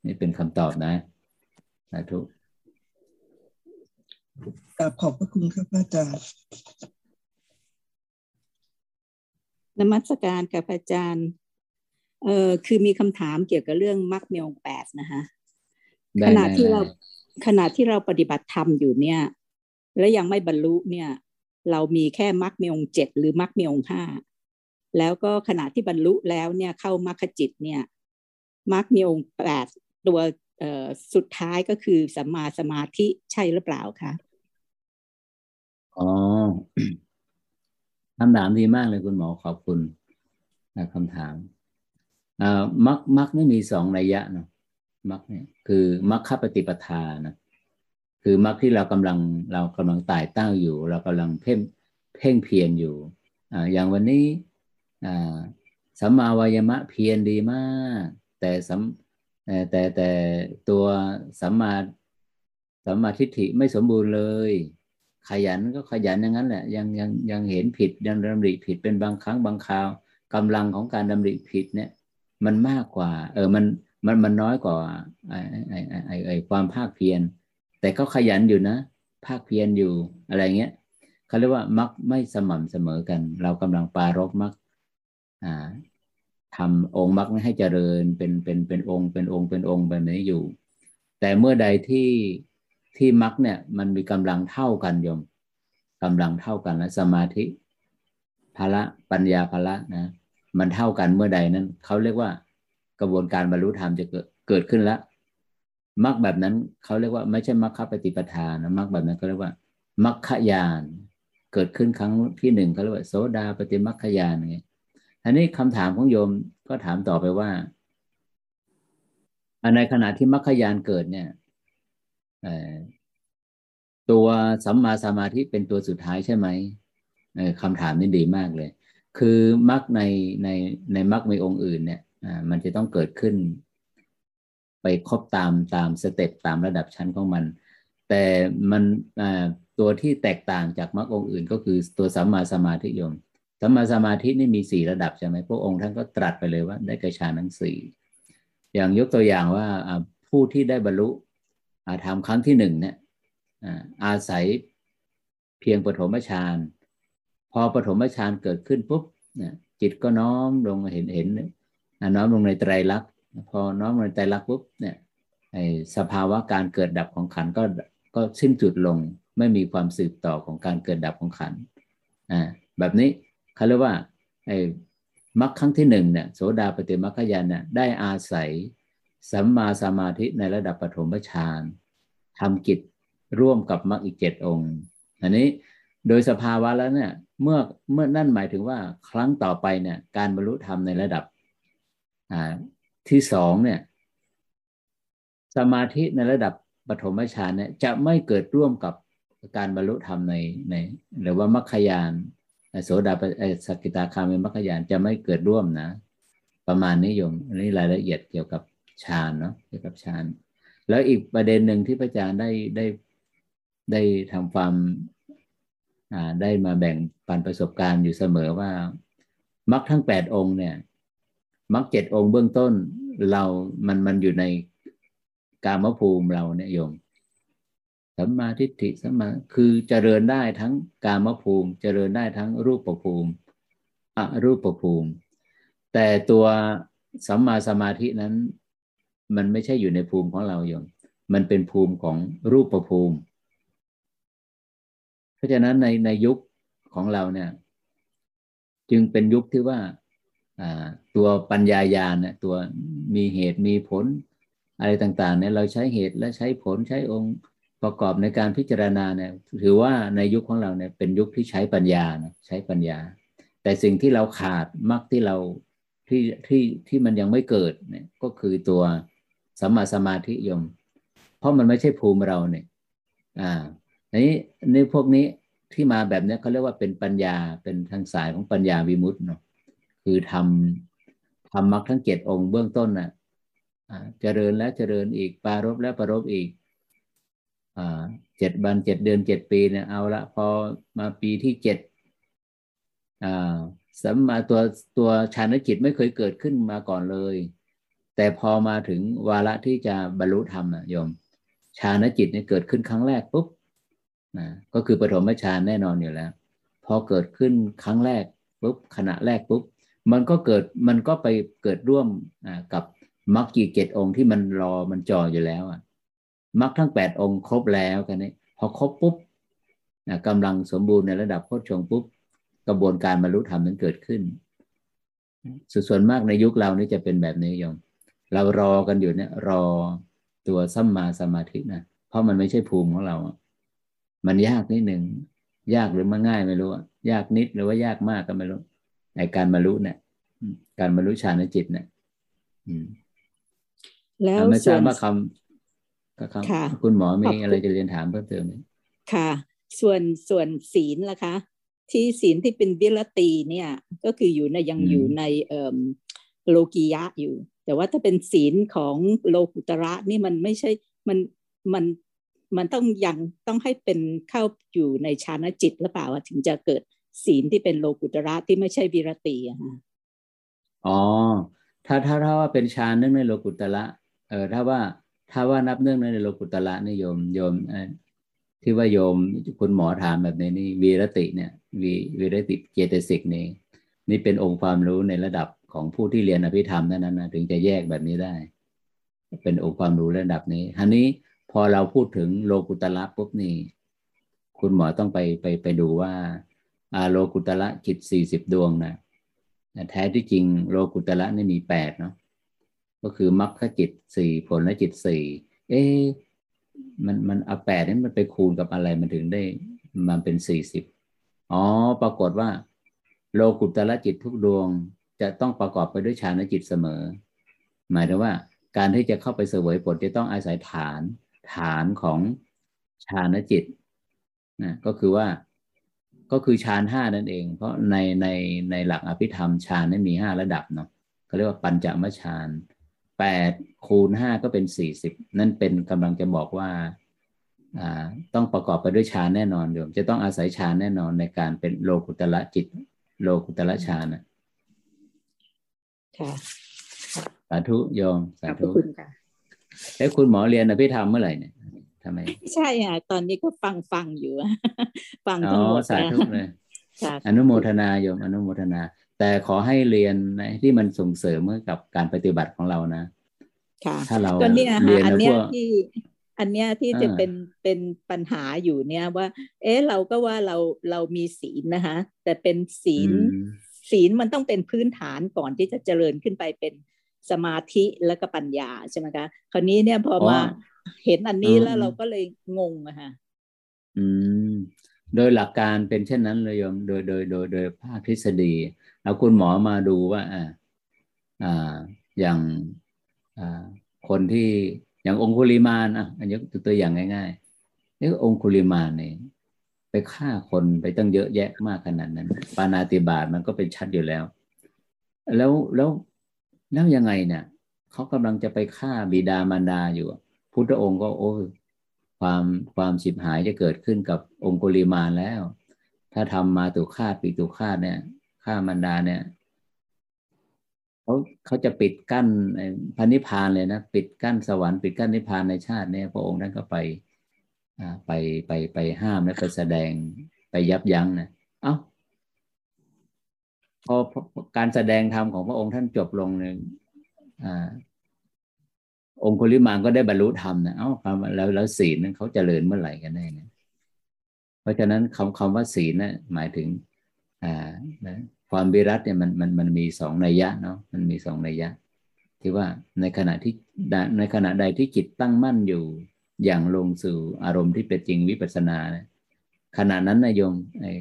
นี่เป็นคำตอบนะสาธุกราบขอบพระคุณครับอาจารย์นมัสการกับอาจารย์ เออคือมีคำถามเกี่ยวกับเรื่องมรรคเมลแปดนะคะขณะที่เราขณะที่เราปฏิบัติธรรมอยู่เนี่ย และยังไม่บรรลุเนี่ย เรามีแค่มรรคเมลเจ็ดหรือมรรคเมลห้า แล้วก็ขณะที่บรรลุแล้วเนี่ยเข้ามรรคจิตเนี่ยมรรคเมลแปดตัวสุดท้ายก็คือสัมมาสมาธิใช่หรือเปล่าคะอ๋อคำถามดีมากเลยคุณหมอขอบคุณคำถามมักมักนี่มีสองนัยะเนาะมักเนี่ยคือมักคปฏิปทานะคือมักที่เรากำลังเรากำลังตายเต้าอยู่ เรากำลังเพ่งเพ่งเพียรอยู่ อ่าอย่างวันนี้ สัมมาวายมะเพียรดีมาก แต่สัมแต่แต่ตัวสัมมาสัมมาทิฏฐิไม่สมบูรณ์เลย ขยันก็ขยันอย่างนั้นแหละ ยังยังยังเห็นผิดยังดำริผิดเป็นบางครั้งบางคราวกำลังของการดำริผิดเนี่ย มันมากกว่า เออมันมันมันน้อยกว่าไอ้ไอ้ไอ้ไอ้ความภาคเพียรแต่ก็ขยันอยู่นะ ภาคเพียรอยู่อะไรเงี้ยเขาเรียกว่ามักไม่สม่ำเสมอกัน เรากำลังปารบมัก ทำองค์มักให้เจริญเป็นเป็นเป็นองค์เป็นองค์เป็นองค์แบบนี้อยู่ แต่เมื่อใดที่ที่มักเนี่ยมันมีกำลังเท่ากันโยมกำลังเท่ากันและสมาธิภละปัญญาภละนะมันเท่ากันเมื่อใดนั้นเขาเรียกว่ากระบวนการบรรลุธรรมจะเกิดเกิดขึ้นแล้วมรรคแบบนั้นเขาเรียกว่าไม่ใช่มรรคปฏิปทานะมรรคแบบนั้นเขาเรียกว่ามรรคยาน เกิดขึ้นครั้งที่หนึ่งเขาเรียกว่าโสดาปฏิมรรคยานไงอั นนี้คำถามของโยมก็ถามต่อไปว่าในขณะที่มรรคยานเกิดเนี่ยตัวสัมมาสมาธิเป็นตัวสุดท้ายใช่ไหมคำถามนี้ดีมากเลย คือมรรคในในในมรรคในองค์อื่นเนี่ยมันจะต้องเกิดขึ้น ไปครบตามตามสเต็ปตามระดับชั้นของมัน แต่มันตัวที่แตกต่างจากมรรคองค์อื่น ก็คือตัวสัมมาสมาธิยม สัมมาสมาธินี่มีสี่ระดับใช่ไหมพระองค์ท่านก็ตรัสไปเลยว่า ได้กระชาทั้งสี่อย่างยกตัวอย่างว่าผู้ที่ได้บรรลุทำครั้งที่หนึ่งเนี่ยอาศัยเพียงปฐมฌานพอปฐมฌานเกิดขึ้นปุ๊บจิตก็น้อมลงเห็นเห็นน้อมลงในไตรลักษณ์พอน้อมลงในไตรลักษณ์ปุ๊บเนี่ยสภาวะการเกิดดับของขันก็ก็สิ้นจุดลงไม่มีความสืบต่อของการเกิดดับของขันแบบนี้ เขาเรียกว่าไอ้มรรคครั้งที่หนึ่งเนี่ยโสดาปฏิมรรคยานเนี่ยได้อาศัยสัมมาสมาธิในระดับปฐมฌานทำกิจร่วมกับมรรคอีกเจ็ดองค์ อันนี้โดยสภาวะแล้วเนี่ยเมื่อเมื่อนั่นหมายถึงว่าครั้งต่อไปเนี่ยการบรรลุธรรมในระดับที่สองเนี่ยสมาธิในระดับปฐมฌานเนี่ยจะไม่เกิดร่วมกับการบรรลุธรรมในในหรือว่ามัคคยาน โสดาสกิตาคามีมัคคยานจะไม่เกิดร่วมนะ ประมาณนิยมอันนี้รายละเอียดเกี่ยวกับฌานเนาะเกี่ยวกับฌานแล้วอีกประเด็นหนึ่งที่พระอาจารย์ได้ได้ได้ทำความได้มาแบ่งปันประสบการณ์อยู่เสมอว่ามรรคทั้งแปดองค์เนี่ยมรรคเจ็ดองค์เบื้องต้นเรามันมันอยู่ในกามภูมิเราเนี่ยโยม สัมมาทิฏฐิสัมมาคือเจริญได้ทั้งกามภูมิ เจริญได้ทั้งรูปภูมิอรูปภูมิ แต่ตัวสัมมาสมาธินั้น มันไม่ใช่อยู่ในภูมิของเราโยมมันเป็นภูมิของรูปภูมิ เพราะฉะนั้นในในยุคของเราเนี่ย จึงเป็นยุคที่ว่าตัวปัญญายาเนี่ยตัวมีเหตุมีผล อะไรต่าง ๆ เนี่ยเราใช้เหตุและใช้ผลใช้องค์ ประกอบในการพิจารณาเนี่ยถือว่าในยุคของเราเนี่ยเป็นยุคที่ใช้ปัญญานะใช้ปัญญา แต่สิ่งที่เราขาดมักที่เราที่ที่ที่มันยังไม่เกิดเนี่ยก็คือตัวสัมมาสมาธิยม เพราะมันไม่ใช่ภูมิเราเนี่ย อ่านี้ในพวกนี้ที่มาแบบนี้เขาเรียกว่าเป็นปัญญาเป็นทางสายของปัญญาวิมุตต์เนาะคือทำทำมรรคทั้งเจ็ดองค์เบื้องต้นน่ะเจริญแล้วเจริญอีกปารบแล้วปารบอีก เจ็ดวันเจ็ดเดือนเจ็ดปีเนี่ยเอาละพอมาปีที่เจ็ดสัมมาตัวตัวฌานจิตไม่เคยเกิดขึ้นมาก่อนเลย แต่พอมาถึงวาระที่จะบรรลุธรรมนะโยมฌานจิตเนี่ยเกิดขึ้นครั้งแรกปุ๊บนะก็คือปฐมฌานแน่นอนอยู่แล้ว พอเกิดขึ้นครั้งแรกปุ๊บขณะแรกปุ๊บมันก็เกิดมันก็ไปเกิดร่วมกับมรรคกีเกตองค์ที่มันรอมันจออยู่แล้วอะ มรรคทั้งแปดองค์ครบแล้วกันนี้พอครบปุ๊บกำลังสมบูรณ์ในระดับโคชงปุ๊บ กระบวนการบรรลุธรรมนั้นเกิดขึ้นส่วนมากในยุคเรานี่จะเป็นแบบนี้ยมเรารอกันอยู่เนี่ยรอตัวสัมมาสมาธินะเพราะมันไม่ใช่ภูมิของเรา มันยากนิดหนึ่งยากหรือมันง่ายไม่รู้ยากนิดหรือว่ายากมากก็ไม่รู้ในการบรรลุเนี่ยการบรรลุฌานจิตเนี่ยแล้วไม่ทราบว่าคำก็คำคุณหมอมีอะไรจะเรียนถามเพิ่มเติมไหมค่ะ ส่วนส่วนศีลล่ะคะ ที่ศีลที่เป็นวิรตีเนี่ย ก็คืออยู่ในยังอยู่ในเอ่อโลกียะอยู่ แต่ว่าถ้าเป็นศีลของโลกุตระนี่มันไม่ใช่มันมันมันต้องยังต้องให้เป็นเข้าอยู่ในฌานจิตหรือเปล่าถึงจะเกิดศีลที่เป็นโลกุตระที่ไม่ใช่วิรติอะค่ะอ๋อถ้าถ้าถ้าว่าเป็นฌานเนื่องในโลกุตระเออถ้าว่า ถ้าว่านับเนื่องในโลกุตระนี่โยมโยมที่ว่าโยมคุณหมอถามแบบนี้นี่วีรติเนี่ยวีวีรติเจตสิกนี่นี่เป็นองค์ความรู้ในระดับของผู้ที่เรียนอภิธรรมนั้นนะถึงจะแยกแบบนี้ได้ เป็นองค์ความรู้ระดับนี้ทีนี้พอเราพูดถึงโลกุตระปุ๊บนี่คุณหมอต้องไปไปไปดูว่าอาโลกุตระจิตสี่สิบดวงนะแท้ที่จริงโลกุตระนี่มีแปดเนาะ ก็คือมรรคจิตสี่ผลและจิตสี่เอ๊มันมันเอาแปดนี่มันไปคูณกับอะไรมันถึงได้มันเป็นสี่สิบอ๋อ ปรากฏว่า โลกุตระจิตทุกดวงจะต้องประกอบไปด้วยฌานจิตเสมอ หมายถึงว่า การที่จะเข้าไปเสวยผลจะต้องอาศัยฐาน ฐานของฌานจิตนะก็คือว่าก็คือฌานห้านั่นเอง เพราะในในในหลักอภิธรรมฌานนี่มีห้าระดับเนาะเขาเรียกว่าปัญจมฌาน แปดคูณห้าก็เป็นสี่สิบนั่นเป็นกำลังจะบอกว่าอ่าต้องประกอบไปด้วยฌานแน่นอนโยมจะต้องอาศัยฌานแน่นอนในการเป็นโลกุตละจิต โลกุตละฌานนะค่ะสาธุโยมสาธุคุณค่ะแล้วคุณหมอเรียนอภิธรรมเมื่อไหร่เนี่ยทำไมใช่ค่ะตอนนี้ก็ฟังฟังอยู่ ฟังทั้งหมดสาธุเลยอนุโมทนาโยมอนุโมทนา แต่ขอให้เรียนที่มันส่งเสริมเมื่อกับการปฏิบัติของเรานะ ค่ะถ้าเราเรียนอันเนี้ยที่อันเนี้ยที่จะเป็นเป็นปัญหาอยู่เนี่ยว่า เอ๊ะเราก็ว่าเราเรามีศีลนะคะ แต่เป็นศีลศีลมันต้องเป็นพื้นฐานก่อนที่จะเจริญขึ้นไปเป็นสมาธิแล้วก็ปัญญาใช่ไหมคะคราวนี้เนี่ยพอมาเห็นอันนี้แล้วเราก็เลยงงอะค่ะอืม โดยหลักการเป็นเช่นนั้นเลยโยมโดยโดยโดยโดยภาคทฤษฎี เอาคุณหมอมาดูว่าอ่าอย่างอ่าคนที่อย่างองคุลิมานอะอันนี้ตัวอย่างง่ายๆนี่องคุลิมานเนี่ยไปฆ่าคนไปตั้งเยอะแยะมากขนาดนั้น ปานาติบาตมันก็เป็นชัดอยู่แล้ว แล้วแล้วแล้วยังไงเนี่ยเขากำลังจะไปฆ่าบิดามารดาอยู่พุทธองค์ก็โอ้ความความฉิบหายจะเกิดขึ้นกับองคุลิมานแล้ว ถ้าทำมาตุฆาตปีตุฆาตเนี่ย ฆ่ามารดาเนี่ยเขาเขาจะปิดกั้นพระนิพพานเลยนะปิดกั้นสวรรค์ปิดกั้นนิพพานในชาติเนี่ยพระองค์นั้นก็ไปไปไปไปห้ามและไปแสดงไปยับยั้งนะเอา้าพอการแสดงธรรมของพระองค์ท่านจบลงหนึ่งองคุลิมานก็ได้บรรลุธรรมนะเอ้าแล้วแล้วศีลนั้นเขาเจริญเมื่อไหร่กันแน่เนี่ยเพราะฉะนั้นคำคำว่าศีลนะหมายถึงอ่า ความวิรัตเนี่ยมันมันมันมีสองนัยยะเนาะมันมีสองนัยยะ ที่ว่าในขณะที่ในขณะใดที่จิตตั้งมั่นอยู่อย่างลงสู่อารมณ์ที่เป็นจริงวิปัสสนานะขณะนั้นนายโยมไอ้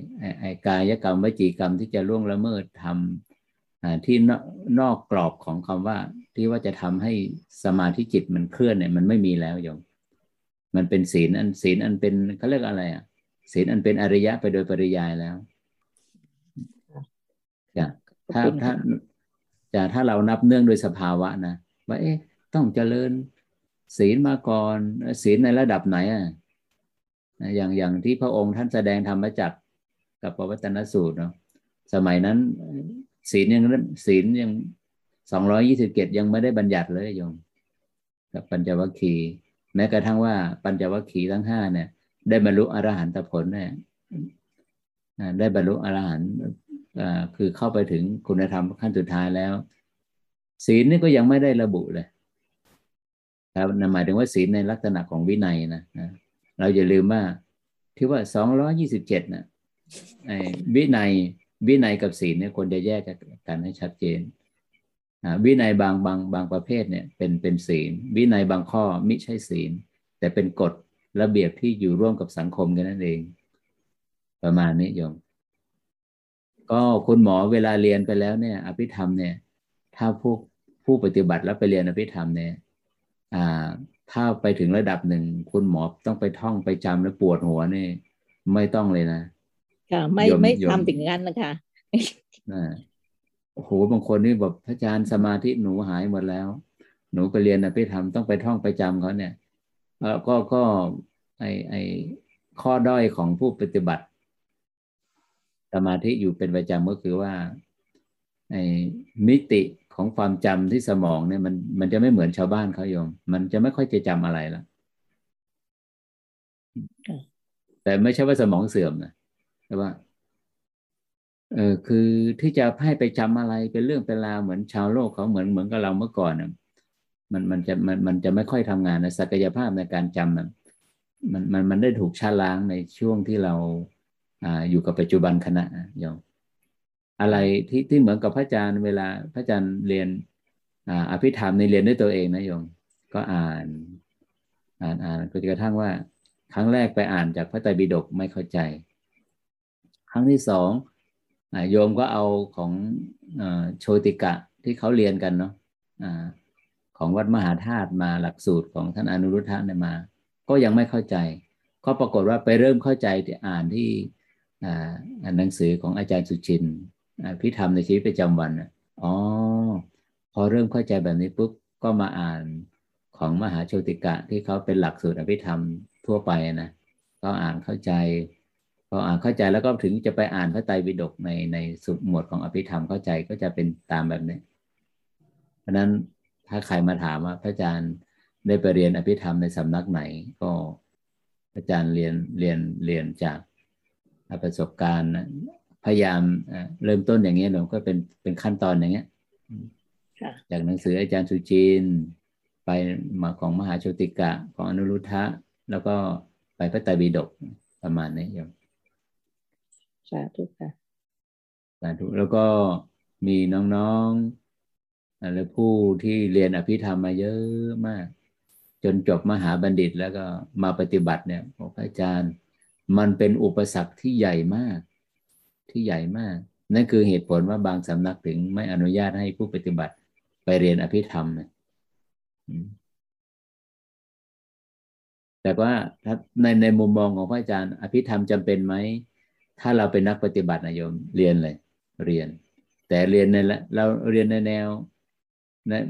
ไอ้กายกรรมวจีกรรมที่จะล่วงละเมิดทำที่นอกกรอบของคำว่า ที่ว่าจะทำให้สมาธิจิตมันเคลื่อนเนี่ยมันไม่มีแล้วโยมมันเป็นศีลอันศีลอันเป็นเขาเรียกอะไรอะศีลอันเป็นอริยะไปโดยปริยายแล้ว จะถ้าถ้าจะถ้าเรานับเนื่องโดยสภาวะนะว่าเอ๊ะต้องเจริญศีลมาก่อนศีลในระดับไหนอะอย่างอย่างที่พระองค์ท่านแสดงธรรมจักกับปวัตนสูตรเนาะสมัยนั้น ศีลยังศีลยังสองร้อยี่สิบเกตยังไม่ได้บัญญัติเลยโยมกับปัญจวัคคีย์แม้กระทั่งว่าปัญจวัคคีย์ทั้งห้าเนี่ย ได้บรรลุอรหันตผลเนี่ยได้บรรลุอรหันต์ คือเข้าไปถึงคุณธรรมขั้นสุดท้ายแล้ว ศีลนี่ก็ยังไม่ได้ระบุเลยครับหมายถึงว่าศีลในลักษณะของวินัยนะนะเราอย่าลืมว่าที่ว่าสองร้อยี่สิบเจ็ดนะวินัยวินัยกับศีลเนี่ยควรจะแยกกันให้ชัดเจนวินัยบางบางบางประเภทเนี่ยเป็นเป็นศีล วินัยบางข้อไม่ใช่ศีล แต่เป็นกฎระเบียบที่อยู่ร่วมกับสังคมกันนั่นเอง ประมาณนี้โยม ก็คุณหมอเวลาเรียนไปแล้วเนี่ย อภิธรรมเนี่ย ถ้าผู้ผู้ปฏิบัติแล้วไปเรียนอภิธรรมเนี่ยอ่าถ้าไปถึงระดับหนึ่งคุณหมอต้องไปท่องไปจำแล้วปวดหัวนี่ ไม่ต้องเลยนะค่ะไม่ไม่ทำถึงงั้นนะคะนะโอ้โหบางคนนี่แบบพระอาจารย์สมาธิหนูหายหมดแล้ว หนูไปเรียนอภิธรรมต้องไปท่องไปจำเขาเนี่ยเออก็ก็ไอไอข้อด้อยของผู้ปฏิบัติส มาธิอยู่เป็นประจำก็คือว่าไอมิติของความจำที่สมองเนี่ยมันมันจะไม่เหมือนชาวบ้านเขาโยม มันจะไม่ค่อยจะจำอะไรละแต่ไม่ใช่ว่าสมองเสื่อมนะแต่ว่าเออคือที่จะให้ไปจำอะไรเป็นเรื่องเป็นราวเหมือนชาวโลกเขาเหมือนเหมือนกับเราเมื่อก่อนน่ะมันมันจะมันมันจะไม่ค่อยทำงานนะศักยภาพในการจำมันมันมันมันได้ถูกชาล้างในช่วงที่เรา อยู่กับปัจจุบันขณะโยมอะไรที่ที่เหมือนกับพระอาจารย์เวลาพระอาจารย์เรียนอ่าอภิธรรมในเรียนด้วยตัวเองนะโยมก็อ่าน อ่านอ่านจนกระทั่งว่า ครั้งแรกไปอ่านจากพระไตรปิฎกไม่เข้าใจ ครั้งที่สองโยมก็เอาของโชติกะที่เขาเรียนกันเนาะของวัดมหาธาตุมาหลักสูตรของท่านอนุรุทธะเนี่ยมา ก็ยังไม่เข้าใจ ก็ปรากฏว่าไปเริ่มเข้าใจที่อ่านที่ อันหนังสือของอาจารย์สุชินพิธรรมในชีวิตประจำวันอ๋อพอเริ่มเข้าใจแบบนี้ปุ๊บก็มาอ่านของมหาโชติกะที่เขาเป็นหลักสูตรอภิธรรมทั่วไปนะก็อ่านเข้าใจพออ่านเข้าใจแล้วก็ถึงจะไปอ่านพระไตรปิฎกในในสุดหมวดของอภิธรรมเข้าใจก็จะเป็นตามแบบนี้ เพราะนั้นถ้าใครมาถามว่าพระอาจารย์ได้ไปเรียนอภิธรรมในสำนักไหน ก็อาจารย์เรียนเรียนเรียนจาก ประสบการณ์พยายามเริ่มต้นอย่างเงี้ยหลวงก็เป็นเป็นขั้นตอนอย่างเงี้ยจากหนังสืออาจารย์สุจินไปมาของมหาโชติกะของอนุรุทธะ แล้วก็ไปพระไตรปิฎกประมาณนี้โยมสาธุค่ะสาธุแล้วก็มีน้องๆและผู้ที่เรียนอภิธรรมมาเยอะมาก จนจบมหาบัณฑิตแล้วก็มาปฏิบัติเนี่ยบอกอาจารย์ มันเป็นอุปสรรคที่ใหญ่มาก ที่ใหญ่มาก นั่นคือเหตุผลว่าบางสำนักถึงไม่อนุญาตให้ผู้ปฏิบัติไปเรียนอภิธรรมนะแต่ว่าถ้าในในมุมมองของพระอาจารย์ อภิธรรมจำเป็นไหม ถ้าเราเป็นนักปฏิบัตินะโยมเรียนเลย เรียน แต่เรียนในเราเรียนในแนว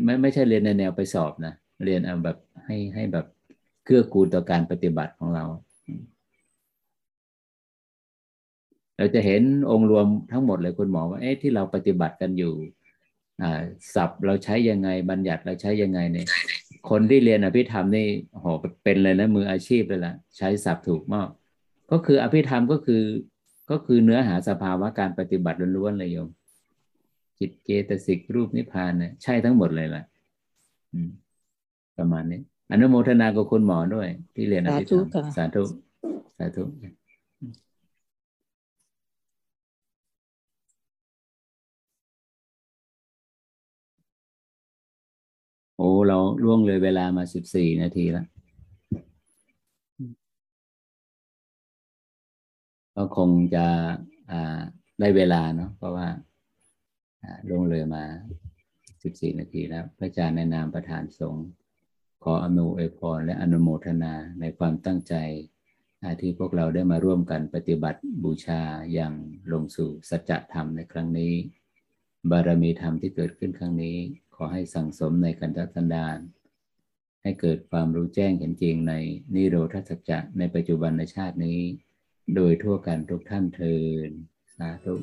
ไม่ไม่ใช่เรียนในแนวไปสอบนะเรียนเอาแบบให้ให้แบบเกื้อกูลต่อการปฏิบัติของเรา เราจะเห็นองค์รวมทั้งหมดเลยคุณหมอว่าเอ๊ะที่เราปฏิบัติกันอยู่อ่าศัพท์เราใช้ยังไงบัญญัติเราใช้ยังไงเนี่ยคนที่เรียนอภิธรรมนี่โหเป็นเลยนะมืออาชีพเลยละใช้ศัพท์ถูกมากก็คืออภิธรรมก็คือก็คือเนื้อหาสภาวะการปฏิบัติล้วนๆเลยโยม จิตเจตสิกรูปนิพพานเนี่ยใช่ทั้งหมดเลยล่ะประมาณนี้อนุโมทนากับคุณหมอด้วย ที่เรียนอภิธรรมสาธุสาธุ โอ้เราล่วงเลยเวลามาสิบสี่นาทีแล้วก็คงจะได้เวลาเนาะเพราะว่าล่วงเลยมาสิบสี่นาทีแล้ว พระอาจารย์ในนามประธานสงฆ์ขออนุเอพรและอนุโมทนาในความตั้งใจที่พวกเราได้มาร่วมกันปฏิบัติบูชาอย่างลงสู่สัจธรรมในครั้งนี้ บารมีธรรมที่เกิดขึ้นครั้งนี้ ขอให้สั่งสมในกันตสันดานให้เกิดความรู้แจ้งเห็นจริงในนิโรธสัจจะในปัจจุบันในชาตินี้ โดยทั่วกันทุกท่านเทินสาธุ